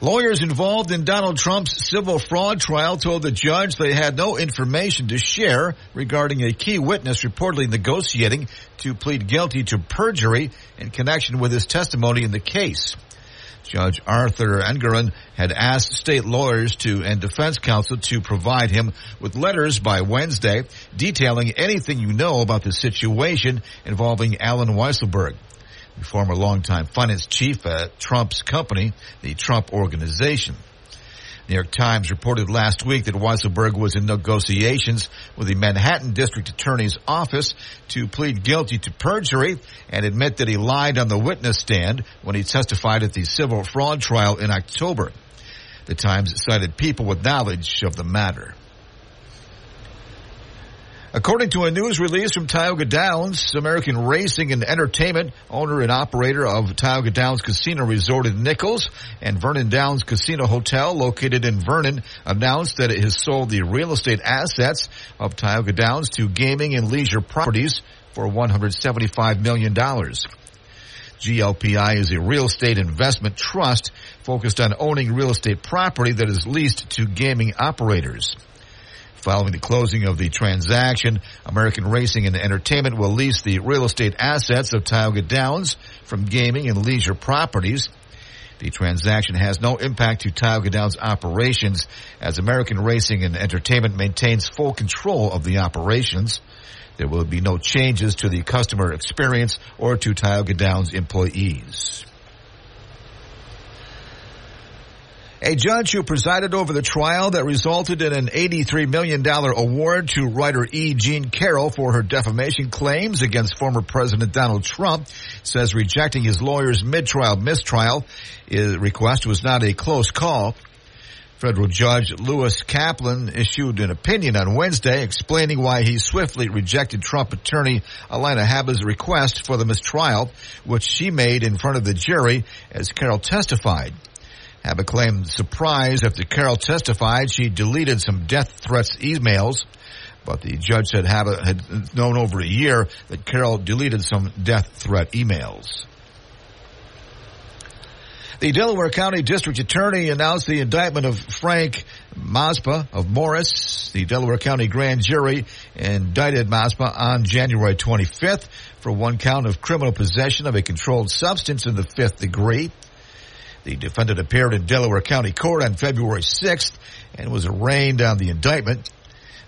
Lawyers involved in Donald Trump's civil fraud trial told the judge they had no information to share regarding a key witness reportedly negotiating to plead guilty to perjury in connection with his testimony in the case. Judge Arthur Engoron had asked state lawyers to and defense counsel to provide him with letters by Wednesday detailing anything you know about the situation involving Allen Weisselberg former longtime finance chief at Trump's company, the Trump Organization. New York Times reported last week that Weisselberg was in negotiations with the Manhattan District Attorney's Office to plead guilty to perjury and admit that he lied on the witness stand when he testified at the civil fraud trial in October. The Times cited people with knowledge of the matter. According to a news release from Tioga Downs, American Racing and Entertainment, owner and operator of Tioga Downs Casino Resort in Nichols and Vernon Downs Casino Hotel located in Vernon, announced that it has sold the real estate assets of Tioga Downs to gaming and leisure properties for $175 million. GLPI is a real estate investment trust focused on owning real estate property that is leased to gaming operators. Following the closing of the transaction, American Racing and Entertainment will lease the real estate assets of Tioga Downs from gaming and leisure properties. The transaction has no impact to Tioga Downs operations as American Racing and Entertainment maintains full control of the operations. There will be no changes to the customer experience or to Tioga Downs employees. A judge who presided over the trial that resulted in an $83 million award to writer E. Jean Carroll for her defamation claims against former President Donald Trump says rejecting his lawyer's mid-trial mistrial request was not a close call. Federal Judge Lewis Kaplan issued an opinion on Wednesday explaining why he swiftly rejected Trump attorney Alina Habba's request for the mistrial, which she made in front of the jury as Carroll testified. Habba claimed surprise after Carroll testified she deleted some death threats emails, but the judge said Habba had known over a year that Carroll deleted some death threat emails. The Delaware County District Attorney announced the indictment of Frank Maspa of Morris. The Delaware County Grand Jury indicted Maspa on January 25th for one count of criminal possession of a controlled substance in the fifth degree. The defendant appeared in Delaware County Court on February 6th and was arraigned on the indictment.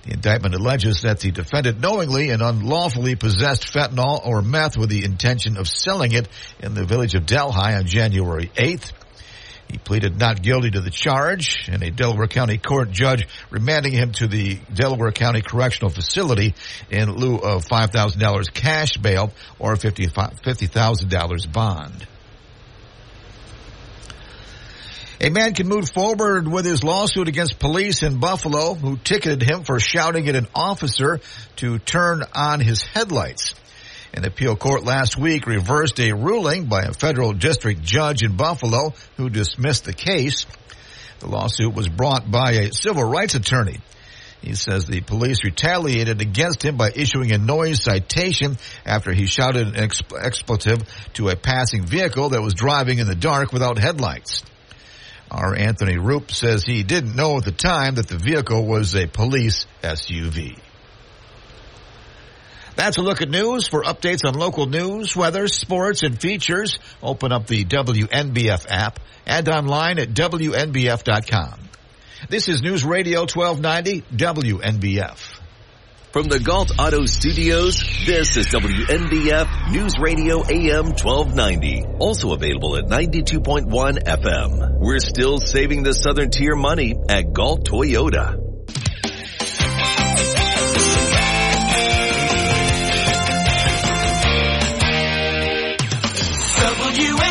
The indictment alleges that the defendant knowingly and unlawfully possessed fentanyl or meth with the intention of selling it in the village of Delhi on January 8th. He pleaded not guilty to the charge, and a Delaware County court judge remanding him to the Delaware County Correctional Facility in lieu of $5,000 cash bail or $50,000 bond. A man can move forward with his lawsuit against police in Buffalo who ticketed him for shouting at an officer to turn on his headlights. An appeal court last week reversed a ruling by a federal district judge in Buffalo who dismissed the case. The lawsuit was brought by a civil rights attorney. He says the police retaliated against him by issuing a noise citation after he shouted an expletive to a passing vehicle that was driving in the dark without headlights. Our Anthony Rupp says he didn't know at the time that the vehicle was a police SUV. That's a look at news. For updates on local news, weather, sports, and features, open up the WNBF app and online at WNBF.com. This is News Radio 1290 WNBF. From the Gault Auto Studios, this is WNBF News Radio AM 1290. Also available at 92.1 FM. We're still saving the Southern Tier money at Gault Toyota. WNBF,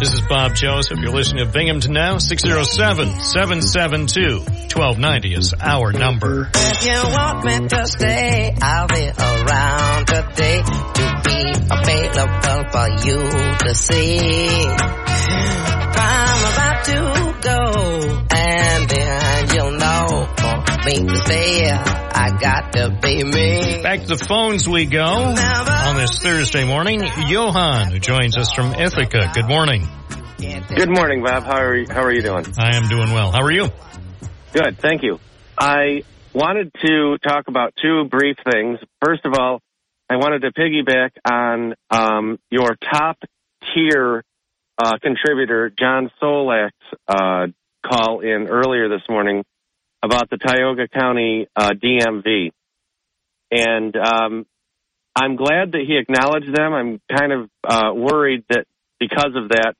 this is Bob Joseph. You're listening to Binghamton Now. 607-772-1290 is our number. If you want me to stay, I'll be around today to be available for you to see. I'm about to go, and know for me to stay. I got to be me. Back to the phones we go on this Thursday morning. Johan, who joins us from Ithaca. Good morning. Good morning, Bob. How are you, how are you doing? I am doing well. How are you? Good, thank you. I wanted to talk about two brief things. First of all, I wanted to piggyback on um, your top tier uh, contributor, John Solak's uh, call in earlier this morning about the Tioga County uh, DMV. And um, I'm glad that he acknowledged them. I'm kind of uh, worried that because of that,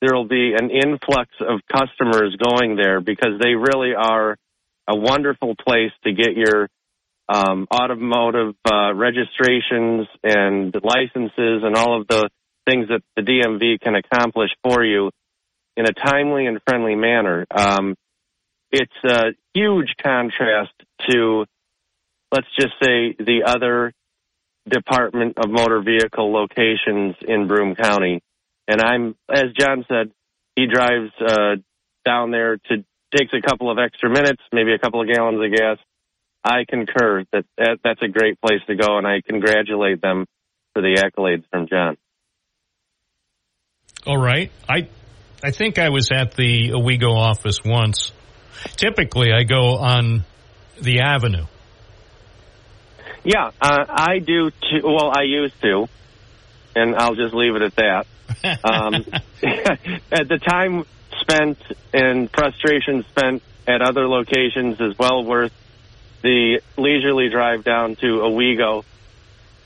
there will be an influx of customers going there because they really are a wonderful place to get your um, automotive uh, registrations and licenses and all of the things that the DMV can accomplish for you in a timely and friendly manner. Um, it's a huge contrast to, let's just say, the other Department of Motor Vehicle locations in Broome County. And I'm, as John said, he drives uh, down there to takes a couple of extra minutes, maybe a couple of gallons of gas. I concur that, that that's a great place to go, and I congratulate them for the accolades from John. All right. I I think I was at the Owego office once. Typically, I go on the avenue. Yeah, uh, I do too. Well, I used to, and I'll just leave it at that. Um, at the time spent and frustration spent at other locations is well worth the leisurely drive down to Owego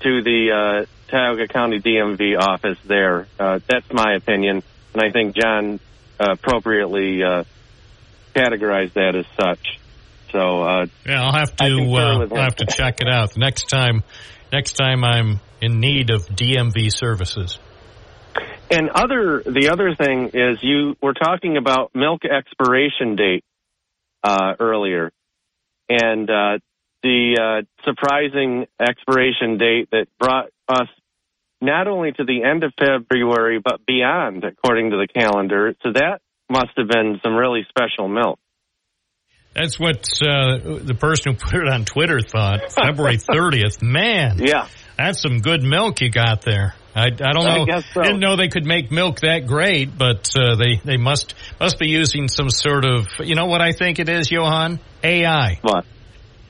to the uh, Tioga County DMV office there. Uh, that's my opinion, and I think John uh, appropriately categorized that as such. So uh, Yeah, I'll have to uh, I'll have to check it out next time. Next time I'm in need of DMV services. And other the other thing is you were talking about milk expiration date uh, earlier, and uh, the uh, surprising expiration date that brought us not only to the end of February but beyond, according to the calendar. So that must have been some really special milk. That's what uh, the person who put it on Twitter thought. February 30th. Man. Yeah. That's some good milk you got there. I, I don't I know. guess so. Didn't know they could make milk that great, but uh, they they must must be using some sort of you know what I think it is, Johan AI. What?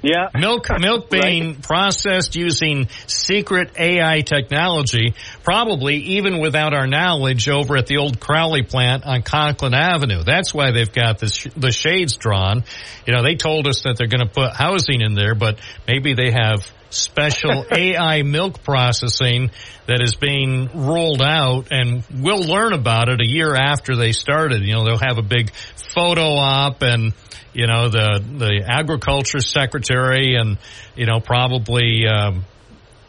Yeah. Milk milk being processed using secret AI technology, probably even without our knowledge over at the old Crowley plant on Conklin Avenue. That's why they've got this, the shades drawn. You know, they told us that they're going to put housing in there, but maybe they have special AI milk processing that is being rolled out and we'll learn about it a year after they started. You know, they'll have a big photo op and you know the the agriculture secretary and you know probably um,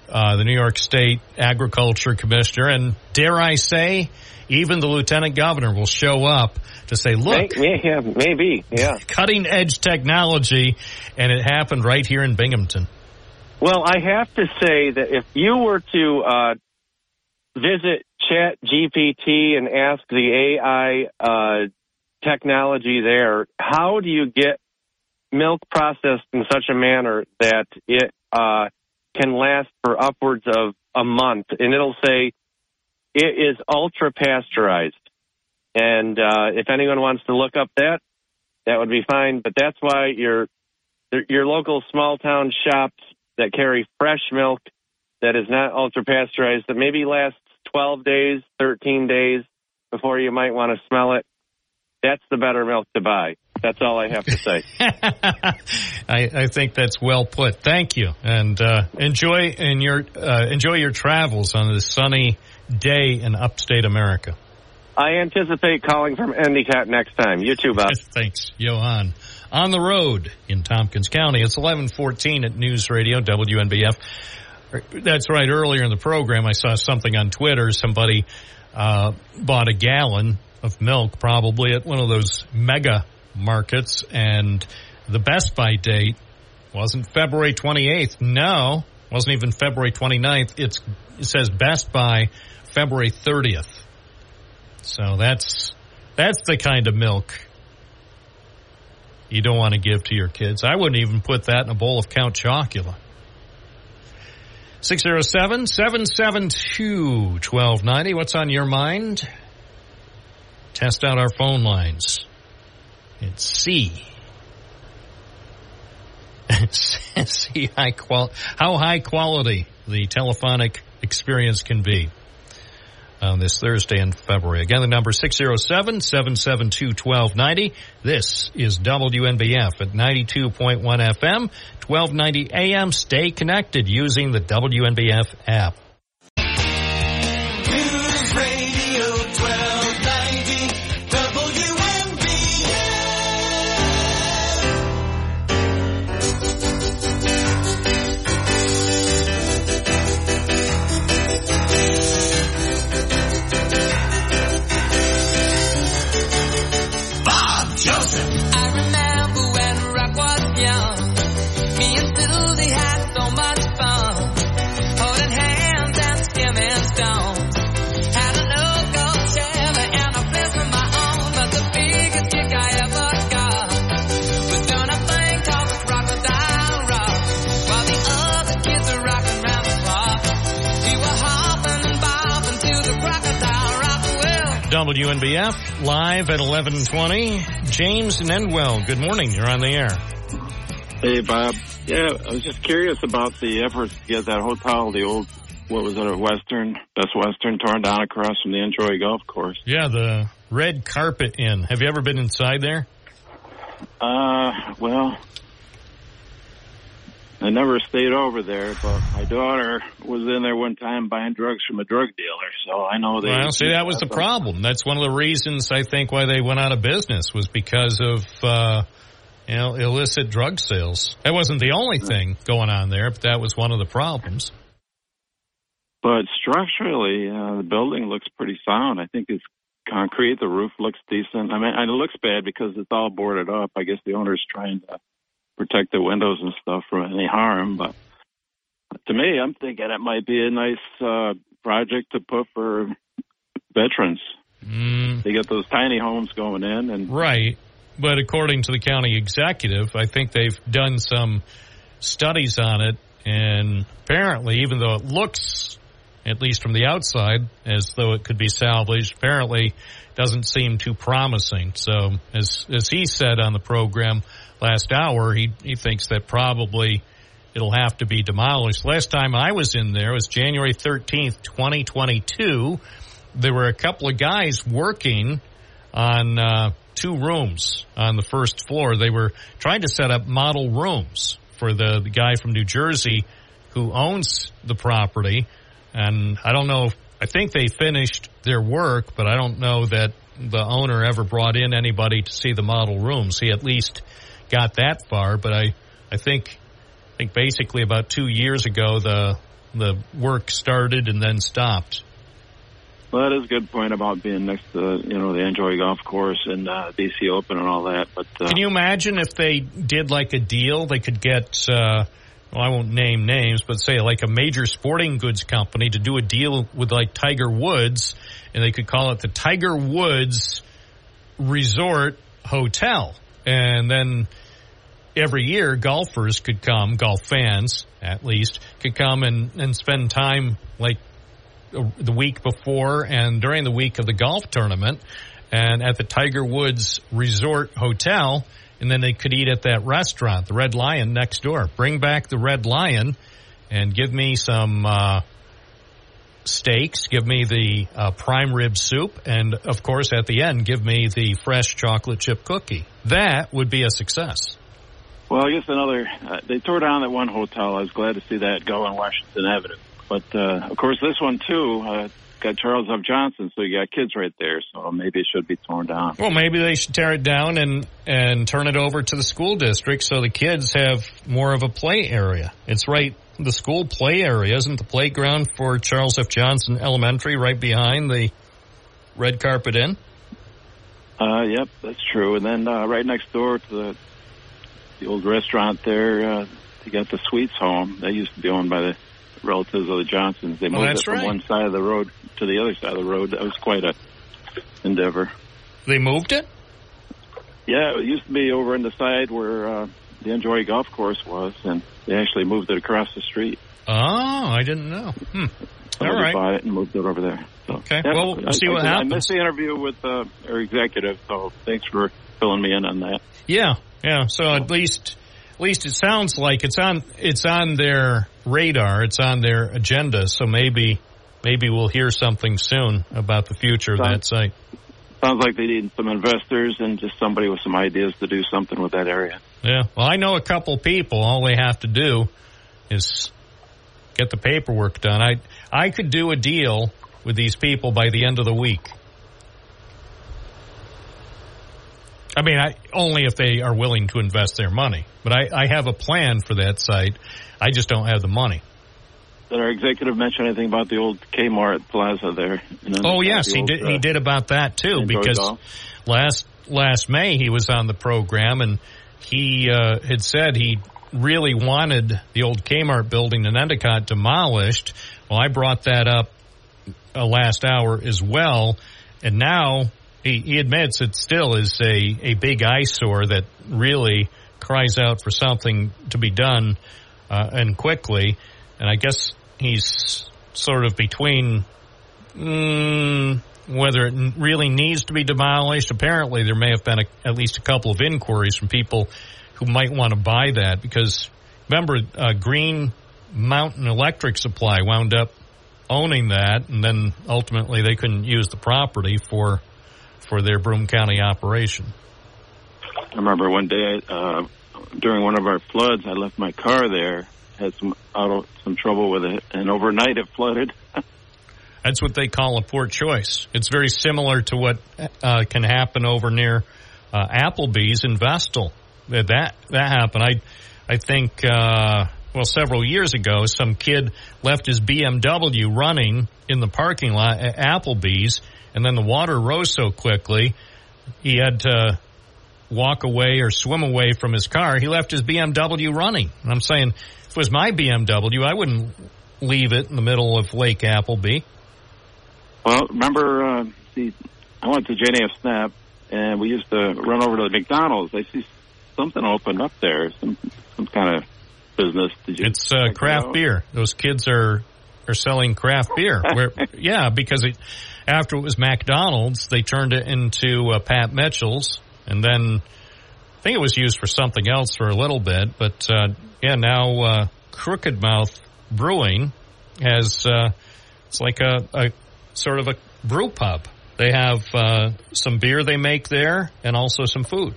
uh, the New York State agriculture commissioner and dare I say even the lieutenant governor will show up to say look yeah, maybe, yeah. cutting edge technology and it happened right here in Binghamton. Well, I have to say that if you were to uh, visit Chat GPT and ask the AI uh, technology there, how do you get milk processed in such a manner that it uh, can last for upwards of a month? And it'll say it is ultra pasteurized. And uh, if anyone wants to look up that, that would be fine. But that's why your your local small town shops that carry fresh milk that is not ultra pasteurized that maybe lasts 12 days, 13 days before you might want to smell it. That's the better milk to buy. That's all I have to say. I, I think that's well put. Thank you, and uh, enjoy in your uh, enjoy your travels on this sunny day in upstate America. I anticipate calling from Endicott next time. You too, Bob. Thanks, Johan. On the road in Tompkins County, it's eleven fourteen at News Radio WNBF. That's right. Earlier in the program, I saw something on Twitter. Somebody uh, bought a gallon of milk, probably at one of those mega markets, and the Best By date wasn't February 28th. No, wasn't even February 29th. It's, it says Best By February 30th. So that's that's the kind of milk you don't want to give to your kids. I wouldn't even put that in a bowl of Count Chocula. 607 772 1290. What's on your mind? Test out our phone lines. It's C. See high qual- how high quality the telephonic experience can be on this Thursday in February. Again, the number 607-772-1290. This is WNBF at 92.1 FM, 1290 AM. Stay connected using the WNBF app. WNBF live at 1120. James and Endwell, good morning. You're on the air. Hey, Bob. Yeah, I was just curious about the efforts to get that hotel, the old, what was it, a Western, Best Western, torn down across from the En-Joie Golf Course. Yeah, the Red Carpet Inn. Have you ever been inside there? Uh, well, I never stayed over there, but my daughter was in there one time buying drugs from a drug dealer, so I know they. Well, see, that was the problem. That's one of the reasons I think why they went out of business was because of uh, you know illicit drug sales. That wasn't the only thing going on there, but that was one of the problems. But structurally, uh, the building looks pretty sound. I think it's concrete. The roof looks decent. I mean, and it looks bad because it's all boarded up. I guess the owner's trying to protect the windows and stuff from any harm. But to me, I'm thinking it might be a nice uh, project to put for veterans. Mm. They get those tiny homes going in, and Right. But according to the county executive, I think they've done some studies on it, and apparently, even though it looks, at least from the outside, as though it could be salvaged, apparently doesn't seem too promising. So, as as he said on the program last hour, he he thinks that probably it'll have to be demolished. Last time I was in there was January thirteenth, twenty twenty two. There were a couple of guys working on uh, two rooms on the first floor. They were trying to set up model rooms for the, the guy from New Jersey who owns the property. And I don't know, if, I think they finished their work, but I don't know that the owner ever brought in anybody to see the model rooms. He at least got that far, but I, I think, I think basically about two years ago the, the work started and then stopped. well, that is a good point about being next to you know the En-Joie Golf Course and uh, B.C. Open and all that. But uh, Can you imagine if they did like a deal? They could get, uh, well, I won't name names, but say like a major sporting goods company to do a deal with like Tiger Woods, and they could call it the Tiger Woods Resort Hotel. And then every year, golfers could come, golf fans at least, could come and, and spend time like the week before and during the week of the golf tournament and at the Tiger Woods Resort Hotel. And then they could eat at that restaurant, the Red Lion next door. Bring back the Red Lion and give me some, uh, steaks, give me the uh, prime rib soup, and of course at the end, give me the fresh chocolate chip cookie. That would be a success. Well, I guess another. Uh, they tore down that one hotel. I was glad to see that go on Washington Avenue. But uh, of course, this one too uh, got Charles F. Johnson, so you got kids right there. So maybe it should be torn down. Well, maybe they should tear it down and and turn it over to the school district so the kids have more of a play area. It's right the school play area isn't the playground for Charles F. Johnson Elementary right behind the red carpet inn. Uh, yep, that's true. And then uh, right next door to the the old restaurant there, uh, you got the Sweets Home. That used to be owned by the relatives of the Johnsons. They Oh, moved that's it from right. one side of the road to the other side of the road. That was quite a endeavor. They moved it. Yeah, it used to be over on the side where uh, the En-Joie Golf Course was, and they actually moved it across the street. Oh, I didn't know. Hmm. All right. bought it and moved it over there. So, Okay. yeah, Well, we'll I- see what I, I missed the interview with uh, our executive, so thanks for filling me in on that. Yeah, yeah. So at least, at least it sounds like it's on it's on their radar. It's on their agenda. So maybe, maybe we'll hear something soon about the future of that site. Sounds like they need some investors and just somebody with some ideas to do something with that area. Yeah. Well, I know a couple people. All they have to do is get the paperwork done. I I could do a deal with these people by the end of the week. I mean, I only if they are willing to invest their money. But I, I have a plan for that site. I just don't have the money. Did our executive mention anything about the old Kmart Plaza there? Oh the yes, he old, did. uh, He did about that too because Golf. last last May he was on the program and he uh, had said he really wanted the old Kmart building in Endicott demolished. Well, I brought that up uh, last hour as well, and now he, he admits it still is a a big eyesore that really cries out for something to be done uh, and quickly. And I guess he's sort of between mm, whether it really needs to be demolished. Apparently, there may have been a, at least a couple of inquiries from people who might want to buy that because remember, uh, Green Mountain Electric Supply wound up owning that, and then ultimately they couldn't use the property for for their Broome County operation. I remember one day uh, during one of our floods, I left my car there, had some auto some trouble with it, and overnight it flooded. That's what they call a poor choice. It's very similar to what uh, can happen over near uh, Applebee's in Vestal. That that that happened. I I think uh, well several years ago, some kid left his BMW running in the parking lot at Applebee's, and then the water rose so quickly he had to walk away or swim away from his car. He left his BMW running. And I'm saying, if it was my BMW, I wouldn't leave it in the middle of Lake Appleby. Well, remember, uh, see, I went to JNF Snap, and we used to run over to the McDonald's. I see something opened up there, some some kind of business. Did you? It's uh, craft beer. Those kids are are selling craft beer. Where, yeah, because it, after it was McDonald's, they turned it into uh, Pat Mitchell's, and then I think it was used for something else for a little bit. But uh, yeah, now uh, Crooked Mouth Brewing has uh, it's like a, a sort of a brew pub. They have uh, some beer they make there, and also some food.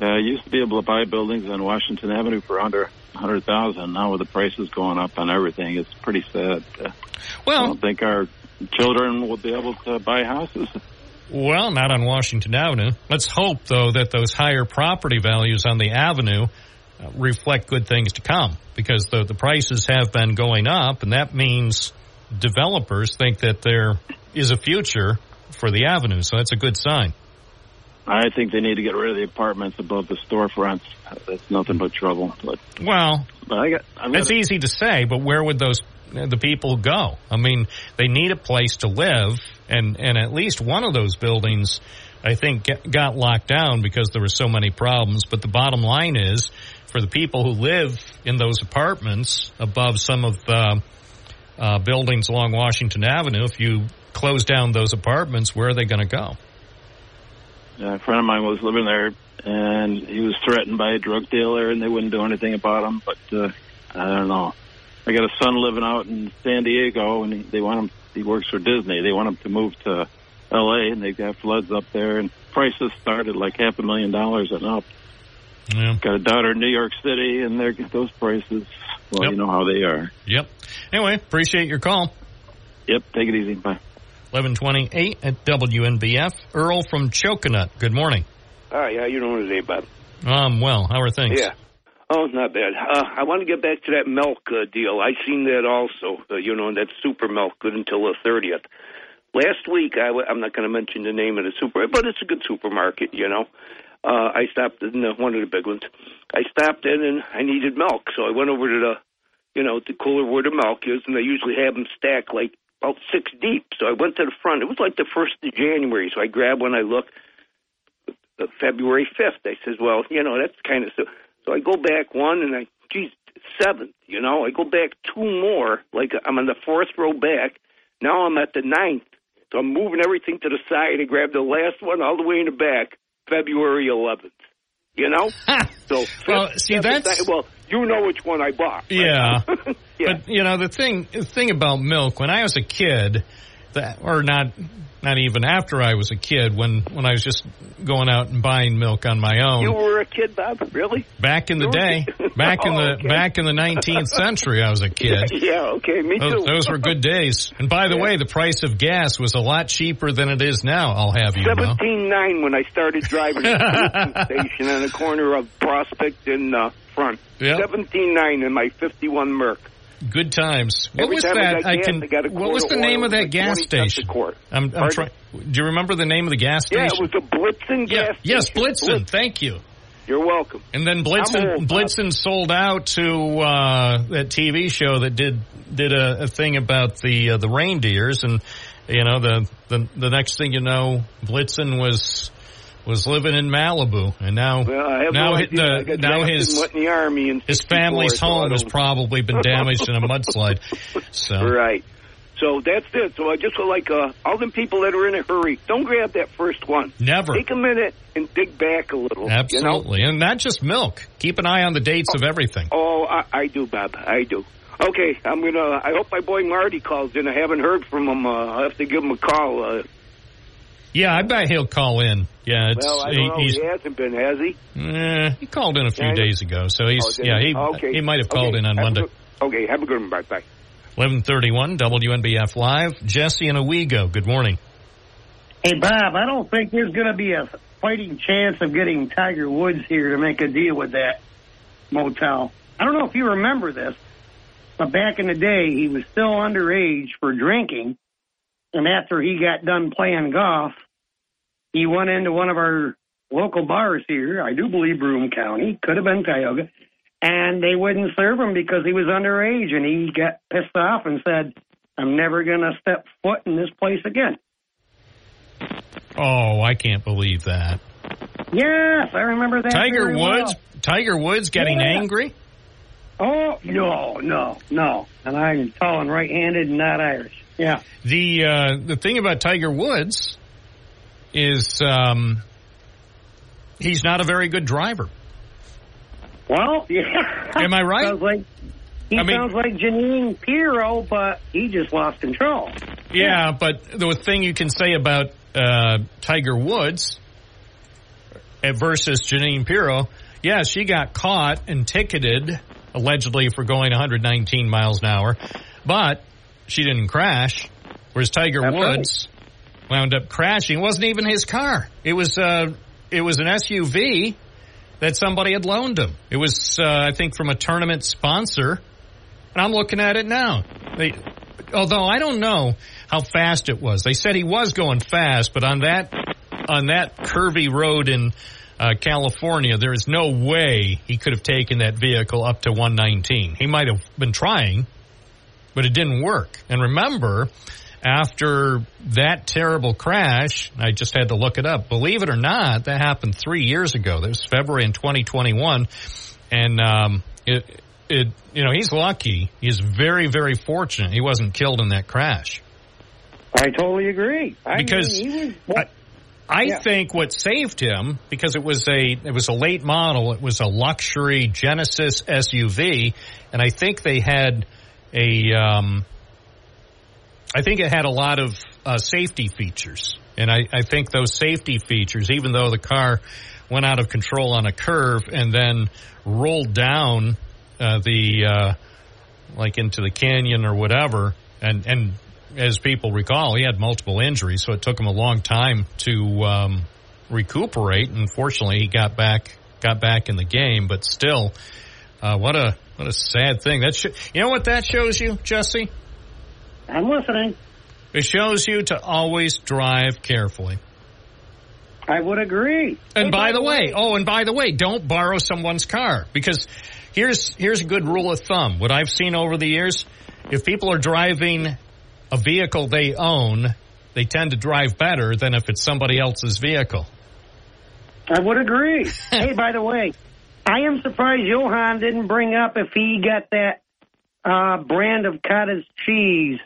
Uh, used to be able to buy buildings on Washington Avenue for under a hundred thousand. Now with the prices going up on everything, it's pretty sad. Uh, well, I don't think our children will be able to buy houses. Well, not on Washington Avenue. Let's hope, though, that those higher property values on the avenue uh, reflect good things to come because the, the prices have been going up, and that means developers think that there is a future for the avenue. So that's a good sign. I think they need to get rid of the apartments above the storefronts. That's nothing but trouble. But Well, but I got. Gonna- easy to say, but where would those the people go? I mean, they need a place to live, and and at least one of those buildings, I think, get- got locked down because there were so many problems. But the bottom line is, for the people who live in those apartments above some of the uh, buildings along Washington Avenue, if you close down those apartments, where are they going to go? a friend of mine was living there, and he was threatened by a drug dealer, and they wouldn't do anything about him. But uh, I don't know. I got a son living out in San Diego, and he, they want him. He works for Disney. They want him to move to L.A., and they've got floods up there, and prices started like half a million dollars and up. Yeah. Got a daughter in New York City, and they're those prices. Well, Yep. you know how they are. Yep. Anyway, appreciate your call. Yep. Take it easy. Bye. 1128 at WNBF. Earl from Choconut. Good morning. Hi, how you doing today, Bob? Um, well, how are things? Yeah. Oh, not bad. Uh, I want to get back to that milk uh, deal. I seen that also. Uh, you know, that super milk good until the thirtieth. Last week, I w- I'm not going to mention the name of the super, but it's a good supermarket. You know, uh, I stopped in uh, one of the big ones. I stopped in and I needed milk, so I went over to the, you know, the cooler where the milk is, and they usually have them stacked like about six deep. So I went to the front. It was like the first of January, so I grabbed one. I looked. Uh, February 5th. I says, well, you know, that's kind of so. So I go back one and I, geez, seventh, you know, I go back two more, like I'm on the fourth row back. Now I'm at the ninth. So I'm moving everything to the side. I grab the last one all the way in the back, February 11th. You know? so, Well, fifth, see, that's- well, you know which one I bought. right? Yeah. Yeah. But you know the thing the thing about milk when I was a kid, that or not not even after I was a kid when when I was just going out and buying milk on my own. You were a kid, Bob? Really? back in the day, back in the Oh, okay. back in the 19th century, I was a kid. yeah, okay, me Those, too. those were good days. And by the Yeah. way, the price of gas was a lot cheaper than it is now. I'll have you know. Seventeen nine when I started driving to the station on the corner of Prospect and uh, Front. Yep. Seventeen nine in my fifty one Merc. Good times. What Every was time I can. I got a what was the name of that like gas 20 cents a station? I'm, I'm trying. Do you remember the name of the gas station? Yeah, it was a Blitzen Yeah, gas yes, station. Blitzen. Thank you. You're welcome. And then Blitzen old. Blitzen sold out to uh, that TV show that did did a, a thing about the uh, the reindeers, and you know the, the the next thing you know, Blitzen was was living in Malibu, and now Well, now no hi- idea. I the, now his in army in his family's home has probably been damaged in a mudslide. So Right. So that's it. So I just would like uh, all them people that are in a hurry, don't grab that first one. Never. Take a minute and dig back a little. You know? absolutely, and not just milk. Keep an eye on the dates of everything. Oh, I, I do, Bob. I do. Okay, I'm gonna. I hope my boy Marty calls in. I haven't heard from him. Uh, I'll have to give him a call. Uh, Yeah, I bet he'll call in. Yeah, it's well, I don't know. he, he's, He hasn't been, has he? eh, he called in a few Yeah, he- days ago, so he's Oh, yeah he? he Okay. he might have called Okay. in on Have Monday. good- Okay, have a good one. Bye bye. Eleven thirty one WNBF live. Jesse and Owego. Good morning. Hey, Bob, I don't think there's going to be a fighting chance of getting Tiger Woods here to make a deal with that motel. I don't know if you remember this, but back in the day, he was still underage for drinking. And after he got done playing golf, he went into one of our local bars here. I do believe Broome County, could have been Tioga. And they wouldn't serve him because he was underage. And he got pissed off and said, I'm never going to step foot in this place again. Oh, I can't believe that. Yes, I remember that. Tiger Woods. well. Tiger Woods getting Yeah. angry. Oh no, no, no! And I'm tall and right-handed and not Irish. Yeah. The uh, the thing about Tiger Woods is um, he's not a very good driver. Well, yeah. Am I right? Sounds like he I mean- sounds like Jeanine Pirro, but he just lost control. Yeah, but the thing you can say about uh, Tiger Woods uh, versus Jeanine Pirro, yeah, she got caught and ticketed allegedly for going 119 miles an hour, but she didn't crash. Whereas Tiger That's right. Woods wound up crashing. It wasn't even his car. It was uh, it was an SUV that somebody had loaned him. It was uh, I think from a tournament sponsor. And I'm looking at it now. They, although I don't know how fast it was. They said he was going fast, but on that on that curvy road in uh, California, there is no way he could have taken that vehicle up to 119. He might have been trying, but it didn't work. And remember, after that terrible crash, I just had to look it up. Believe it or not, that happened three years ago. That was February in 2021, and um, it it you know he's lucky. He's very very fortunate. He wasn't killed in that crash. I totally agree. I Because mean, was, I, I Yeah. think what saved him because it was a it was a late model. It was a luxury Genesis SUV, and I think they had a um, I think it had a lot of uh, safety features, and I, I think those safety features, even though the car went out of control on a curve and then rolled down uh, the uh, like into the canyon or whatever, and and as people recall, he had multiple injuries, so it took him a long time to um, recuperate. And fortunately, he got back got back in the game. But still, uh, what a what a sad thing. That sh- you know what that shows you, Jesse? I'm listening. It shows you to always drive carefully. I would agree. And Hey, by the way, oh, and by the way, don't borrow someone's car because here's here's a good rule of thumb. What I've seen over the years, if people are driving a vehicle they own, they tend to drive better than if it's somebody else's vehicle. I would agree. hey, by the way, I am surprised Johan didn't bring up if he got that uh, brand of cottage cheese.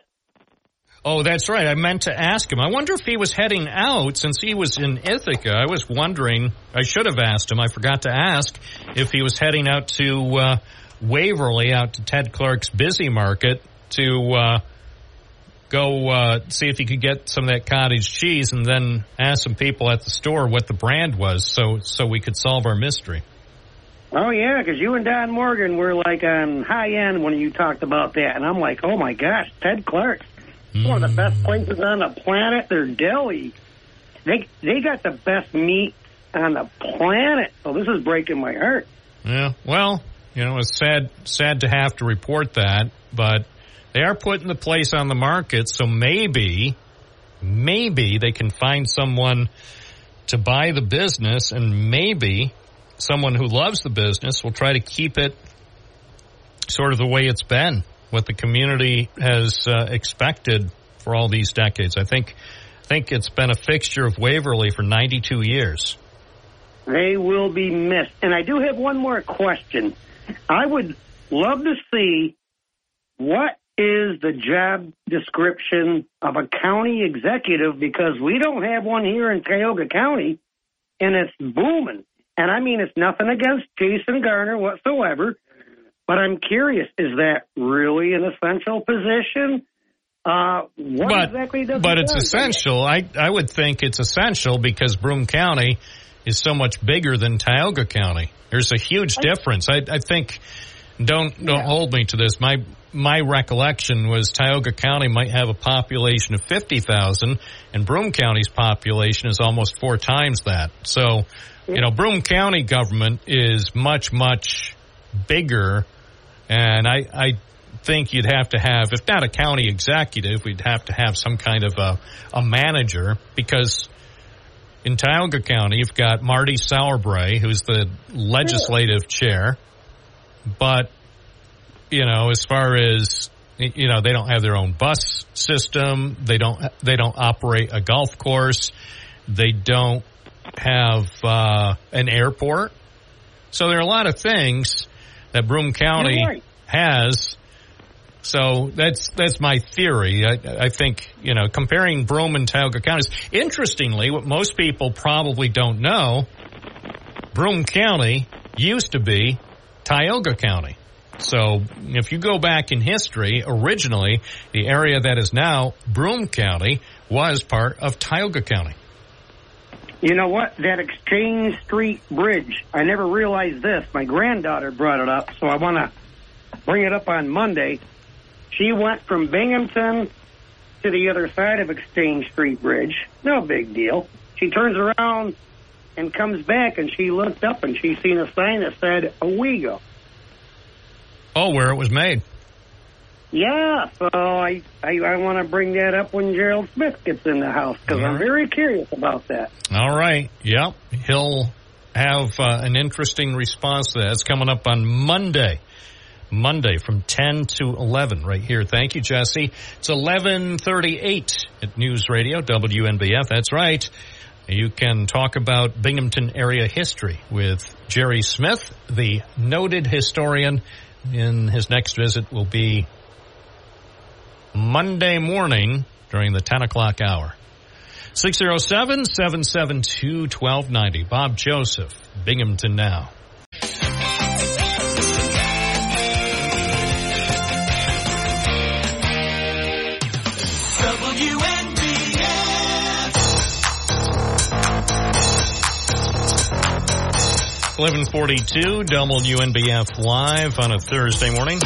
Oh, that's right. I meant to ask him. I wonder if he was heading out since he was in Ithaca. I was wondering. I should have asked him. I forgot to ask if he was heading out to uh, Waverly, out to Ted Clark's Busy Market to uh, go uh, see if he could get some of that cottage cheese, and then ask some people at the store what the brand was, so so we could solve our mystery. Oh yeah, because you and Don Morgan were like on high end when you talked about that, and I'm like, oh my gosh, Ted Clark, one of the mm. best places on the planet. They're deli. They they got the best meat on the planet. So this is breaking my heart. Yeah. Well, you know, it's sad sad to have to report that, but they are putting the place on the market, so maybe maybe they can find someone to buy the business and maybe someone who loves the business will try to keep it sort of the way it's been, what the community has uh, expected for all these decades. I think I think it's been a fixture of Waverly for 92 years. They will be missed. And I do have one more question. I would love to see what is the job description of a county executive because we don't have one here in Tioga County and it's booming. And I mean, it's nothing against Jason Garnar whatsoever, but I'm curious is that really an essential position? Uh, what but exactly does but it it's essential. I I would think it's essential because Broome County is so much bigger than Tioga County. There's a huge difference. I I think don't don't hold me to this. My my recollection was Tioga County might have a population of fifty thousand, and Broome County's population is almost four times that. So, you know, Broome County government is much much bigger, and I I think you'd have to have, if not a county executive, we'd have to have some kind of a, a manager because in Tioga County, you've got Marty Sauerbrey, who's the legislative chair, but, you know, as far as, you know, they don't have their own bus system. They don't, they don't operate a golf course. They don't have, uh, an airport. So there are a lot of things that Broome County right. has so that's that's my theory. I, I think you know comparing Broome and Tioga counties. Interestingly, what most people probably don't know, Broome County used to be Tioga County. So if you go back in history, originally the area that is now Broome County was part of Tioga County. You know what? That Exchange Street Bridge. I never realized this. My granddaughter brought it up, so I want to bring it up on Monday. She went from Binghamton to the other side of Exchange Street Bridge. No big deal. She turns around and comes back, and she looked up and she seen a sign that said Owego. Oh, where it was made. Yeah, so I I, I want to bring that up when Gerald Smith gets in the house because I'm very curious about that. All right. Yep. He'll have uh, an interesting response to that. It's coming up on Monday. Monday from 10 to 11 right here. Thank you, Jesse. It's 1138 at News Radio, WNBF. That's right. You can talk about Binghamton area history with Jerry Smith, the noted historian. In his next visit will be Monday morning during the 10 o'clock hour. 607-772-1290. Bob Joseph, Binghamton Now. Eleven forty-two, WNBF live on a Thursday morning.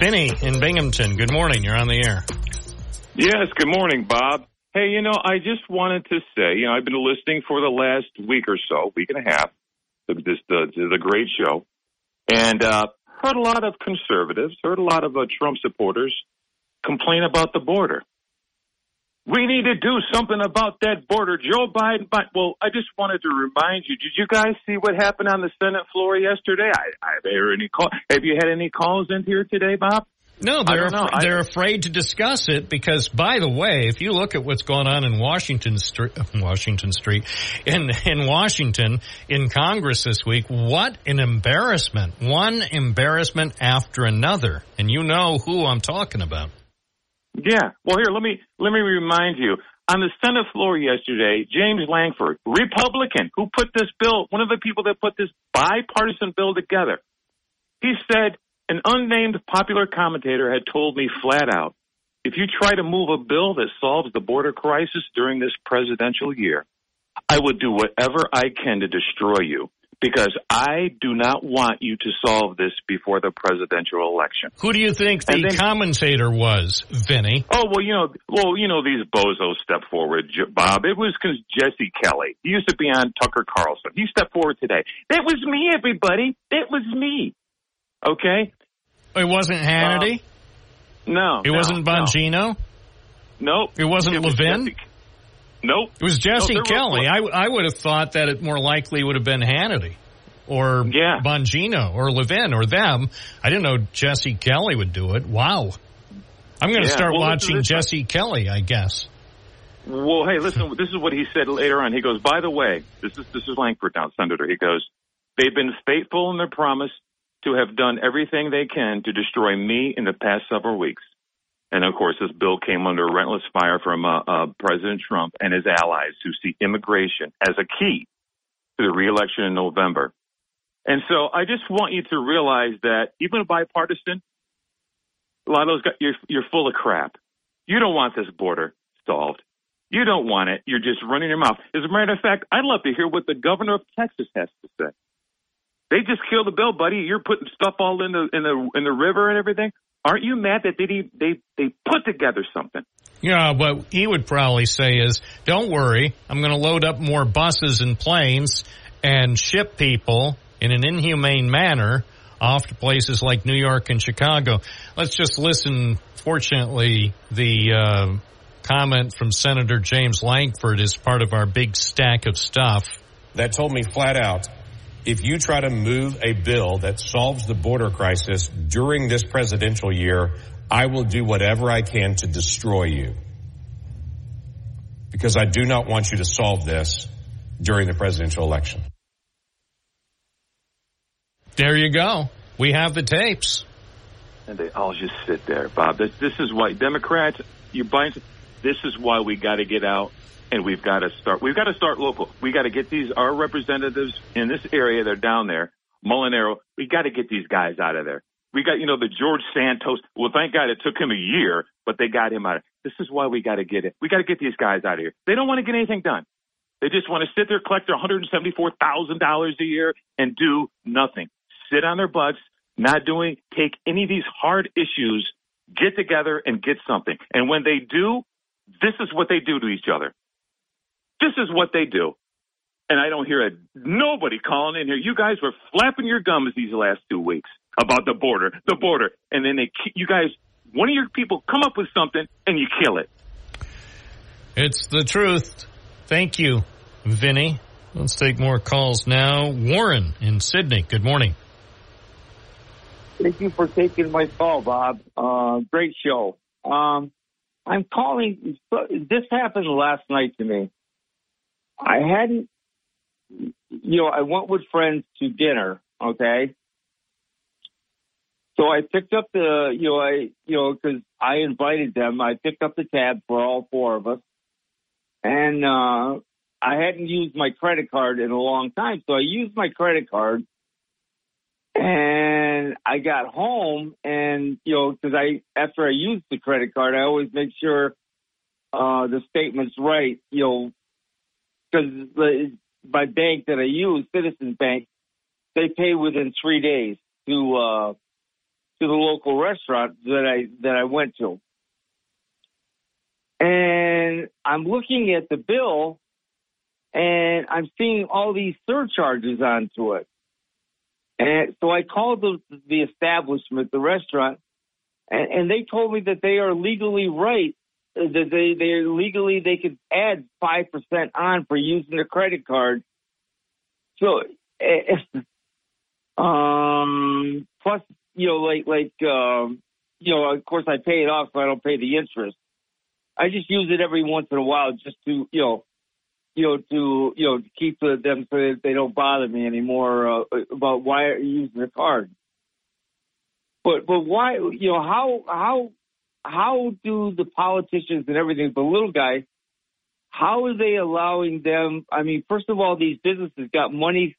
Benny in Binghamton. Good morning. You're on the air. Yes, good morning, Bob. Hey, you know, I just wanted to say, you know, I've been listening for the last week or so, week and a half, to this to the great show, and uh, heard a lot of conservatives, heard a lot of uh, Trump supporters complain about the border. We need to do something about that border. Joe Biden, but well, I just wanted to remind you. Did you guys see what happened on the Senate floor yesterday? I, I have there any call? Have you had any calls in here today, Bob? No, they're. I- they're afraid to discuss it because, by the way, if you look at what's going on in Washington Street, Washington Street, in in Washington in Congress this week, what an embarrassment! One embarrassment after another, and you know who I'm talking about. Yeah. Well, here, let me let me remind you. On the Senate floor yesterday, James Lankford, Republican, who put this bill, one of the people that put this bipartisan bill together, he said an unnamed popular commentator had told me flat out, if you try to move a bill that solves the border crisis during this presidential year, I would do whatever I can to destroy you because I do not want you to solve this before the presidential election. Who do you think the then- commentator was, Vinny? Oh well, you know, well, you know, these bozos step forward, Bob. It was because Jesse Kelly. He used to be on Tucker Carlson. He stepped forward today. That was me, everybody. That was me. Okay. It wasn't Hannity. Uh, no, it no, wasn't no. Bongino. Nope. It wasn't It Levin. Nope. It was Jesse No, Kelly. I, I would have thought that it more likely would have been Hannity or Bongino or Levin or them. I didn't know Jesse Kelly would do it. Wow. I'm going to Yeah, start well, watching. Jesse Kelly, I guess. Well, hey, listen. This is what he said later on. He goes, "By the way, this is this is Lankford now, Senator." He goes, "They've been faithful in their promise to have done everything they can to destroy me in the past several weeks." And of course, this bill came under relentless fire from uh, uh, President Trump and his allies who see immigration as a key to the reelection in November. And so, I just want you to realize that even a bipartisan, a lot of those guys, you're, you're full of crap. You don't want this border solved. You don't want it. You're just running your mouth. As a matter of fact, I'd love to hear what the governor of Texas has to say. They just killed the bill, buddy. You're putting stuff all in the in the in the river and everything. Aren't you mad that they they they put together something? Yeah, what he would probably say is, don't worry, I'm going to load up more buses and planes and ship people in an inhumane manner off to places like New York and Chicago. Let's just listen. Fortunately, the uh, comment from Senator James Lankford is part of our big stack of stuff. that told me flat out, if you try to move a bill that solves the border crisis during this presidential year, I will do whatever I can to destroy you. Because I do not want you to solve this during the presidential election. There you go. We have the tapes. and they all just sit there, Bob. This, this is why Democrats, you buy. This is why we got to get out and we've got to start. We've got to start local. We got to get these our representatives in this area. They're down there, Molinaro. We got to get these guys out of there. We got you know the George Santos. Well, thank God it took him a year, but they got him out. of This is why we got to get it. We got to get these guys out of here. They don't want to get anything done. They just want to sit there, collect their $174,000 a year, and do nothing. Sit on their butts, not doing, take any of these hard issues, get together and get something. And when they do, this is what they do to each other. This is what they do. And I don't hear a, nobody calling in here. You guys were flapping your gums these last two weeks about the border, the border. And then they, ki- you guys, one of your people come up with something and you kill it. It's the truth. Thank you, Vinny. Let's take more calls now. Warren in Sidney. Good morning. Thank you for taking my call, Bob. Uh, great show. Um, I'm calling. This happened last night to me. I hadn't, you know, I went with friends to dinner. Okay. So I picked up the, you know, I, you know, because I invited them. I picked up the tab for all four of us, and uh, I hadn't used my credit card in a long time. So I used my credit card and I got home and, you know, cause I, after I used the credit card, I always make sure, uh, the statement's right, you know, cause the, my bank that I use, Citizens Bank, they pay within three days to, uh, to the local restaurant that I, that I went to. And I'm looking at the bill and I'm seeing all these surcharges onto it. And so I called the, the establishment, the restaurant, and, and they told me that they are legally right. That they they legally they could add five percent on for using a credit card. So, eh, um, plus you know like like um, you know of course I pay it off so I don't pay the interest. I just use it every once in a while just to you know you know, to you know, to keep them so that they don't bother me anymore uh, about why are you using the card. But but why you know how how how do the politicians and everything the little guy how are they allowing them? I mean, first of all, these businesses got money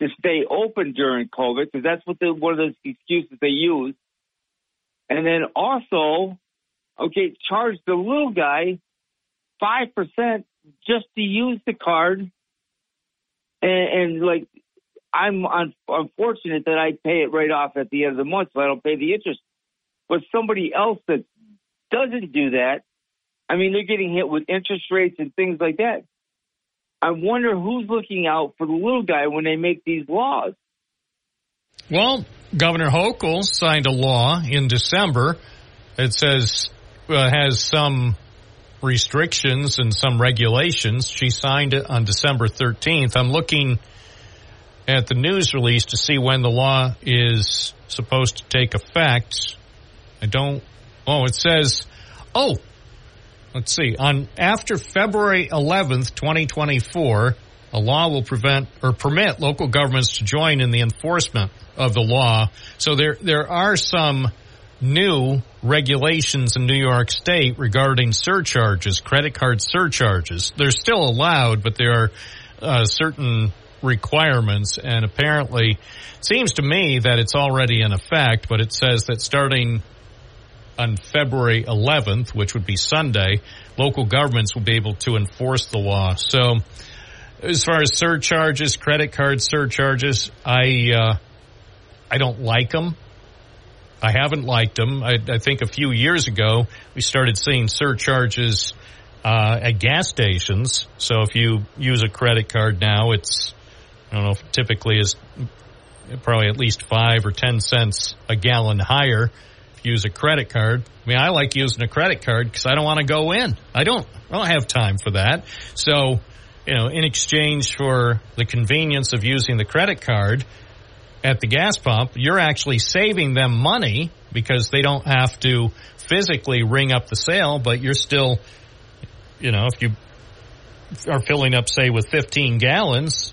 to stay open during COVID because that's what the one of those excuses they use. And then also, okay, charge the little guy five percent just to use the card and, and like I'm un- unfortunate that I pay it right off at the end of the month, so I don't pay the interest. But somebody else that doesn't do that, I mean, they're getting hit with interest rates and things like that. I wonder who's looking out for the little guy when they make these laws. Well, Governor Hochul signed a law in December that says uh, has some restrictions and some regulations. She signed it on December 13th. I'm looking at the news release to see when the law is supposed to take effect. I don't. Oh, it says. Oh, let's see. On after February 11th, 2024, a law will prevent or permit local governments to join in the enforcement of the law. So there there are some new regulations in New York State regarding surcharges, credit card surcharges. They're still allowed, but there are uh, certain requirements, and apparently, seems to me that it's already in effect. But it says that starting on February 11th, which would be Sunday, local governments will be able to enforce the law. So, as far as surcharges, credit card surcharges, I uh, I don't like them. I haven't liked them. I, I think a few years ago we started seeing surcharges uh, at gas stations. So if you use a credit card now, it's I don't know typically is probably at least five or ten cents a gallon higher. Use a credit card, I mean, I like using a credit card because I don't want to go in. I don't. I don't have time for that. So, you know, in exchange for the convenience of using the credit card at the gas pump, you're actually saving them money because they don't have to physically ring up the sale, but you're still, you know, if you are filling up, say, with 15 gallons,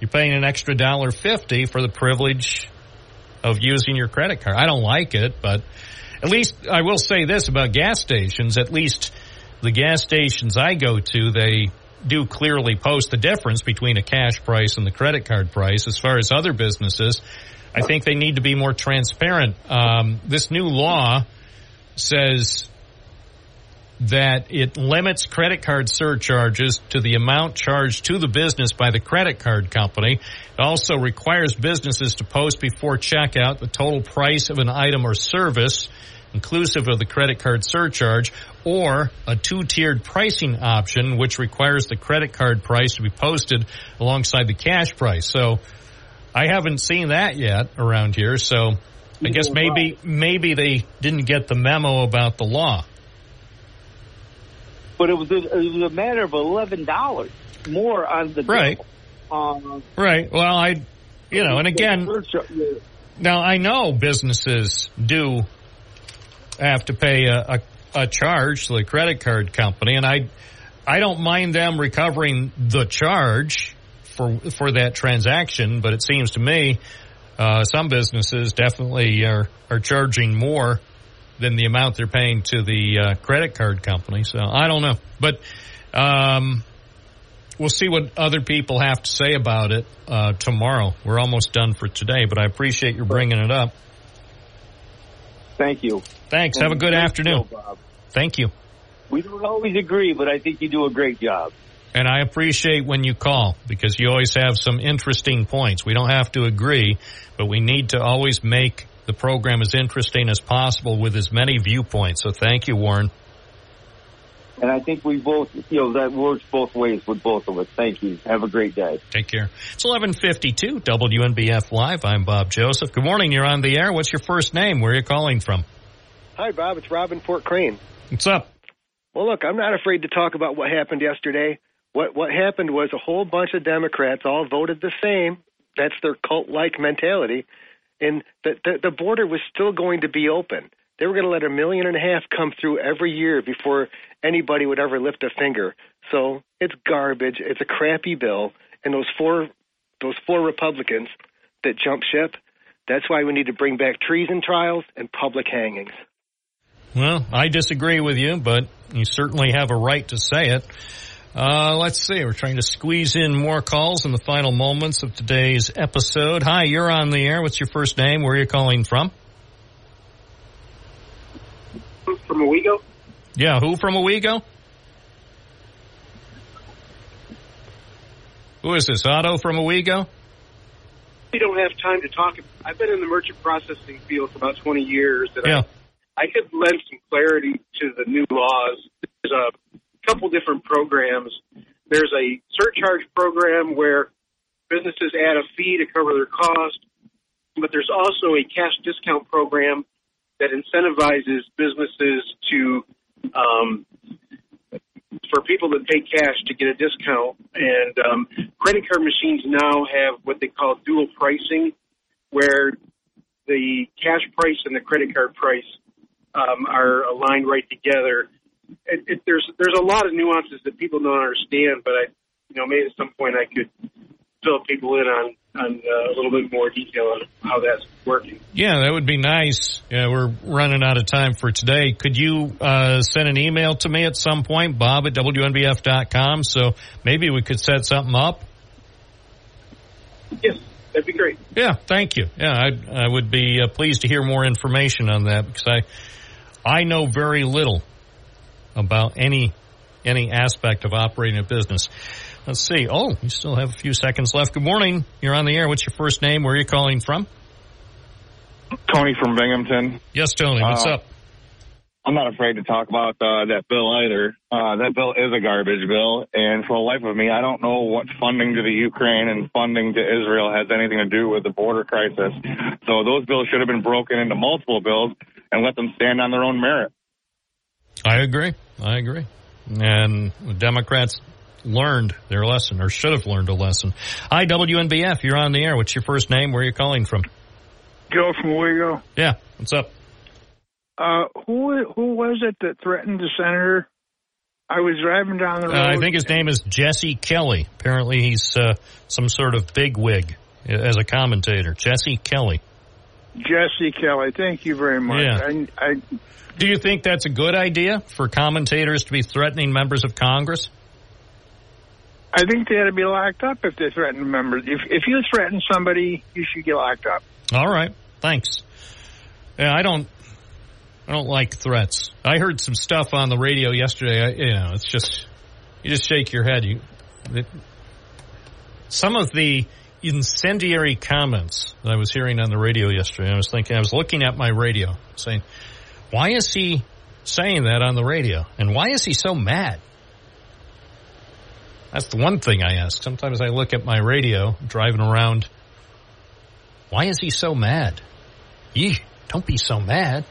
you're paying an extra dollar fifty for the privilege of using your credit card. I don't like it, but at least I will say this about gas stations. At least the gas stations I go to, they do clearly post the difference between a cash price and the credit card price. As far as other businesses, I think they need to be more transparent. Um, this new law says that it limits credit card surcharges to the amount charged to the business by the credit card company. It also requires businesses to post before checkout the total price of an item or service, inclusive of the credit card surcharge, or a two-tiered pricing option, which requires the credit card price to be posted alongside the cash price. So I haven't seen that yet around here. So I guess maybe maybe they didn't get the memo about the law. But it was a, it was a matter of eleven dollars more on the Right. Um, Right. Well, I, you know, and again, now I know businesses do have to pay a, a, a charge to the credit card company, and I, I don't mind them recovering the charge for for that transaction, but it seems to me uh, some businesses definitely are are charging more than the amount they're paying to the uh, credit card company. So I don't know, but um, we'll see what other people have to say about it uh, tomorrow. We're almost done for today, but I appreciate your bringing it up. Thank you. Thanks. Have a good afternoon. Bob. Thank you. We don't always agree, but I think you do a great job. And I appreciate when you call because you always have some interesting points. We don't have to agree, but we need to always make the program as interesting as possible with as many viewpoints. So thank you, Warren. And I think we both, you know, that works both ways with both of us. Thank you. Have a great day. Take care. It's 1152 WNBF Live. I'm Bob Joseph. Good morning. You're on the air. What's your first name? Where are you calling from? Hi, Bob. It's Robin Port Crane. What's up? Well, look, I'm not afraid to talk about what happened yesterday. What what happened was a whole bunch of Democrats all voted the same. That's their cult-like mentality, and the the, the border was still going to be open. They were going to let a million and a half come through every year before anybody would ever lift a finger. So it's garbage. It's a crappy bill, and those four those four Republicans that jump ship. That's why we need to bring back treason trials and public hangings. Well, I disagree with you, but you certainly have a right to say it. Uh, let's see. We're trying to squeeze in more calls in the final moments of today's episode. Hi, you're on the air. What's your first name? Where are you calling from? from Owego. Yeah, who from Owego? Who is this? Otto from Owego? We don't have time to talk. I've been in the merchant processing field for about 20 years, and Yeah. I, I could lend some clarity to the new laws. There's a couple different programs. There's a surcharge program where businesses add a fee to cover their cost, but there's also a cash discount program that incentivizes businesses to um, for people that pay cash to get a discount. And um, credit card machines now have what they call dual pricing, where the cash price and the credit card price um, are aligned right together. It, it, there's there's a lot of nuances that people don't understand, but I, you know, maybe at some point I could fill people in on on uh, a little bit more detail on how that's working. Yeah, that would be nice. Yeah, we're running out of time for today. Could you uh, send an email to me at some point, bob at WNBF.com, so maybe we could set something up? Yes, that'd be great. Yeah, thank you. Yeah, I, I would be uh, pleased to hear more information on that because I I know very little about any any aspect of operating a business. Let's see. Oh, you still have a few seconds left. Good morning. You're on the air. What's your first name? Where are you calling from? Tony from Binghamton. Yes, Tony. What's Uh, up? I'm not afraid to talk about uh, that bill either. Uh, that bill is a garbage bill, and for the life of me, I don't know what funding to the Ukraine and funding to Israel has anything to do with the border crisis. So those bills should have been broken into multiple bills and let them stand on their own merit. I agree. I agree. And the Democrats learned their lesson, or should have learned a lesson. Hi, WNBF. You're on the air. What's your first name? Where are you calling from? Joe from Owego. Yeah. What's up? Uh, who who was it that threatened the senator? I was driving down the road. Uh, I think his name is Jesse Kelly. Apparently, he's uh, some sort of bigwig as a commentator. Jesse Kelly. Jesse Kelly. Thank you very much. Yeah. I, I Do you think that's a good idea for commentators to be threatening members of Congress? I think they ought to be locked up if they threaten members. If if you threaten somebody, you should get locked up. All right. Thanks. Yeah, I don't. I don't like threats. I heard some stuff on the radio yesterday. I, you know, it's just you just shake your head. You, it, some of the incendiary comments that I was hearing on the radio yesterday. I was thinking. I was looking at my radio, saying, "Why is he saying that on the radio? And why is he so mad?" That's the one thing I ask. Sometimes I look at my radio driving around. Why is he so mad? Yee, don't be so mad.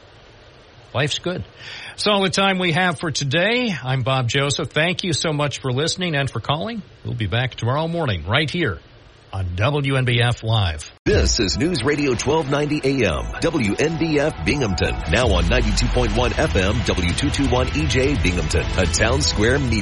Life's good. That's all the time we have for today. I'm Bob Joseph. Thank you so much for listening and for calling. We'll be back tomorrow morning right here on WNBF Live. This is News Radio 1290 AM, WNBF Binghamton. Now on 92.1 FM, W221 EJ Binghamton, a Townsquare Media.